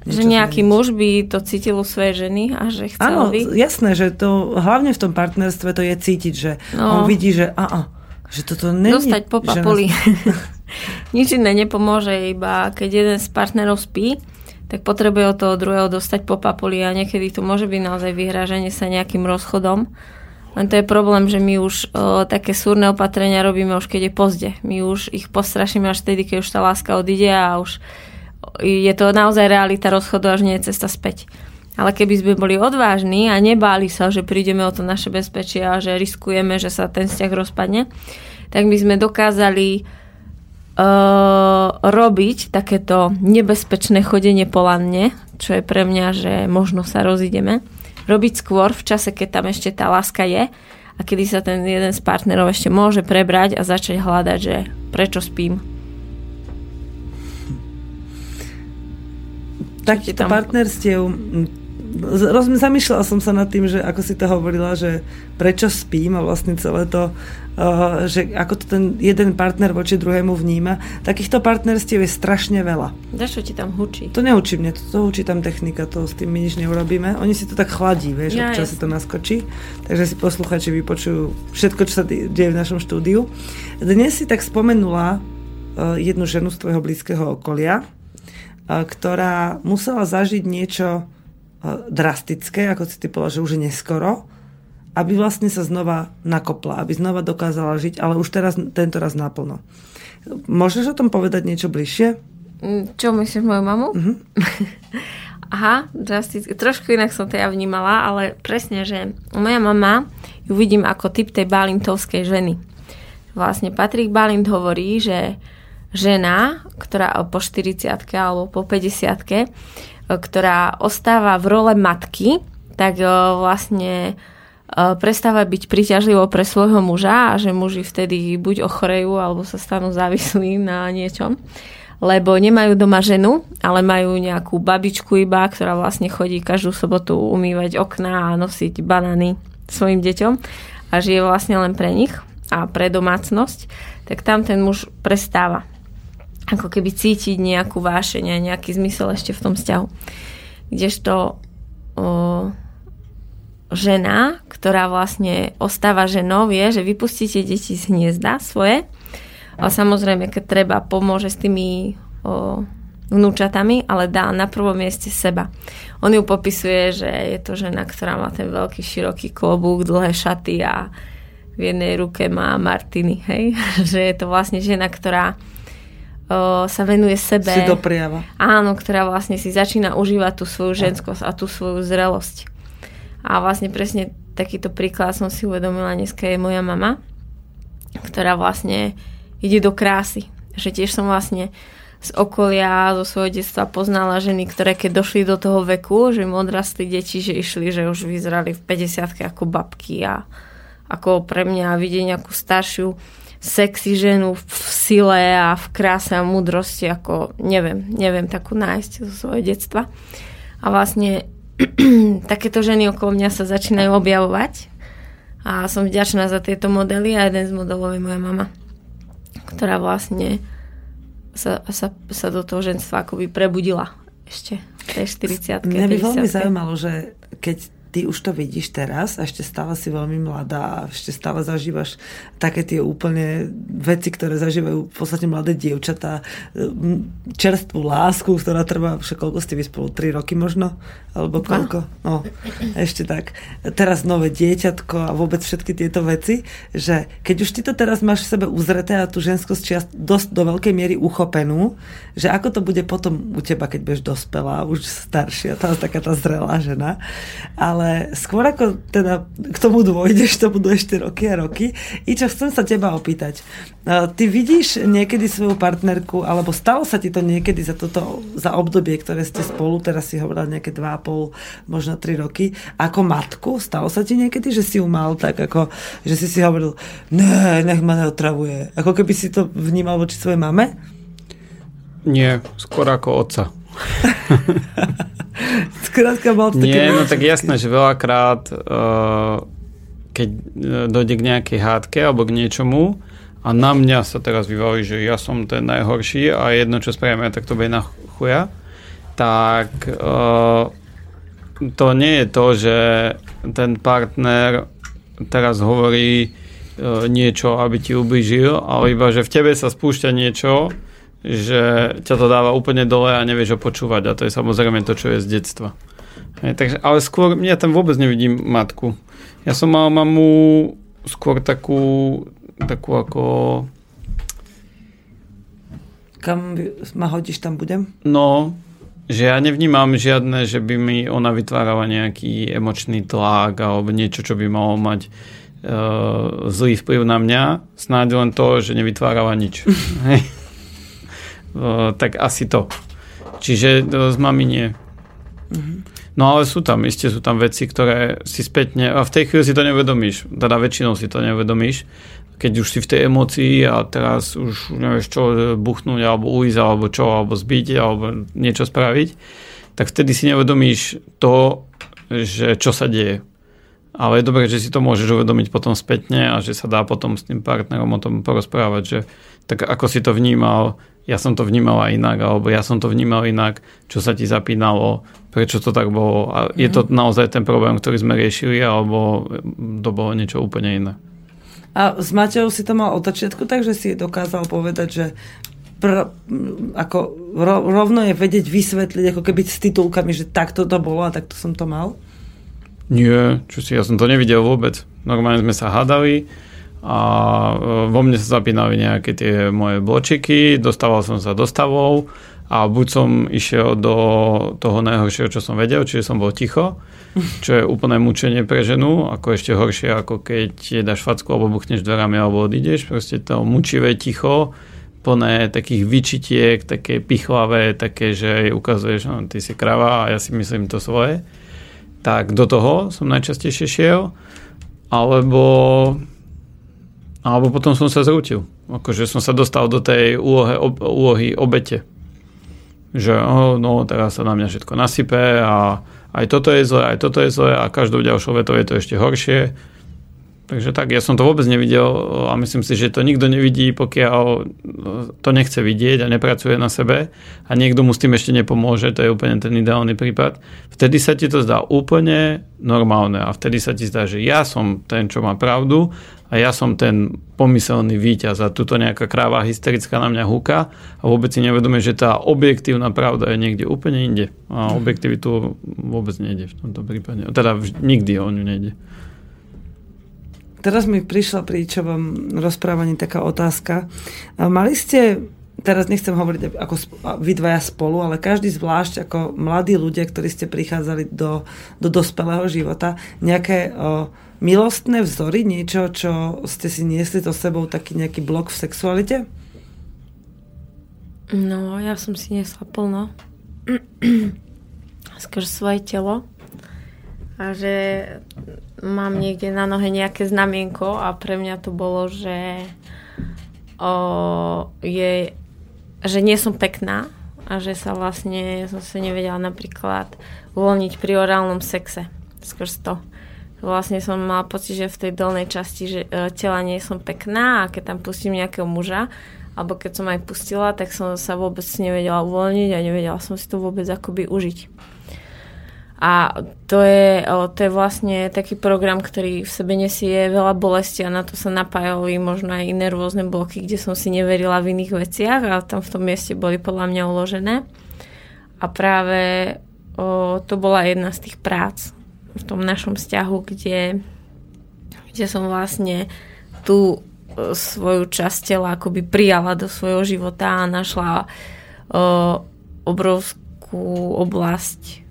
Speaker 2: Že nejaký zmeniť. muž by to cítil u svojej ženy a že chcel
Speaker 1: Áno,
Speaker 2: by...
Speaker 1: jasné, že to hlavne v tom partnerstve to je cítiť, že no. on vidí, že a, a že toto není...
Speaker 2: Dostať po papuli. Nás... Nič iné nepomôže, iba keď jeden z partnerov spí, tak potrebuje od toho druhého dostať po papuli a niekedy to môže byť naozaj vyhrážanie sa nejakým rozchodom len to je problém, že my už o, také súrne opatrenia robíme už keď je pozde. My už ich postrašíme až vtedy, keď už tá láska odíde a už je to naozaj realita rozchodu, až nie je cesta späť. Ale keby sme boli odvážni a nebáli sa, že prídeme o to naše bezpečie a že riskujeme, že sa ten vzťah rozpadne, tak by sme dokázali uh, robiť takéto nebezpečné chodenie po lanne, čo je pre mňa, že možno sa rozídeme robiť skôr v čase, keď tam ešte tá láska je a kedy sa ten jeden z partnerov ešte môže prebrať a začať hľadať, že prečo spím.
Speaker 1: Takýchto partnerstiev roz, zamýšľala som sa nad tým, že ako si to hovorila, že prečo spím a vlastne celé to, že ako to ten jeden partner voči druhému vníma. Takýchto partnerstiev je strašne veľa.
Speaker 2: čo ti tam hučí?
Speaker 1: To neučí mne, to, to učí tam technika, to s tým my nič neurobíme. Oni si to tak chladí, vieš, ja, občas si to naskočí. Takže si posluchači vypočujú všetko, čo sa deje v našom štúdiu. Dnes si tak spomenula uh, jednu ženu z tvojho blízkeho okolia, uh, ktorá musela zažiť niečo drastické, ako si ty povedal, že už je neskoro, aby vlastne sa znova nakopla, aby znova dokázala žiť, ale už teraz, tento raz naplno. Môžeš o tom povedať niečo bližšie?
Speaker 2: Mm, čo myslíš moju mamu? Uh-huh. Aha, drasticky. Trošku inak som to ja vnímala, ale presne, že moja mama ju vidím ako typ tej balintovskej ženy. Vlastne Patrik Balint hovorí, že žena, ktorá po 40 alebo po 50 ktorá ostáva v role matky, tak e, vlastne e, prestáva byť príťažlivou pre svojho muža a že muži vtedy buď ochorejú alebo sa stanú závislí na niečom. Lebo nemajú doma ženu, ale majú nejakú babičku iba, ktorá vlastne chodí každú sobotu umývať okná a nosiť banány svojim deťom. A žije vlastne len pre nich a pre domácnosť, tak tam ten muž prestáva ako keby cítiť nejakú vášeň a nejaký zmysel ešte v tom vzťahu. Kdežto o, žena, ktorá vlastne ostáva ženou, vie, že vypustíte deti z hniezda svoje a samozrejme, keď treba, pomôže s tými o, vnúčatami, ale dá na prvom mieste seba. On ju popisuje, že je to žena, ktorá má ten veľký široký klobúk, dlhé šaty a v jednej ruke má Martiny, hej? že je to vlastne žena, ktorá sa venuje sebe.
Speaker 1: Si dopriava.
Speaker 2: Áno, ktorá vlastne si začína užívať tú svoju ženskosť a tú svoju zrelosť. A vlastne presne takýto príklad som si uvedomila dneska je moja mama, ktorá vlastne ide do krásy. Že tiež som vlastne z okolia, zo svojho detstva poznala ženy, ktoré keď došli do toho veku, že im odrastli deti, že išli, že už vyzerali v 50 ako babky a ako pre mňa vidieť nejakú staršiu sexy ženu v sile a v kráse a múdrosti, ako neviem, neviem takú nájsť zo svojho detstva. A vlastne takéto ženy okolo mňa sa začínajú objavovať. A som vďačná za tieto modely a jeden z modelov je moja mama, ktorá vlastne sa, sa, sa do toho ženstva akoby prebudila ešte v tej 40
Speaker 1: Mňa by veľmi zaujímalo, že keď ty už to vidíš teraz a ešte stále si veľmi mladá a ešte stále zažívaš také tie úplne veci, ktoré zažívajú v podstate mladé dievčatá. Čerstvú lásku, ktorá trvá, však koľko ste vy spolu? 3 roky možno? Alebo koľko? No, ešte tak. Teraz nové dieťatko a vôbec všetky tieto veci, že keď už ty to teraz máš v sebe uzreté a tú ženskosť čiast dosť do veľkej miery uchopenú, že ako to bude potom u teba, keď budeš dospelá, už staršia, tá taká tá zrelá žena. Ale ale skôr ako teda k tomu dôjdeš, to budú ešte roky a roky. I čo chcem sa teba opýtať. Ty vidíš niekedy svoju partnerku, alebo stalo sa ti to niekedy za toto, za obdobie, ktoré ste spolu, teraz si hovorila nejaké 2,5, možno 3 roky, ako matku? Stalo sa ti niekedy, že si ju mal tak, ako, že si si hovoril, ne, nech ma neotravuje. Ako keby si to vnímal voči svojej mame?
Speaker 3: Nie, skôr ako otca.
Speaker 1: Skrátka mal to
Speaker 3: Nie, no tak jasné, že veľakrát uh, keď e, dojde k nejakej hádke alebo k niečomu a na mňa sa teraz vyvalí, že ja som ten najhorší a jedno, čo spravíme, tak to bude na chuja, tak uh, to nie je to, že ten partner teraz hovorí uh, niečo, aby ti ubližil, ale iba, že v tebe sa spúšťa niečo, že ťa to dáva úplne dole a nevieš ho počúvať a to je samozrejme to, čo je z detstva. Hej, takže, ale skôr, ja tam vôbec nevidím matku. Ja som mal mamu skôr takú, takú ako...
Speaker 1: Kam ma hodíš, tam budem?
Speaker 3: No, že ja nevnímam žiadne, že by mi ona vytvárala nejaký emočný tlak alebo niečo, čo by malo mať uh, zlý vplyv na mňa. Snáď len to, že nevytvárala nič. tak asi to. Čiže z mami nie. Mm-hmm. No ale sú tam, isté sú tam veci, ktoré si spätne, a v tej chvíli si to nevedomíš, teda väčšinou si to nevedomíš, keď už si v tej emocii a teraz už nevieš čo buchnúť, alebo ujsť, alebo čo, alebo zbiť, alebo niečo spraviť, tak vtedy si nevedomíš to, že čo sa deje. Ale je dobré, že si to môžeš uvedomiť potom spätne a že sa dá potom s tým partnerom o tom porozprávať, že tak ako si to vnímal, ja som to vnímala inak, alebo ja som to vnímal inak, čo sa ti zapínalo, prečo to tak bolo. A je to mhm. naozaj ten problém, ktorý sme riešili, alebo to bolo niečo úplne iné.
Speaker 1: A s Mateou si to mal od začiatku tak, že si dokázal povedať, že pr- ako rovno je vedieť vysvetliť, ako keby s titulkami, že takto to bolo a takto som to mal?
Speaker 3: Nie, čo si, ja som to nevidel vôbec. Normálne sme sa hádali, a e, vo mne sa zapínali nejaké tie moje bločiky, dostával som sa do stavov a buď som išiel do toho najhoršieho, čo som vedel, čiže som bol ticho, čo je úplné mučenie pre ženu, ako ešte horšie, ako keď dáš facku alebo buchneš dverami alebo odídeš, proste to mučivé ticho, plné takých vyčitiek, také pichlavé, také, že ukazuješ, no, ty si krava a ja si myslím to svoje. Tak do toho som najčastejšie šiel, alebo alebo potom som sa zrútil. Akože som sa dostal do tej úlohy, úlohy obete. Že oh, no, teraz sa na mňa všetko nasype a aj toto je zlé, aj toto je zlé a každou ďalšou vetou je to ešte horšie Takže tak, ja som to vôbec nevidel a myslím si, že to nikto nevidí, pokiaľ to nechce vidieť a nepracuje na sebe a niekto mu s tým ešte nepomôže, to je úplne ten ideálny prípad. Vtedy sa ti to zdá úplne normálne a vtedy sa ti zdá, že ja som ten, čo má pravdu a ja som ten pomyselný víťaz a tuto nejaká kráva hysterická na mňa húka a vôbec si nevedomie, že tá objektívna pravda je niekde úplne inde a objektivitu vôbec nejde v tomto prípade. Teda nikdy o ňu nejde.
Speaker 1: Teraz mi prišla pri čovom rozprávaní taká otázka. Mali ste, teraz nechcem hovoriť ako vy dvaja spolu, ale každý zvlášť ako mladí ľudia, ktorí ste prichádzali do, do dospelého života, nejaké o, milostné vzory, niečo, čo ste si niesli so sebou, taký nejaký blok v sexualite?
Speaker 2: No, ja som si niesla plno. Skrz svoje telo. A že mám niekde na nohe nejaké znamienko a pre mňa to bolo, že o, je, že nie som pekná a že sa vlastne, som sa nevedela napríklad uvoľniť pri orálnom sexe skrz to. Vlastne som mala pocit, že v tej dolnej časti že, e, tela nie som pekná a keď tam pustím nejakého muža, alebo keď som aj pustila, tak som sa vôbec nevedela uvoľniť a nevedela som si to vôbec akoby užiť. A to je, to je vlastne taký program, ktorý v sebe nesie veľa bolesti a na to sa napájali možno aj iné rôzne bloky, kde som si neverila v iných veciach a tam v tom mieste boli podľa mňa uložené. A práve o, to bola jedna z tých prác v tom našom vzťahu, kde, kde som vlastne tú svoju časť tela akoby prijala do svojho života a našla o, obrovskú oblasť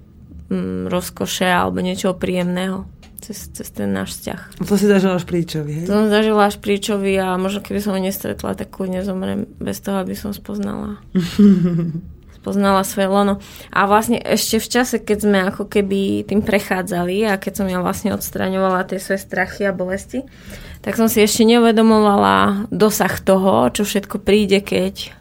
Speaker 2: mm, rozkoše alebo niečoho príjemného cez, cez ten náš vzťah.
Speaker 1: To si zažila až príčovi, hej?
Speaker 2: To som zažila až príčovi a možno keby som ho nestretla, tak kľudne zomrem bez toho, aby som spoznala. spoznala svoje lono. A vlastne ešte v čase, keď sme ako keby tým prechádzali a keď som ja vlastne odstraňovala tie svoje strachy a bolesti, tak som si ešte neuvedomovala dosah toho, čo všetko príde, keď,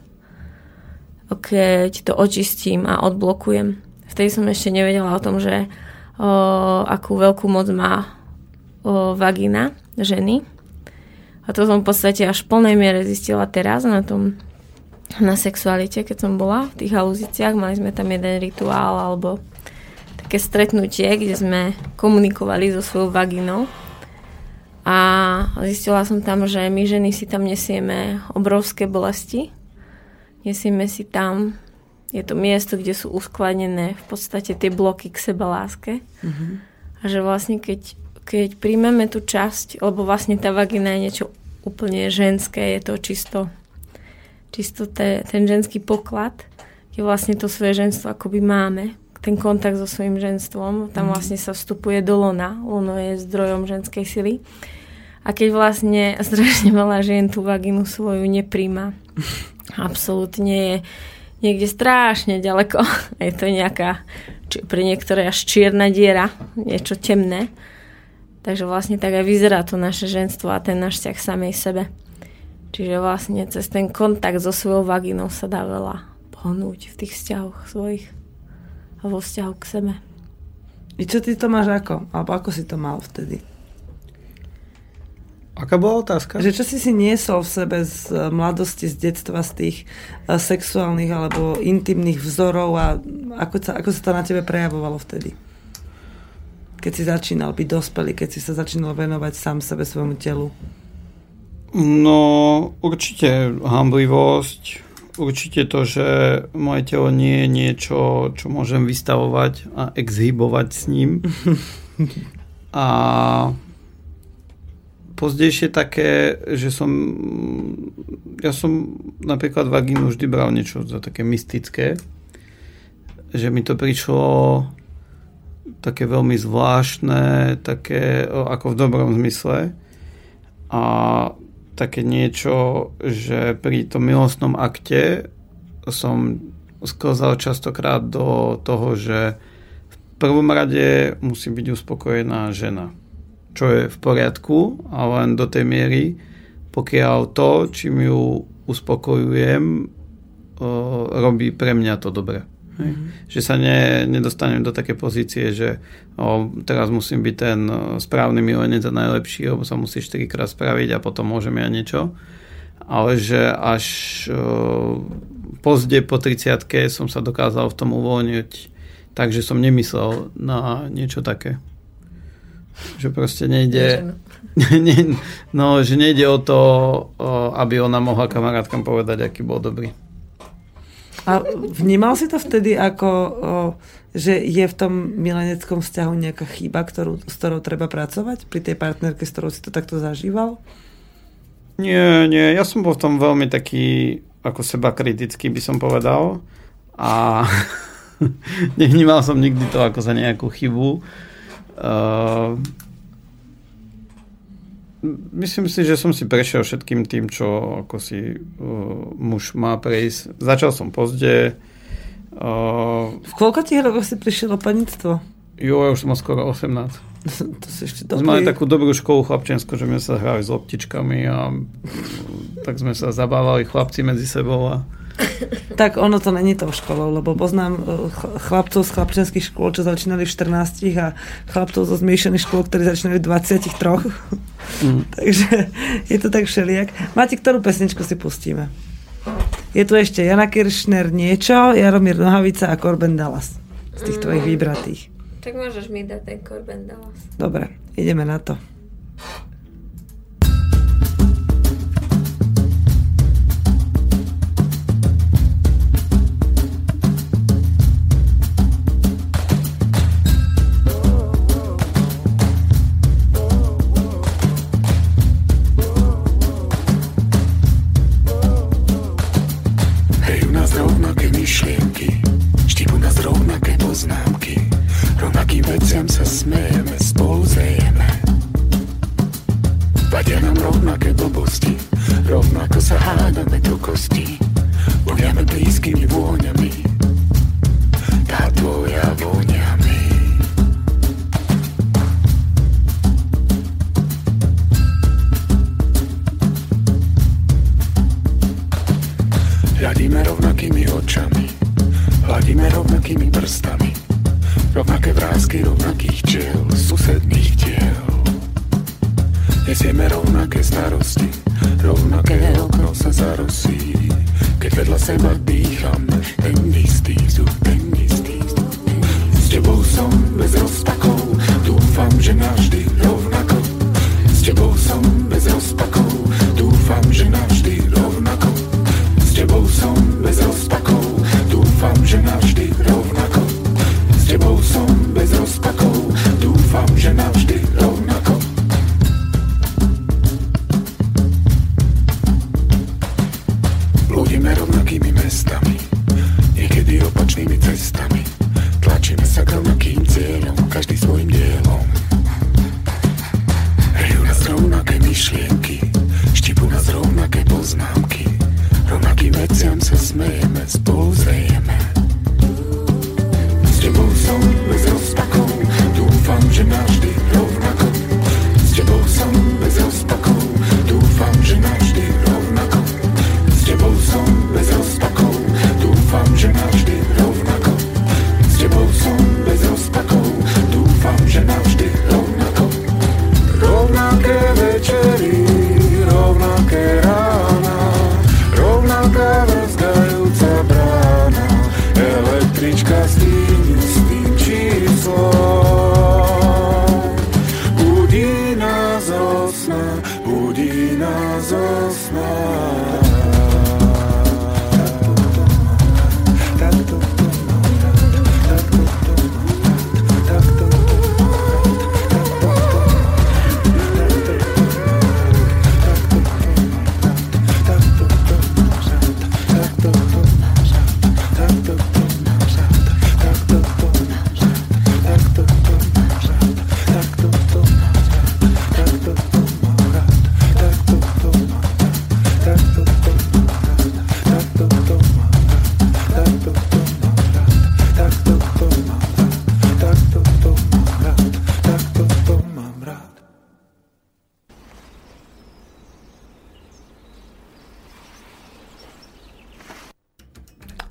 Speaker 2: keď to očistím a odblokujem vtedy som ešte nevedela o tom, že o, akú veľkú moc má o, vagína ženy. A to som v podstate až v plnej miere zistila teraz na tom na sexualite, keď som bola v tých haluziciach. Mali sme tam jeden rituál alebo také stretnutie, kde sme komunikovali so svojou vaginou. A zistila som tam, že my ženy si tam nesieme obrovské bolesti. Nesieme si tam je to miesto, kde sú uskladnené v podstate tie bloky k seba láske. Mm-hmm. A že vlastne keď, keď príjmeme tú časť, lebo vlastne tá vagina je niečo úplne ženské, je to čisto, čisto te, ten ženský poklad, kde vlastne to svoje ženstvo akoby máme, ten kontakt so svojím ženstvom, tam mm-hmm. vlastne sa vstupuje do lona, lono je zdrojom ženskej sily. A keď vlastne strašne veľa žien tú vaginu svoju nepríjma, absolútne je niekde strašne ďaleko. Je to nejaká, či, pre niektoré až čierna diera, niečo temné. Takže vlastne tak aj vyzerá to naše ženstvo a ten náš vzťah samej sebe. Čiže vlastne cez ten kontakt so svojou vaginou sa dá veľa pohnúť v tých vzťahoch svojich a vo vzťahu k sebe.
Speaker 1: I čo ty to máš ako? Alebo ako si to mal vtedy?
Speaker 3: Aká bola otázka?
Speaker 1: Že čo si si niesol v sebe z eh, mladosti, z detstva, z tých uh, sexuálnych alebo intimných vzorov a ako sa, ako sa to na tebe prejavovalo vtedy? Keď si začínal byť dospelý, keď si sa začínal venovať sám sebe, svojmu telu?
Speaker 3: No, určite hamblivosť, určite to, že moje telo nie je niečo, čo môžem vystavovať a exhibovať s ním. a pozdejšie také, že som ja som napríklad vagínu vždy bral niečo za také mystické, že mi to prišlo také veľmi zvláštne, také ako v dobrom zmysle. A také niečo, že pri tom milostnom akte som sklzal častokrát do toho, že v prvom rade musí byť uspokojená žena čo je v poriadku, ale len do tej miery, pokiaľ to, čím ju uspokojujem, robí pre mňa to dobre. Mm-hmm. Že sa ne, nedostanem do také pozície, že o, teraz musím byť ten správny milenec a najlepší, lebo sa musí 4 krát spraviť a potom môžem ja niečo. Ale že až o, pozde po 30 som sa dokázal v tom uvoľniť, takže som nemyslel na niečo také. Že proste nejde... no, že nejde o to, aby ona mohla kamarátkam povedať, aký bol dobrý.
Speaker 1: A vnímal si to vtedy ako, že je v tom mileneckom vzťahu nejaká chyba, ktorú, s ktorou treba pracovať pri tej partnerke, s ktorou si to takto zažíval?
Speaker 3: Nie, nie, ja som bol v tom veľmi taký ako seba kritický, by som povedal. A nevnímal som nikdy to ako za nejakú chybu. Uh, myslím si, že som si prešiel všetkým tým, čo ako si uh, muž má prejsť. Začal som pozde.
Speaker 1: Uh, v koľko tých rokoch si prišiel o panictvo?
Speaker 3: Jo, ja už som mal skoro 18.
Speaker 1: to si ešte dobrý.
Speaker 3: Sme mali takú dobrú školu chlapčenskú, že sme sa hrali s loptičkami a tak sme sa zabávali chlapci medzi sebou a
Speaker 8: Tak ono to není tou školou, lebo poznám eh, chlapcov z chlapčenských škôl, čo začínali v 14 a chlapcov zo zmiešaných škôl, ktorí začínali v 23. Mm. Takže je to tak všelijak. Máte, ktorú pesničku si pustíme? Je tu ešte Jana Kiršner niečo, Jaromír Nohavica a Corben Dallas z tých tvojich mm. vybratých.
Speaker 2: Tak môžeš mi dať ten Corben Dallas.
Speaker 8: Dobre, ideme na to.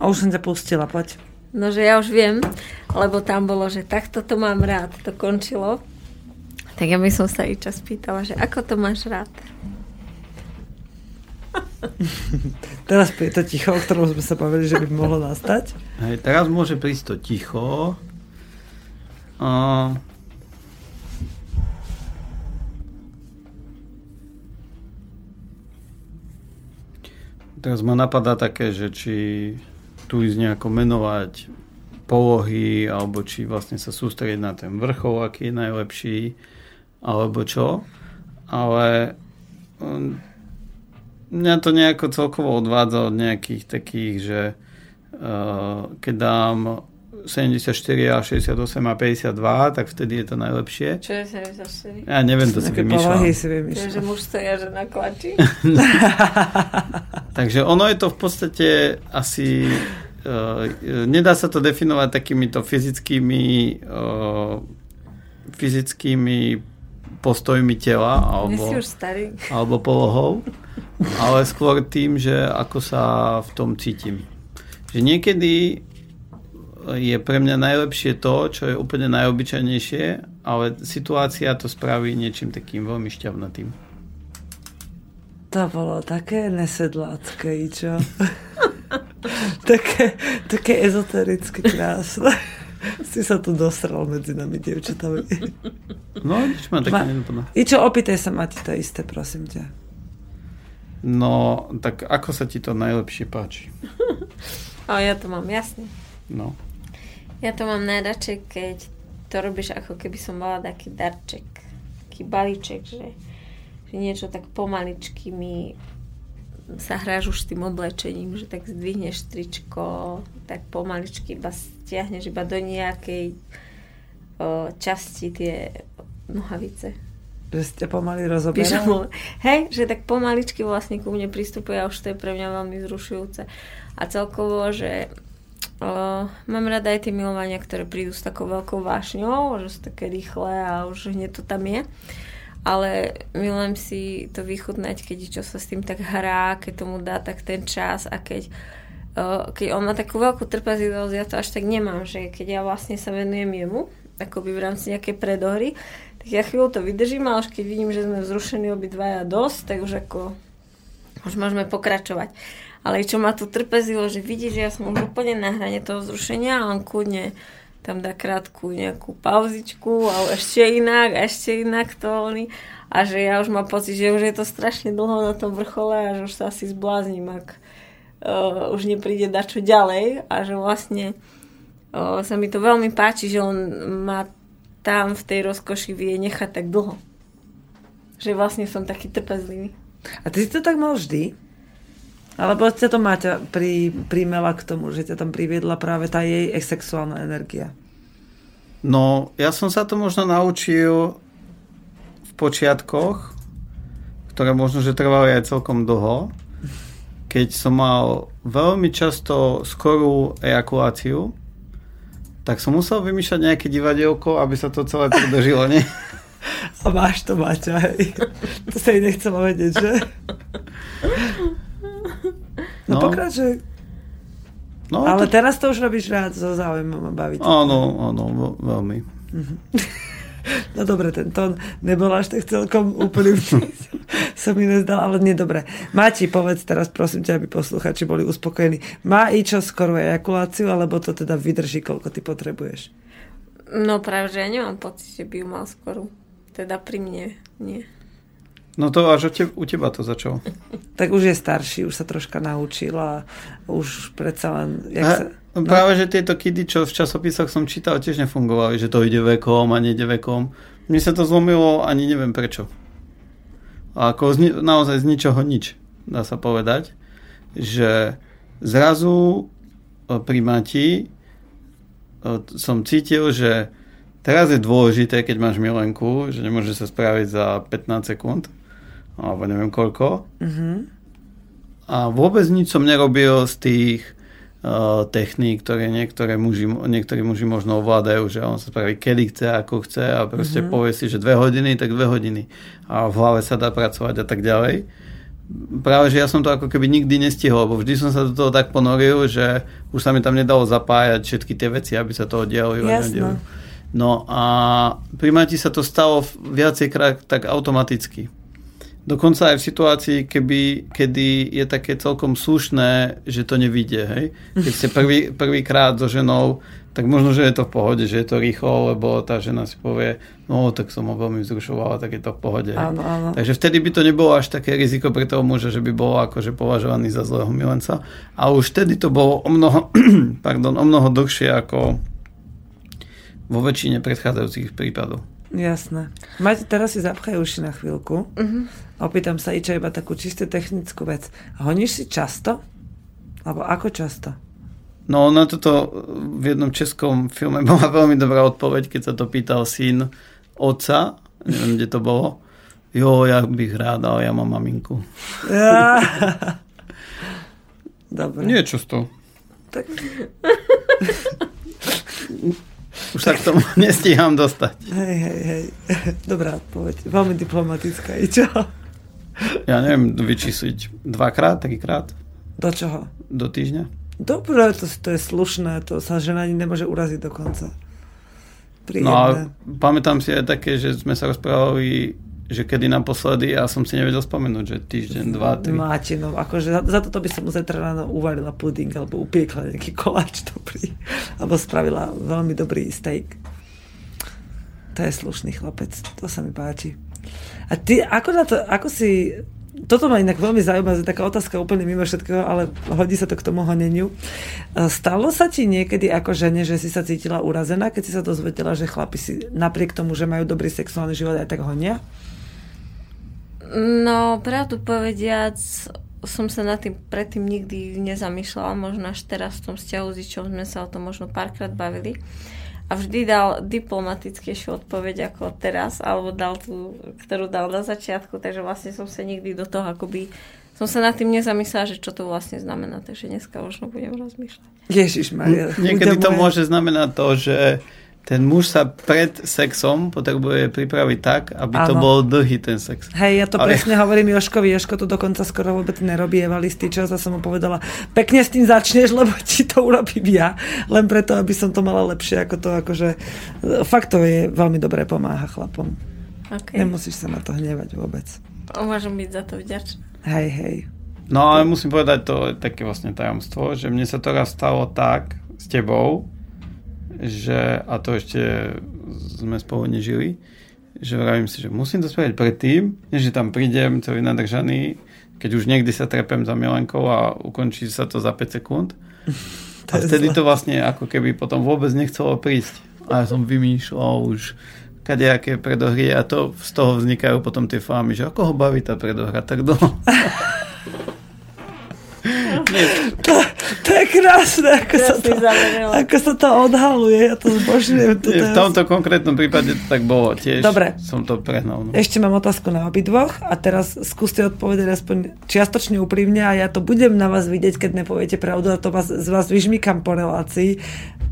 Speaker 8: Už som ťa pustila, poď.
Speaker 2: No, že ja už viem, lebo tam bolo, že takto to mám rád, to končilo. Tak ja by som sa i čas pýtala, že ako to máš rád?
Speaker 8: teraz príde to ticho, o ktorom sme sa povedali, že by mohlo nastať.
Speaker 3: Hej, teraz môže prísť to ticho. Uh, teraz ma napadá také, že či tu ísť nejako menovať polohy, alebo či vlastne sa sústrediť na ten vrchol, aký je najlepší, alebo čo. Ale um, mňa to nejako celkovo odvádza od nejakých takých, že uh, keď dám 74 a 68 a 52, tak vtedy je to najlepšie.
Speaker 2: Čo je 74? Ja
Speaker 3: neviem, to si vymýšľam.
Speaker 8: si vymýšľam.
Speaker 2: že muž stoja žena klačí.
Speaker 3: Takže ono je to v podstate asi... Uh, nedá sa to definovať takýmito fyzickými uh, fyzickými postojmi tela alebo, alebo polohou, ale skôr tým, že ako sa v tom cítim. Že niekedy je pre mňa najlepšie to, čo je úplne najobyčajnejšie, ale situácia to spraví niečím takým veľmi šťavnatým.
Speaker 1: To bolo také nesedlácké, čo? také, také ezotericky krásne. si sa tu dostral medzi nami, dievčatami.
Speaker 3: No, nič ma také
Speaker 1: Ma-
Speaker 3: nenapadá.
Speaker 1: Ičo, opýtaj sa Mati to isté, prosím ťa.
Speaker 3: No, tak ako sa ti to najlepšie páči?
Speaker 2: A ja to mám jasne.
Speaker 3: No.
Speaker 2: Ja to mám najradšej, keď to robíš ako keby som mala taký darček, taký balíček, že, že niečo tak pomaličky mi sa hráš už s tým oblečením, že tak zdvihneš tričko, tak pomaličky iba stiahneš iba do nejakej o, časti tie nohavice.
Speaker 1: Že ste pomaly rozoberali?
Speaker 2: Hej, že tak pomaličky vlastne ku mne pristupuje a už to je pre mňa veľmi zrušujúce. A celkovo, že o, mám rada aj tie milovania, ktoré prídu s takou veľkou vášňou, že sú také rýchle a už hneď to tam je. Ale milujem si to vychutnať, keď čo sa s tým tak hrá, keď tomu dá tak ten čas a keď, keď on má takú veľkú trpezlivosť, ja to až tak nemám, že keď ja vlastne sa venujem jemu, akoby v rámci nejakej predohry, tak ja chvíľu to vydržím, ale až keď vidím, že sme vzrušení obidvaja dosť, tak už ako už môžeme pokračovať. Ale čo má tu trpezlivo, že vidí, že ja som už úplne na hrane toho vzrušenia a on kľudne tam dá krátku nejakú pauzičku a ešte inak, a ešte inak to oni. A že ja už mám pocit, že už je to strašne dlho na tom vrchole a že už sa asi zblázním, ak uh, už nepríde dačo ďalej a že vlastne uh, sa mi to veľmi páči, že on má tam v tej rozkoši vie nechať tak dlho. Že vlastne som taký trpezlivý.
Speaker 1: A ty si to tak mal vždy? Alebo ťa to Maťa pri, primela k tomu, že ťa tam priviedla práve tá jej sexuálna energia?
Speaker 3: No, ja som sa to možno naučil v počiatkoch, ktoré možno, že trvali aj celkom dlho, keď som mal veľmi často skorú ejakuláciu, tak som musel vymýšľať nejaké divadielko, aby sa to celé predržilo, nie?
Speaker 1: A máš to, Maťa, hej. To sa jej nechcela vedieť, že? No, no pokračuj.
Speaker 3: No,
Speaker 1: Ale
Speaker 3: to...
Speaker 1: teraz to už robíš rád, so záujmom a baviť.
Speaker 3: Áno, áno, ve- veľmi.
Speaker 1: No dobre, ten tón nebol až tak celkom úplný, sa mi nezdal, ale nie dobre. Mati, povedz teraz, prosím ťa, aby posluchači boli uspokojení. Má i čo skorú ejakuláciu, alebo to teda vydrží, koľko ty potrebuješ?
Speaker 2: No práve, že ja nemám pocit, že by ju mal skoru. Teda pri mne nie.
Speaker 3: No to až u te- u teba to začalo.
Speaker 1: Tak už je starší, už sa troška naučil a už predsa len... Jak sa,
Speaker 3: no. Práve, že tieto kidy, čo v časopisoch som čítal, tiež nefungovali, že to ide vekom a nejde vekom. Mne sa to zlomilo, ani neviem prečo. A ako zni- naozaj z ničoho nič, dá sa povedať, že zrazu e, pri Mati e, som cítil, že teraz je dôležité, keď máš milenku, že nemôže sa spraviť za 15 sekúnd, alebo neviem koľko.
Speaker 1: uh-huh.
Speaker 3: A vôbec nič som nerobil z tých uh, techník, ktoré niektoré muži, niektorí muži možno ovládajú, že on sa spraví kedy chce, ako chce a proste
Speaker 1: Mhm.
Speaker 3: mm-hmm. povie si, že dve hodiny, tak dve hodiny. A v hlave sa dá pracovať a tak ďalej. Práve, že ja som to ako keby nikdy nestihol, lebo vždy som sa do toho tak ponoril, že už sa mi tam nedalo zapájať všetky tie veci, aby sa toho dialo. No a pri Mati sa to stalo viacejkrát tak automaticky. Dokonca aj v situácii, keby, kedy je také celkom slušné, že to nevidie. Hej? Keď ste prvý, prvýkrát so ženou, tak možno, že je to v pohode, že je to rýchlo, lebo tá žena si povie, no tak som ho veľmi vzrušovala, tak je to v pohode.
Speaker 1: Áno, áno.
Speaker 3: Takže vtedy by to nebolo až také riziko pre toho muža, že by bol akože považovaný za zlého milenca. A už vtedy to bolo o mnoho, pardon, o mnoho dlhšie ako vo väčšine predchádzajúcich prípadov.
Speaker 1: Jasné. Mať, teraz si zapchaj uši na chvíľku. Uh-huh. Opýtam sa Iča iba takú čistú technickú vec. Honíš si často? Alebo ako často?
Speaker 3: No na toto v jednom českom filme bola veľmi dobrá odpoveď, keď sa to pýtal syn otca, neviem, kde to bolo. Jo, ja bych rád, ale ja mám maminku.
Speaker 1: Ja. Dobre.
Speaker 3: Nie často.
Speaker 1: Tak...
Speaker 3: Už sa k tomu nestíham dostať.
Speaker 1: Hej, hej, hej. Dobrá odpoveď. Veľmi diplomatická. I čo?
Speaker 3: Ja neviem, vyčísliť dvakrát, trikrát
Speaker 1: Do čoho?
Speaker 3: do týždňa.
Speaker 1: Dobre, to, to je slušné. To sa žena ani nemôže uraziť dokonca. Príjemné.
Speaker 3: No a pamätám si aj také, že sme sa rozprávali, že kedy naposledy a som si nevedel spomenúť, že týždeň, dva, tri.
Speaker 1: Máte, no akože za, za toto by som zajtra ráno uvarila puding alebo upiekla nejaký koláč dobrý. Alebo spravila veľmi dobrý steak. To je slušný chlapec. To sa mi páči. A ty, ako na to, ako si... Toto ma inak veľmi zaujíma, že taká otázka úplne mimo všetkého, ale hodí sa to k tomu honeniu. E, Stalo sa ti niekedy ako žene, že si sa cítila urazená, keď si sa dozvedela, že chlapi si napriek tomu, že majú dobrý sexuálny život, aj tak honia?
Speaker 2: No, pravdu povediac, som sa nad tým predtým nikdy nezamýšľala, možno až teraz v tom vzťahu s Ičom sme sa o tom možno párkrát bavili. A vždy dal diplomatickejšiu odpoveď ako teraz, alebo dal tú, ktorú dal na začiatku, takže vlastne som sa nikdy do toho akoby som sa nad tým nezamyslela, že čo to vlastne znamená, takže dneska možno budem rozmýšľať.
Speaker 1: Ježiš Maria.
Speaker 3: Niekedy to môže znamenať to, že ten muž sa pred sexom potrebuje pripraviť tak, aby to
Speaker 1: Áno.
Speaker 3: bol dlhý ten sex.
Speaker 1: Hej, ja to
Speaker 3: Ale-
Speaker 1: presne hovorím Joškovi. Joško to dokonca skoro vôbec nerobí. Eva istý čas a som mu povedala, pekne s tým začneš, lebo ti to urobím ja. Len preto, aby som to mala lepšie ako to. Akože, fakt to je veľmi dobré, pomáha chlapom.
Speaker 2: Okay.
Speaker 1: Nemusíš sa na to hnevať vôbec.
Speaker 2: Môžem byť za to vďačná.
Speaker 1: Hej, hej.
Speaker 3: No ale musím povedať, to je také vlastne tajomstvo, že mne sa to raz stalo tak s tebou, že, a to ešte sme spolu nežili, že vravím si, že musím to spraviť predtým, než tam prídem celý nadržaný, keď už niekdy sa trepem za Milenkou a ukončí sa to za 5 sekúnd.
Speaker 1: To
Speaker 3: A vtedy to vlastne ako keby potom vôbec nechcelo prísť. A ja som vymýšľal už kadejaké predohry a to z toho vznikajú potom tie fámy, že ako ho baví tá predohra tak dlho.
Speaker 1: To, to je krásne, ako sa, to, ako sa to odhaluje. Ja to zbožňujem. To
Speaker 3: v tomto konkrétnom prípade to tak bolo tiež.
Speaker 1: Dobre.
Speaker 3: Som to prehnal. No.
Speaker 1: Ešte mám otázku na obidvoch a teraz skúste odpovedať aspoň čiastočne úprimne a ja to budem na vás vidieť, keď nepoviete pravdu a to vás, z vás vyžmykam po relácii.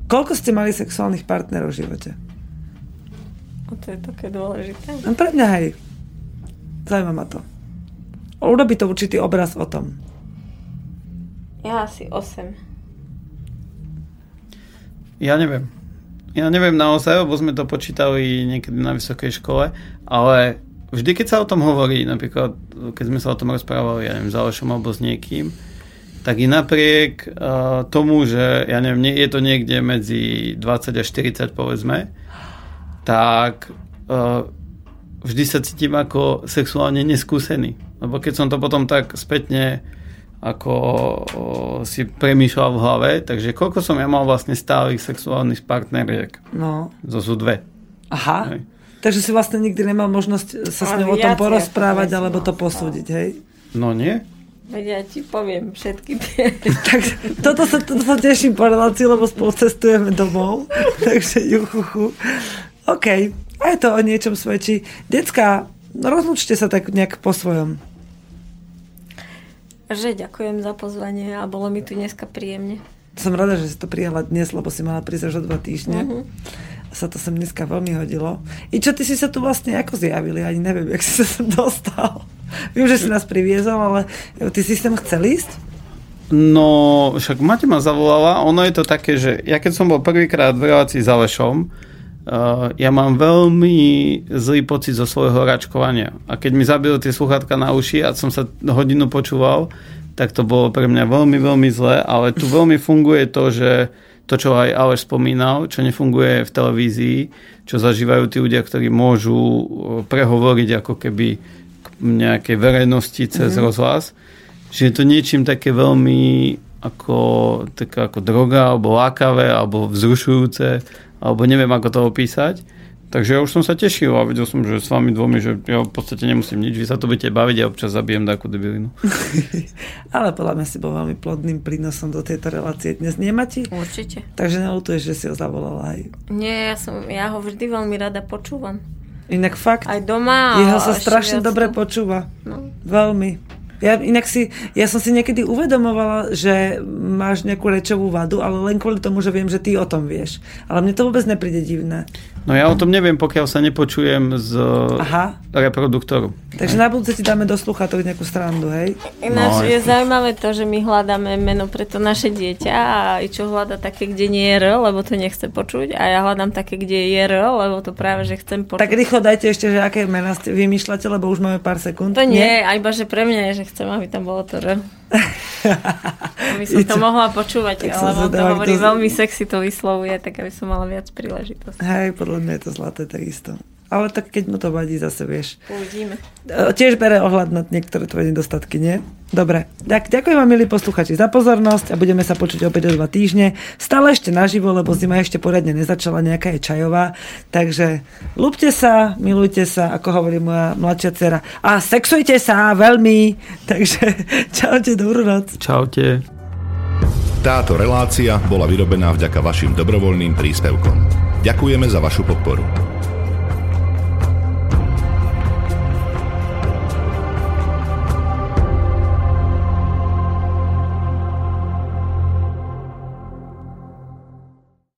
Speaker 1: Koľko ste mali sexuálnych partnerov v živote?
Speaker 2: O, to je také dôležité.
Speaker 1: No pre mňa hej. Zaujíma ma to. Urobí to určitý obraz o tom.
Speaker 2: Ja asi 8.
Speaker 3: Ja neviem. Ja neviem naozaj, lebo sme to počítali niekedy na vysokej škole, ale vždy, keď sa o tom hovorí, napríklad keď sme sa o tom rozprávali, ja neviem, s Alešom alebo s niekým, tak i napriek uh, tomu, že ja neviem, je to niekde medzi 20 a 40 povedzme, tak uh, vždy sa cítim ako sexuálne neskúsený. Lebo keď som to potom tak spätne ako si premýšľal v hlave, takže koľko som ja mal vlastne stálych sexuálnych partneriek?
Speaker 1: No.
Speaker 3: To sú dve.
Speaker 1: Aha.
Speaker 3: Hej.
Speaker 1: Takže si vlastne nikdy nemal možnosť sa s ňou o tom porozprávať
Speaker 2: ako
Speaker 1: alebo to posúdiť, hej?
Speaker 3: No nie?
Speaker 2: Veď ja ti poviem všetky tie.
Speaker 1: Tak toto sa, toto sa teším po relácii, lebo spolu cestujeme domov. Takže juchuchu. OK. Aj to o niečom svedčí. Decka, rozlúčte sa tak nejak po svojom.
Speaker 2: Že ďakujem za pozvanie a bolo mi tu dneska príjemne.
Speaker 1: Som rada, že si to prijala dnes, lebo si mala prísť až o dva týždne. A sa to sem dneska veľmi hodilo. I čo ty si sa tu vlastne ako zjavili? Ani neviem, jak si sa sem dostal. Viem, že si nás priviezol, ale ty si sem chcel ísť?
Speaker 3: No, však Mate ma zavolala, ono je to také, že ja keď som bol prvýkrát v relácii s Alešom, uh, ja mám veľmi zlý pocit zo svojho račkovania. A keď mi zabili tie sluchatka na uši a som sa hodinu počúval, tak to bolo pre mňa veľmi, veľmi zlé, ale tu veľmi funguje to, že to, čo aj Aleš spomínal, čo nefunguje v televízii, čo zažívajú tí ľudia, ktorí môžu uh, prehovoriť ako keby k nejakej verejnosti cez mm-hmm. rozhlas, že je to niečím také veľmi ako, taká ako droga, alebo lákavé, alebo vzrušujúce, alebo neviem, ako to opísať. Takže ja už som sa tešil a vedel som, že s vami dvomi, že ja v podstate nemusím nič, vy sa to budete baviť a občas zabijem takú debilinu.
Speaker 1: Ale podľa mňa si bol veľmi plodným prínosom do tejto relácie dnes. Nie, Mati?
Speaker 2: Určite.
Speaker 1: Takže neľutuješ, že si ho zavolala aj.
Speaker 2: Nie, ja, som, ja ho vždy veľmi rada počúvam.
Speaker 1: Inak fakt,
Speaker 2: Aj doma.
Speaker 1: jeho sa strašne dobre počúva.
Speaker 2: No.
Speaker 1: Veľmi. Ja, inak si, ja som si niekedy uvedomovala, že máš nejakú rečovú vadu, ale len kvôli tomu, že viem, že ty o tom vieš. Ale mne to vôbec nepríde divné.
Speaker 3: No ja o tom neviem, pokiaľ sa nepočujem z
Speaker 1: Aha.
Speaker 3: reproduktoru.
Speaker 1: Takže na budúce ti dáme do sluchatok nejakú strandu, hej?
Speaker 2: Ináč no, je zaujímavé to, že my hľadáme meno pre to naše dieťa a i čo hľada také, kde nie je R, lebo to nechce počuť a ja hľadám také, kde je R, lebo to práve, že chcem počuť.
Speaker 1: Tak rýchlo dajte ešte, že aké mená ste vymýšľate, lebo už máme pár sekúnd.
Speaker 2: To nie, nie? a iba, že pre mňa je, že chcem, aby tam bolo to R. aby som to mohla počúvať, tak lebo to hovorí to... veľmi sexy, to vyslovuje, tak aby som mala viac príležitosť.
Speaker 1: Hej, podľa mňa je to zlaté takisto. Ale tak keď mu to vadí, zase vieš.
Speaker 2: Uvidíme.
Speaker 1: E, tiež bere ohľad na niektoré tvoje nedostatky, nie? Dobre. Tak, ďakujem vám, milí posluchači, za pozornosť a budeme sa počuť opäť o dva týždne. Stále ešte naživo, lebo zima ešte poriadne nezačala, nejaká je čajová. Takže lúbte sa, milujte sa, ako hovorí moja mladšia dcera. A sexujte sa veľmi. Takže čaute, dobrú noc.
Speaker 3: Čaute.
Speaker 9: Táto relácia bola vyrobená vďaka vašim dobrovoľným príspevkom. Ďakujeme za vašu podporu.